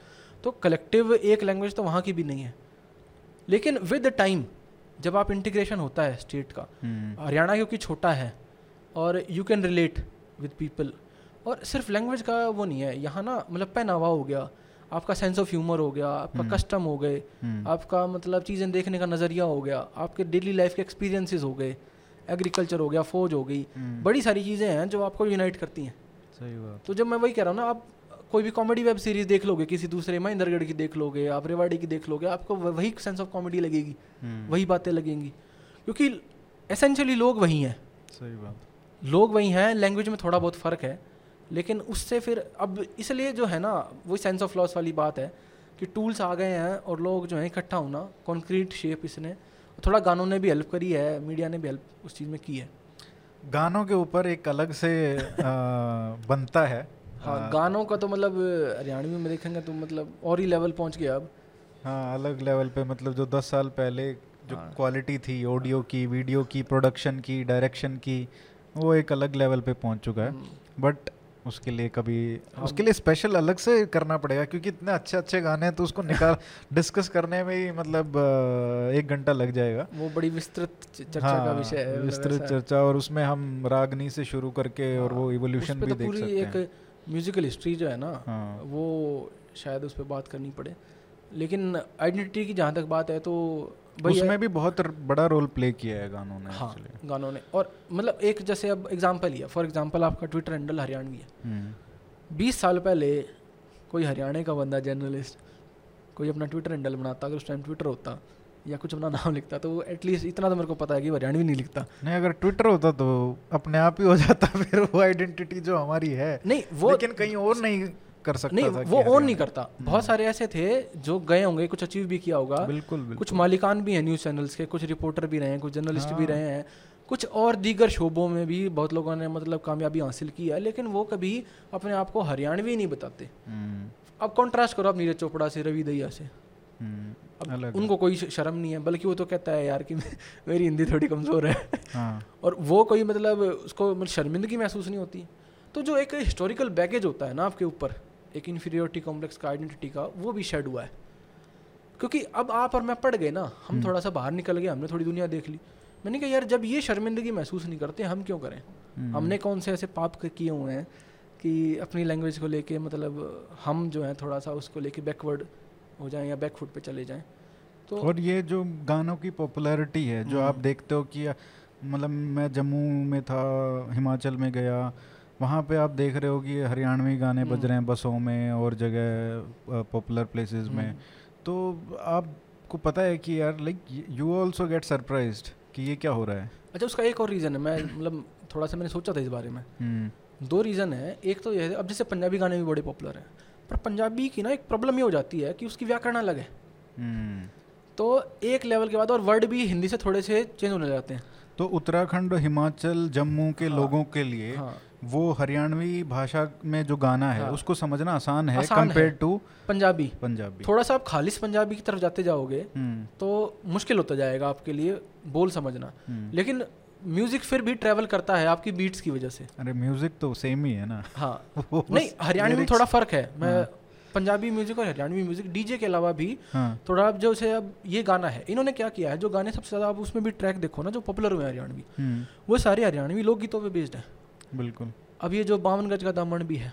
तो कलेक्टिव एक लैंग्वेज तो वहाँ की भी नहीं है। लेकिन विद टाइम जब आप इंटीग्रेशन होता है स्टेट का हम्म, हरियाणा क्योंकि छोटा है और you can relate with people और सिर्फ़ लैंग्वेज का वो नहीं है यहाँ ना मतलब पहनावा हो गया आपका सेंस ऑफ़ ह्यूमर हो गया आपका हम्म। कस्टम हो गए हम्म, आपका मतलब चीज़ें देखने का नज़रिया हो गया आपके डेली लाइफ के एक्सपीरियंसेस हो गए एग्रीकल्चर हो गया फौज हो गई हम्म, बड़ी सारी चीज़ें हैं जो आपको यूनाइट करती हैं। सही बात। तो जब मैं वही कह रहा हूँ ना आप कोई भी कॉमेडी वेब सीरीज़ देख लोगे किसी दूसरे महेंद्रगढ़ की देख लोगे आप रेवाड़ी की देख लोगे आपको वही सेंस ऑफ़ कॉमेडी लगेगी हम्म, वही बातें लगेंगी। क्योंकि एसेंशियली लोग वही हैं। सही बात। लोग वही हैं लैंग्वेज में थोड़ा बहुत फ़र्क है लेकिन उससे फिर अब इसलिए जो है ना वो सेंस ऑफ़ लॉस वाली बात है कि टूल्स आ गए हैं और लोग जो है इकट्ठा होना कॉन्क्रीट शेप इसने थोड़ा गानों ने भी हेल्प करी है मीडिया ने भी हेल्प उस चीज़ में की है। गानों के ऊपर एक अलग से आ, बनता है। हाँ आ, गानों का तो मतलब हरियाणवी में देखेंगे तो मतलब और ही लेवल पहुँच गया अब। हाँ अलग लेवल पे मतलब जो दस साल पहले जो हाँ। क्वालिटी थी ऑडियो की वीडियो की प्रोडक्शन की डायरेक्शन की वो एक अलग लेवल पे पहुँच चुका है। हम्म, बट उसके लिए कभी हाँ। उसके लिए स्पेशल अलग से करना पड़ेगा क्योंकि इतने अच्छे अच्छे गाने हैं तो उसको निकाल डिस्कस करने में ही मतलब एक घंटा लग जाएगा। वो बड़ी विस्तृत चर्चा का विषय है विस्तृत चर्चा और उसमें हम रागनी से शुरू करके हाँ, और वो हाँ, इवोल्यूशन भी तो देख पूरी सकते एक म्यूजिकल हिस्ट्री जो है ना हाँ। वो शायद उस पर बात करनी पड़े। लेकिन आइडेंटिटी की जहाँ तक बात है तो है- उसमें भी बहुत बड़ा रोल प्ले किया है गानों ने हाँ actually। गानों ने। और मतलब एक जैसे अब एग्जांपल ही है। फॉर एग्जांपल आपका ट्विटर हैंडल हरियाणवी है। हम्म, बीस साल पहले कोई हरियाणा का बंदा जर्नलिस्ट कोई अपना ट्विटर हैंडल बनाता अगर उस टाइम ट्विटर होता या कुछ अपना नाम लिखता तो वो एटलीस्ट इतना तो मेरे को पता है कि हरियाणवी नहीं लिखता। नहीं अगर ट्विटर होता तो अपने आप ही हो जाता फिर वो आइडेंटिटी जो हमारी है। नहीं वो लेकिन कहीं और नहीं कर सकता नहीं था वो ओन नहीं करता। बहुत सारे ऐसे थे जो गए होंगे कुछ अचीव भी किया होगा। बिल्कुल बिल्कुल। कुछ मालिकान भी हैं न्यूज़ चैनल्स के कुछ रिपोर्टर भी रहे हैं कुछ जर्नलिस्ट हाँ। भी। रहे हैं। कुछ और दीगर शोबों में भी बहुत लोगों ने मतलब कामयाबी हासिल की है लेकिन वो कभी अपने आप को हरियाणवी नहीं बताते। हम्म, अब कॉन्ट्रास्ट करो आप नीरज चोपड़ा से रवि दहिया से। हम्म, अब उनको कोई शर्म नहीं है बल्कि वो तो कहता है यार कि मेरी हिंदी थोड़ी कमज़ोर है। हाँ। और वो कोई मतलब उसको मतलब शर्मिंदगी महसूस नहीं होती। तो जो एक हिस्टोरिकल बैगेज होता है ना आपके ऊपर एक इन्फीरियोरिटी कॉम्प्लेक्स का आइडेंटिटी का वो भी शेड हुआ है। क्योंकि अब आप और मैं पढ़ गए ना हम हम्म। थोड़ा सा बाहर निकल गए हमने थोड़ी दुनिया देख ली। मैंने कहा यार जब ये शर्मिंदगी महसूस नहीं करते हम क्यों करें? हम्म, हमने कौन से ऐसे पाप किए हुए हैं कि अपनी लैंग्वेज को लेके मतलब हम जो है थोड़ा सा उसको लेके बैकवर्ड हो जाएँ या बैकफुट पे चले जाएँ। तो और ये जो गानों की पॉपुलैरिटी है जो आप हम्म। देखते हो कि मतलब मैं जम्मू में था हिमाचल में गया वहाँ पे आप देख रहे हो कि हरियाणवी गाने बज हम्म। रहे हैं बसों में और जगह पॉपुलर प्लेसेस में। हम्म, तो आपको पता है कि यार like you also get surprised कि ये क्या हो रहा है। अच्छा उसका एक और रीज़न है मैं मतलब थोड़ा सा मैंने सोचा था इस बारे में। हम्म, दो रीज़न है। एक तो यह है अब जैसे पंजाबी गाने भी बड़े पॉपुलर हैं पर पंजाबी की ना एक प्रॉब्लम ये हो जाती है कि उसकी व्याकरण अलग है। तो एक लेवल के बाद और वर्ड भी हिंदी से थोड़े से चेंज होने जाते हैं। तो उत्तराखंड हिमाचल जम्मू के हाँ, लोगों के लिए हाँ। वो हरियाणवी भाषा में जो गाना है हाँ। उसको समझना आसान है कंपेयर टू पंजाबी। पंजाबी। थोड़ा सा आप खालिश पंजाबी की तरफ़ जाते जाओगे हम्म, तो मुश्किल होता जाएगा आपके लिए बोल समझना। हम्म। लेकिन म्यूज़िक फिर भी ट्रैवल करता है आपकी बीट्स की वजह से। अरे म्यूज़िक तो सेम ही है ना। हाँ। नहीं हरियाणवी में थोड़ा फ़र्क है। मैं हाँ। पंजाबी म्यूज़िक और हरियाणवी म्यूज़िक डीजे के अलावा भी हाँ। थोड़ा अब जो अब ये गाना है इन्होंने क्या किया है जो गाने सबसे ज़्यादा आप उसमें भी ट्रैक देखो ना जो पॉपुलर हुए हरियाणवी हम्म, वो सारे हरियाणवी लोकगीतों पर बेस्ड है। बिल्कुल। अब ये जो बावन गज का दामन भी है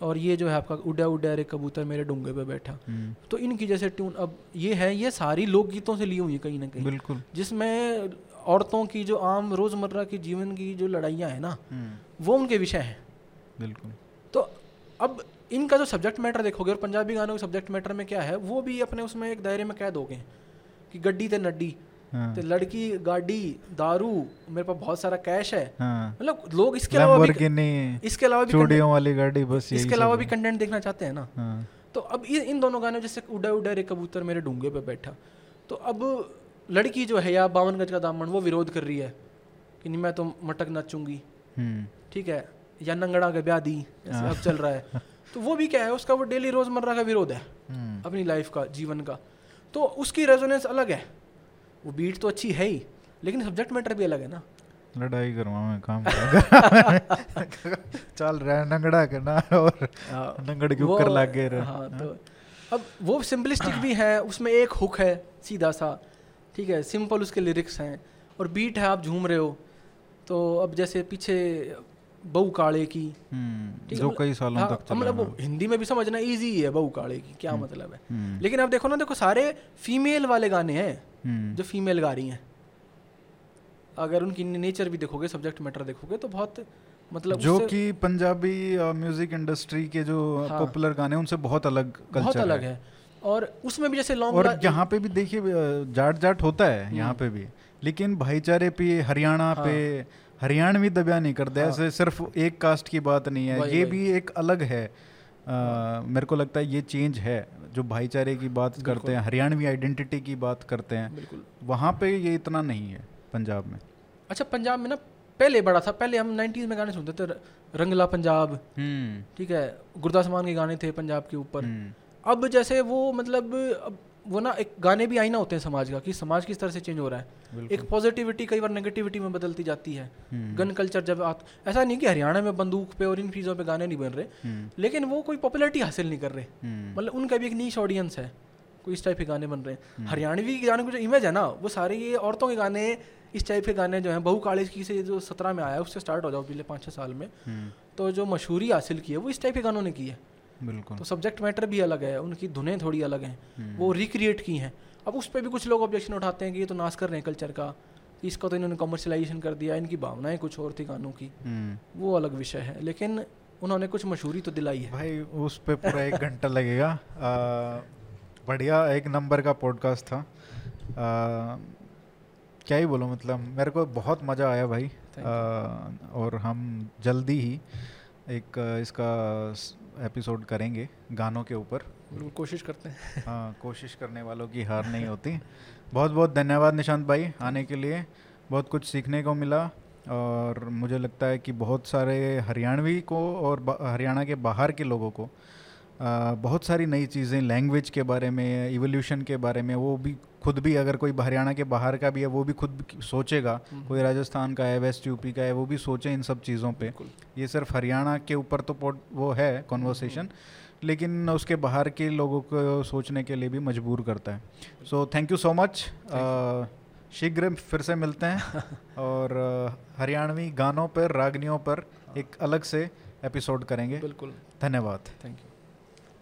और ये जो है आपका उड़ा उड़ा रे कबूतर मेरे डूँगे पे बैठा। हम्म, तो इनकी जैसे ट्यून अब ये है ये सारी लोकगीतों से ली हुई है कहीं ना कहीं। बिल्कुल। जिसमें औरतों की जो आम रोज़मर्रा की जीवन की जो लड़ाइयाँ हैं ना हम्म, वो उनके विषय हैं। बिल्कुल। तो अब इनका जो सब्जेक्ट मैटर देखोगे और पंजाबी गानों के सब्जेक्ट मैटर में क्या है वो भी अपने उसमें एक दायरे में कैद हो गए कि गड्डी ते नड्डी। हाँ। ते लड़की गाड़ी दारू मेरे पास बहुत सारा कैश है। हाँ। मतलब लोग इसके अलावा भी इसके अलावा भी वाली गाड़ी बस इसके अलावा भी कंटेंट देखना चाहते हैं ना? हाँ। तो अब इन दोनों गानों जैसे उड़ा उड़ा रे कबूतर मेरे डूँगे पे बैठा। तो अब लड़की जो है या बावन गज का दामन वो विरोध कर रही है कि नहीं मैं तो मटक नाचूँगी। हम्म, ठीक है? या नंगड़ा के ब्याह दी। अब चल रहा है। तो वो भी क्या है उसका वो डेली रोज़मर्रा का विरोध है हम्म, अपनी लाइफ का जीवन का। तो उसकी रेजोनेंस अलग है। वो बीट तो अच्छी है ही लेकिन सब्जेक्ट मैटर भी अलग है ना लड़ाई करवा मैं काम चल रहा है नंगड़ा करना और हाँ, नंगड़ के ऊपर लागे रहे हाँ तो अब वो सिंपलिस्टिक भी है उसमें एक हुक है सीधा सा ठीक है सिंपल उसके लिरिक्स हैं और बीट है आप झूम रहे हो तो अब जैसे पीछे बहू काले की हम्म, है, जो मतलब- कई सालों हाँ, तक चला मतलब वो हाँ। हिंदी में भी समझना इजी है बहू काले की क्या हम्म। मतलब है हम्म, लेकिन अब देखो ना देखो सारे फीमेल वाले गाने हैं जो फीमेल गा रही हैं अगर उनकी नेचर भी देखोगे सब्जेक्ट मैटर देखोगे तो बहुत मतलब जो कि पंजाबी म्यूज़िक इंडस्ट्री के जो हाँ। पॉपुलर गाने उनसे बहुत अलग बहुत अलग है है। और उसमें भी जैसे लॉन्ग और यहाँ पे भी देखिए जाट जाट होता है यहाँ हम्म। पे भी लेकिन भाईचारे पे हरियाणा हाँ। पे हरियाणवी दबिया नहीं करते हाँ। ऐसे सिर्फ़ एक कास्ट की बात नहीं है ये। भी एक अलग है मेरे को लगता है ये चेंज है जो भाईचारे की बात करते हैं हरियाणवी आइडेंटिटी की बात करते हैं बिल्कुल। वहाँ पे ये इतना नहीं है पंजाब में। अच्छा पंजाब में ना पहले बड़ा था पहले हम 90s में गाने सुनते थे रंगला पंजाब हम्म। ठीक है गुरदास मान के गाने थे पंजाब के ऊपर। हम्म, अब जैसे वो मतलब अब वो ना एक गाने भी आईना होते हैं समाज का कि समाज किस तरह से चेंज हो रहा है। एक पॉजिटिविटी कई बार नेगेटिविटी में बदलती जाती है। हम्म, गन कल्चर जब आत ऐसा नहीं कि हरियाणा में बंदूक पे और इन चीज़ों पे गाने नहीं बन रहे हम्म, लेकिन वो कोई पॉपुलैरिटी हासिल नहीं कर रहे। हम्म, मतलब उनका भी एक नीच ऑडियंस है कोई इस टाइप के गाने बन रहे। हैं हम्म। हरियाणवी के गाने की जो इमेज है ना वो सारे ये औरतों के गाने इस टाइप के गाने जो हैं बहु कालेज की से जो सत्रह में आया उससे स्टार्ट हो जाओ पिछले पाँच छः साल में। हम्म, तो जो मशहूरी हासिल की है वो इस टाइप के गानों ने की है। बिल्कुल। तो सब्जेक्ट मैटर भी अलग है उनकी धुनें थोड़ी अलग हैं हम्म, वो रिक्रिएट की हैं। अब उस पर भी कुछ लोग ऑब्जेक्शन उठाते हैं कि ये तो नाश कर रहे हैं कल्चर का इसका तो इन्होंने कमर्शलाइजेशन कर दिया इनकी भावनाएँ कुछ और थी गानों की। हम्म, वो अलग विषय है लेकिन उन्होंने कुछ मशहूरी तो दिलाई है। भाई उस पे पूरा एक घंटा लगेगा। बढ़िया एक नंबर का पॉडकास्ट था। आ, क्या ही बोलो मतलब मेरे को बहुत मज़ा आया भाई। आ, और हम जल्दी ही एक इसका एपिसोड करेंगे गानों के ऊपर। कोशिश करते हैं। हाँ कोशिश करने वालों की हार नहीं होती। बहुत बहुत धन्यवाद निशांत भाई आने के लिए। बहुत कुछ सीखने को मिला और मुझे लगता है कि बहुत सारे हरियाणवी को और हरियाणा के बाहर के लोगों को आ, बहुत सारी नई चीज़ें लैंग्वेज के बारे में इवोल्यूशन के बारे में वो भी खुद भी अगर कोई हरियाणा के बाहर का भी है वो भी खुद सोचेगा हम्म। कोई राजस्थान का है वेस्ट यूपी का है वो भी सोचे इन सब चीज़ों पे। ये सिर्फ़ हरियाणा के ऊपर तो वो है कॉन्वर्सेशन हम्म। लेकिन उसके बाहर के लोगों को सोचने के लिए भी मजबूर करता है। So thank you so much शीघ्र फिर से मिलते हैं और हरियाणवी गानों पर रागनियों पर एक अलग से एपिसोड करेंगे। बिल्कुल। धन्यवाद। Thank you